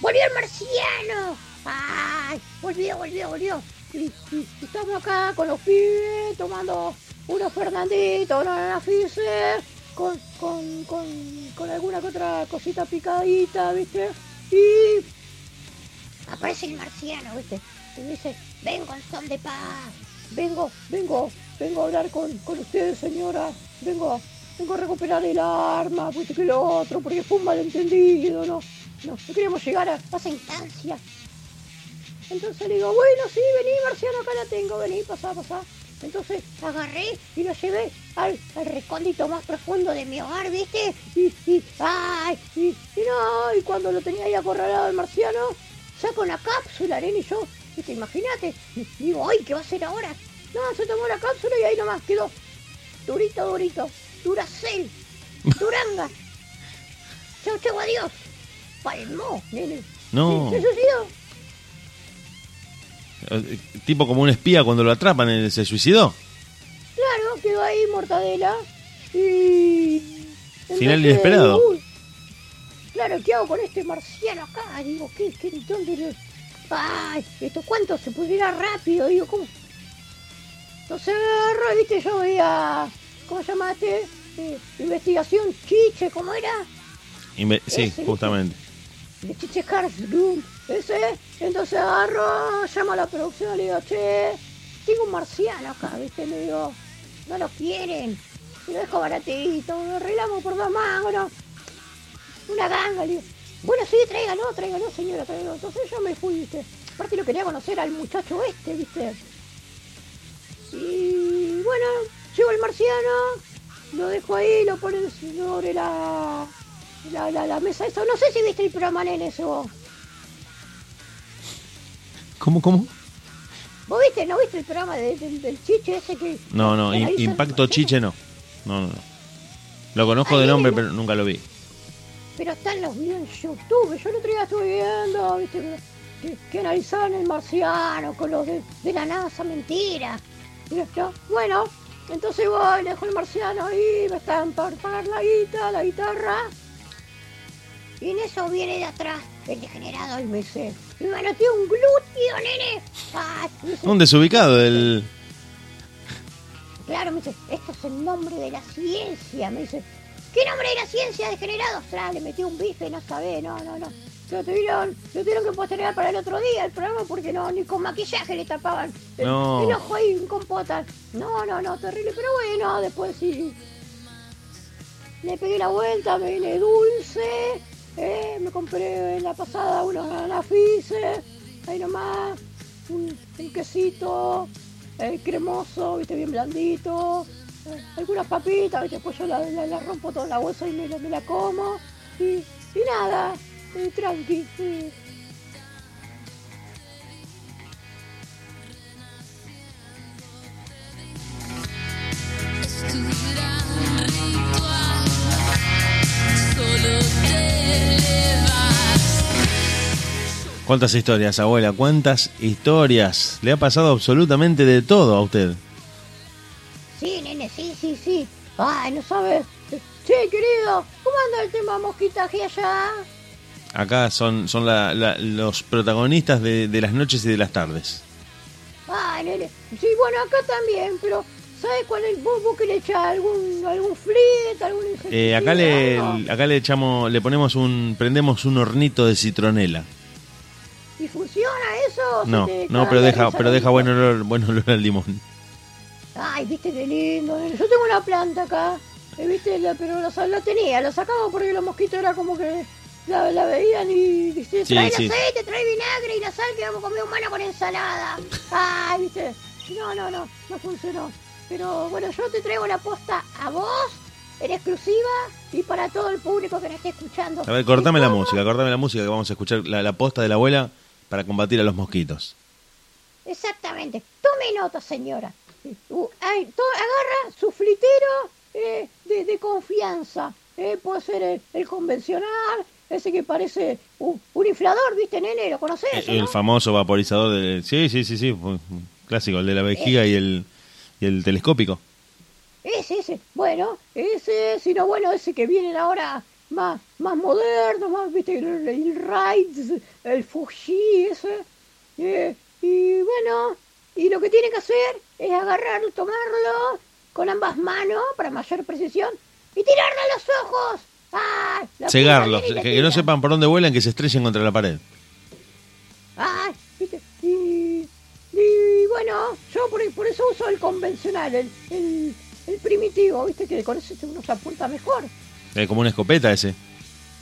[SPEAKER 7] ¡Volvió el marciano! ¡Ay! Volvió, volvió, volvió. Y, estamos acá con los pibes tomando unos Fernanditos, una Nafise, con, con, con, con alguna que otra cosita picadita, ¿viste? Y aparece el marciano, ¿viste? Y dice, vengo en son de paz. Vengo, vengo, vengo a hablar con, con ustedes, señora. Vengo, vengo a recuperar el arma, ¿viste? Que lo otro, porque fue un malentendido, ¿no? No, no queríamos llegar a esa instancia. Entonces le digo, bueno, sí, vení, marciano, acá la tengo, vení, pasá, pasá. Entonces agarré y lo llevé al, al recóndito más profundo de mi hogar, ¿viste? Y, y, ay, y, y no, y cuando lo tenía ahí acorralado el marciano, saco una cápsula, nene, y yo, ¿viste? Imagínate, digo, ay, ¿qué va a hacer ahora? No, se tomó la cápsula y ahí nomás quedó durito, durito, duracel, duranga. Chau, chau, adiós. Palmó, nene.
[SPEAKER 1] No.
[SPEAKER 7] Se suicidó.
[SPEAKER 1] Eh, Tipo como un espía cuando lo atrapan, eh, se suicidó.
[SPEAKER 7] Claro, quedó ahí mortadela. Y.
[SPEAKER 1] Final inesperado.
[SPEAKER 7] uy, claro, ¿qué hago con este marciano acá? Digo, ¿qué? qué ¿Dónde le.? ¡Ay! ¿Esto cuánto se pudiera rápido? Digo, ¿cómo? Entonces agarro, viste, yo veía. ¿Cómo llamaste? Eh, investigación Chiche, ¿cómo era?
[SPEAKER 1] Inve- sí, justamente.
[SPEAKER 7] Chiche Room, ese. Entonces agarro, llamo a la producción, le digo, che, tengo un marciano acá, ¿viste? Le digo, no lo quieren. Lo dejo baratito, lo arreglamos por dos mangos. Una ganga, le digo. Bueno, sí, tráigalo, tráigalo, señora, tráigalo. Entonces yo me fui, ¿viste? Aparte lo quería conocer al muchacho este, ¿viste? Y bueno, llego el marciano, lo dejo ahí, lo ponen sobre la, la, la, la mesa esa. No sé si viste el programa en ese vos.
[SPEAKER 1] ¿Cómo, cómo?
[SPEAKER 7] ¿Vos viste? ¿No viste el programa de- del, del chiche ese que...
[SPEAKER 1] No, no, in- Impacto? Chiche no. No, no, no. Lo conozco de
[SPEAKER 7] Ahí
[SPEAKER 1] nombre,
[SPEAKER 7] no.
[SPEAKER 1] pero nunca lo vi.
[SPEAKER 7] Pero están los videos en YouTube. Yo el otro día estuve viendo, viste, que, que analizaban el marciano con los de, de la NASA, mentira. Y esto, Bueno, entonces voy, le dejo el marciano ahí, me están por pagar la guita, la guitarra. Y en eso viene de atrás el degenerado y me dice, me manoteó un glúteo, nene. Ah, dice,
[SPEAKER 1] Un desubicado del...
[SPEAKER 7] Claro, me dice, esto es el nombre de la ciencia. Me dice, ¿qué nombre de la ciencia, degenerado? Ostras, le metí un bife, no sabé, no, no, no. Lo tuvieron, lo tuvieron que postergar para el otro día el programa porque no, ni con maquillaje le tapaban el,
[SPEAKER 1] No.
[SPEAKER 7] el ojo ahí con potas. No, no, no, terrible, pero bueno, después sí. Le pegué la vuelta, me vine dulce, eh, me compré en la pasada unos anafises, ahí nomás, un, quesito eh, cremoso, viste, bien blandito, eh, algunas papitas, viste, después yo la, la- la rompo toda la bolsa y me, la- como, y, y nada, eh, tranqui. eh.
[SPEAKER 1] ¿Cuántas historias, abuela? ¿Cuántas historias? Le ha pasado absolutamente de todo a usted.
[SPEAKER 7] Sí, nene, sí, sí, sí. Ay, no sabes. Che, querido, ¿cómo anda el tema mosquitaje allá?
[SPEAKER 1] Acá son, son la- la- los protagonistas de, de las noches y de las tardes.
[SPEAKER 7] Ah, nene. Sí, bueno, acá también, pero ¿sabes cuál es? ¿Vos, vos que le echás algún, algún flit, algún
[SPEAKER 1] Eh, acá le acá le echamos, le ponemos un, prendemos un hornito de citronela.
[SPEAKER 7] ¿Y funciona eso?
[SPEAKER 1] No, no, pero
[SPEAKER 7] de
[SPEAKER 1] deja, pero deja buen olor, buen olor al limón.
[SPEAKER 7] Ay, viste qué lindo. nene. Yo tengo una planta acá, eh, viste, la, pero la, la tenía, la sacamos porque los mosquitos era como que la, la veían y trae
[SPEAKER 1] sí.
[SPEAKER 7] el aceite, trae vinagre y la sal que vamos a comer humana con ensalada. Ay, viste, no, no, no, no funcionó. Pero bueno, yo te traigo la posta a vos, en exclusiva y para todo el público que nos esté escuchando.
[SPEAKER 1] A ver, cortame
[SPEAKER 7] ¿Y
[SPEAKER 1] la música, cortame la música que vamos a escuchar la, la posta de la abuela para combatir a los mosquitos.
[SPEAKER 7] Exactamente. Tome nota, señora. Uh, to- agarra su flitero eh, de, de confianza. Eh, puede ser el, el convencional, ese que parece un, un inflador, ¿viste, nene? ¿Lo conoces?
[SPEAKER 1] Eh, El famoso vaporizador de... Sí, sí, sí, sí, clásico, el de la vejiga y el, el telescópico.
[SPEAKER 7] Ese, ese. Bueno, ese, sino bueno, ese que vienen ahora más, más moderno, más, ¿viste? El, el Raids, el Fuji, ese. Eh, y bueno, y lo que tiene que hacer es agarrarlo, tomarlo con ambas manos para mayor precisión y tirarle a los ojos. La
[SPEAKER 1] Cegarlos, que,
[SPEAKER 7] y
[SPEAKER 1] no sepan por dónde vuelan, que se estrellen contra la pared.
[SPEAKER 7] Bueno, yo por, por eso uso el convencional, el, el, el primitivo, ¿viste? Que con ese uno se apunta mejor.
[SPEAKER 1] Es como una escopeta ese.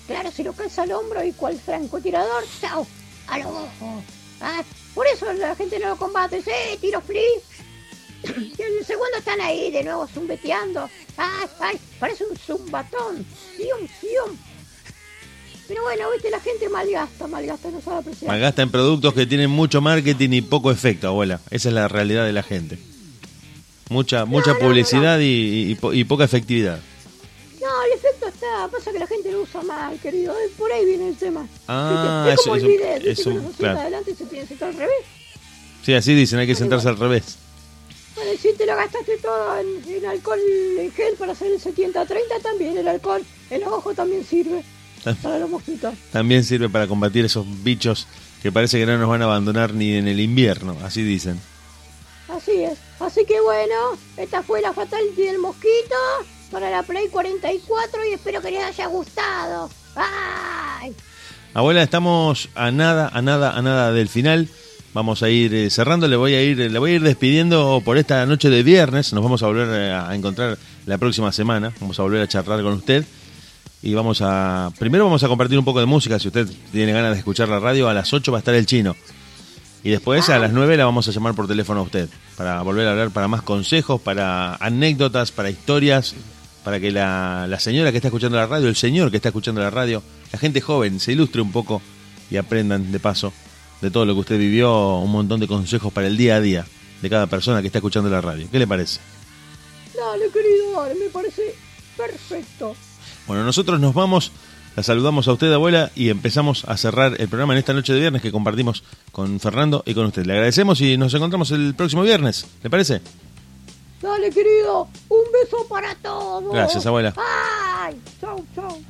[SPEAKER 7] Claro, si lo calza al hombro y cual francotirador, ¡chao! ¡A los ojos! Ah, por eso la gente no lo combate, ¡sí! ¡Tiro free! Y en el segundo están ahí de nuevo zumbeteando. ¡Ay, ay! Parece un zumbatón. ¡Fium, fium! Pero bueno, viste, la gente malgasta, malgasta, no sabe apreciar.
[SPEAKER 1] Malgasta en productos que tienen mucho marketing y poco efecto, abuela. Esa es la realidad de la gente. Mucha mucha
[SPEAKER 7] no, no,
[SPEAKER 1] publicidad Y, y po- y poca efectividad.
[SPEAKER 7] No, el efecto está, pasa que la gente lo usa mal, querido. eh, Por ahí viene el tema.
[SPEAKER 1] Ah,
[SPEAKER 7] ¿Viste? es como
[SPEAKER 1] eso-
[SPEAKER 7] el bidet, ¿viste?
[SPEAKER 1] eso,
[SPEAKER 7] que uno se sienta
[SPEAKER 1] claro.
[SPEAKER 7] adelante y se tiene que sentar al revés.
[SPEAKER 1] Sí, así dicen, hay que sentarse al revés.
[SPEAKER 7] Bueno, si te lo gastaste todo en, en alcohol en gel para hacer el 70-30, también el alcohol en los ojos también sirve para los mosquitos.
[SPEAKER 1] También sirve para combatir esos bichos que parece que no nos van a abandonar ni en el invierno, así dicen.
[SPEAKER 7] Así es. Así que bueno, esta fue la Fatality del Mosquito para la Play 44 y espero que les haya gustado. ¡Ay!
[SPEAKER 1] Abuela, estamos a nada, a nada, a nada del final. Vamos a ir eh, cerrando, le voy a ir, le voy a ir despidiendo por esta noche de viernes. Nos vamos a volver eh, a encontrar la próxima semana. Vamos a volver a charlar con usted. Y vamos a. Primero vamos a compartir un poco de música. Si usted tiene ganas de escuchar la radio, a las 8 va a estar el chino. Y después a las 9 la vamos a llamar por teléfono a usted. Para volver a hablar, para más consejos, para anécdotas, para historias. Para que la, la señora que está escuchando la radio, el señor que está escuchando la radio, la gente joven se ilustre un poco y aprendan de paso de todo lo que usted vivió, un montón de consejos para el día a día de cada persona que está escuchando la radio. ¿Qué le parece?
[SPEAKER 7] Dale, querido, dale, me parece perfecto.
[SPEAKER 1] Bueno, nosotros nos vamos, la saludamos a usted, abuela, y empezamos a cerrar el programa en esta noche de viernes que compartimos con Fernando y con usted. Le agradecemos y nos encontramos el próximo viernes, ¿le parece?
[SPEAKER 7] Dale, querido, un beso para todos.
[SPEAKER 1] Gracias, abuela.
[SPEAKER 7] Bye. Chau, chau.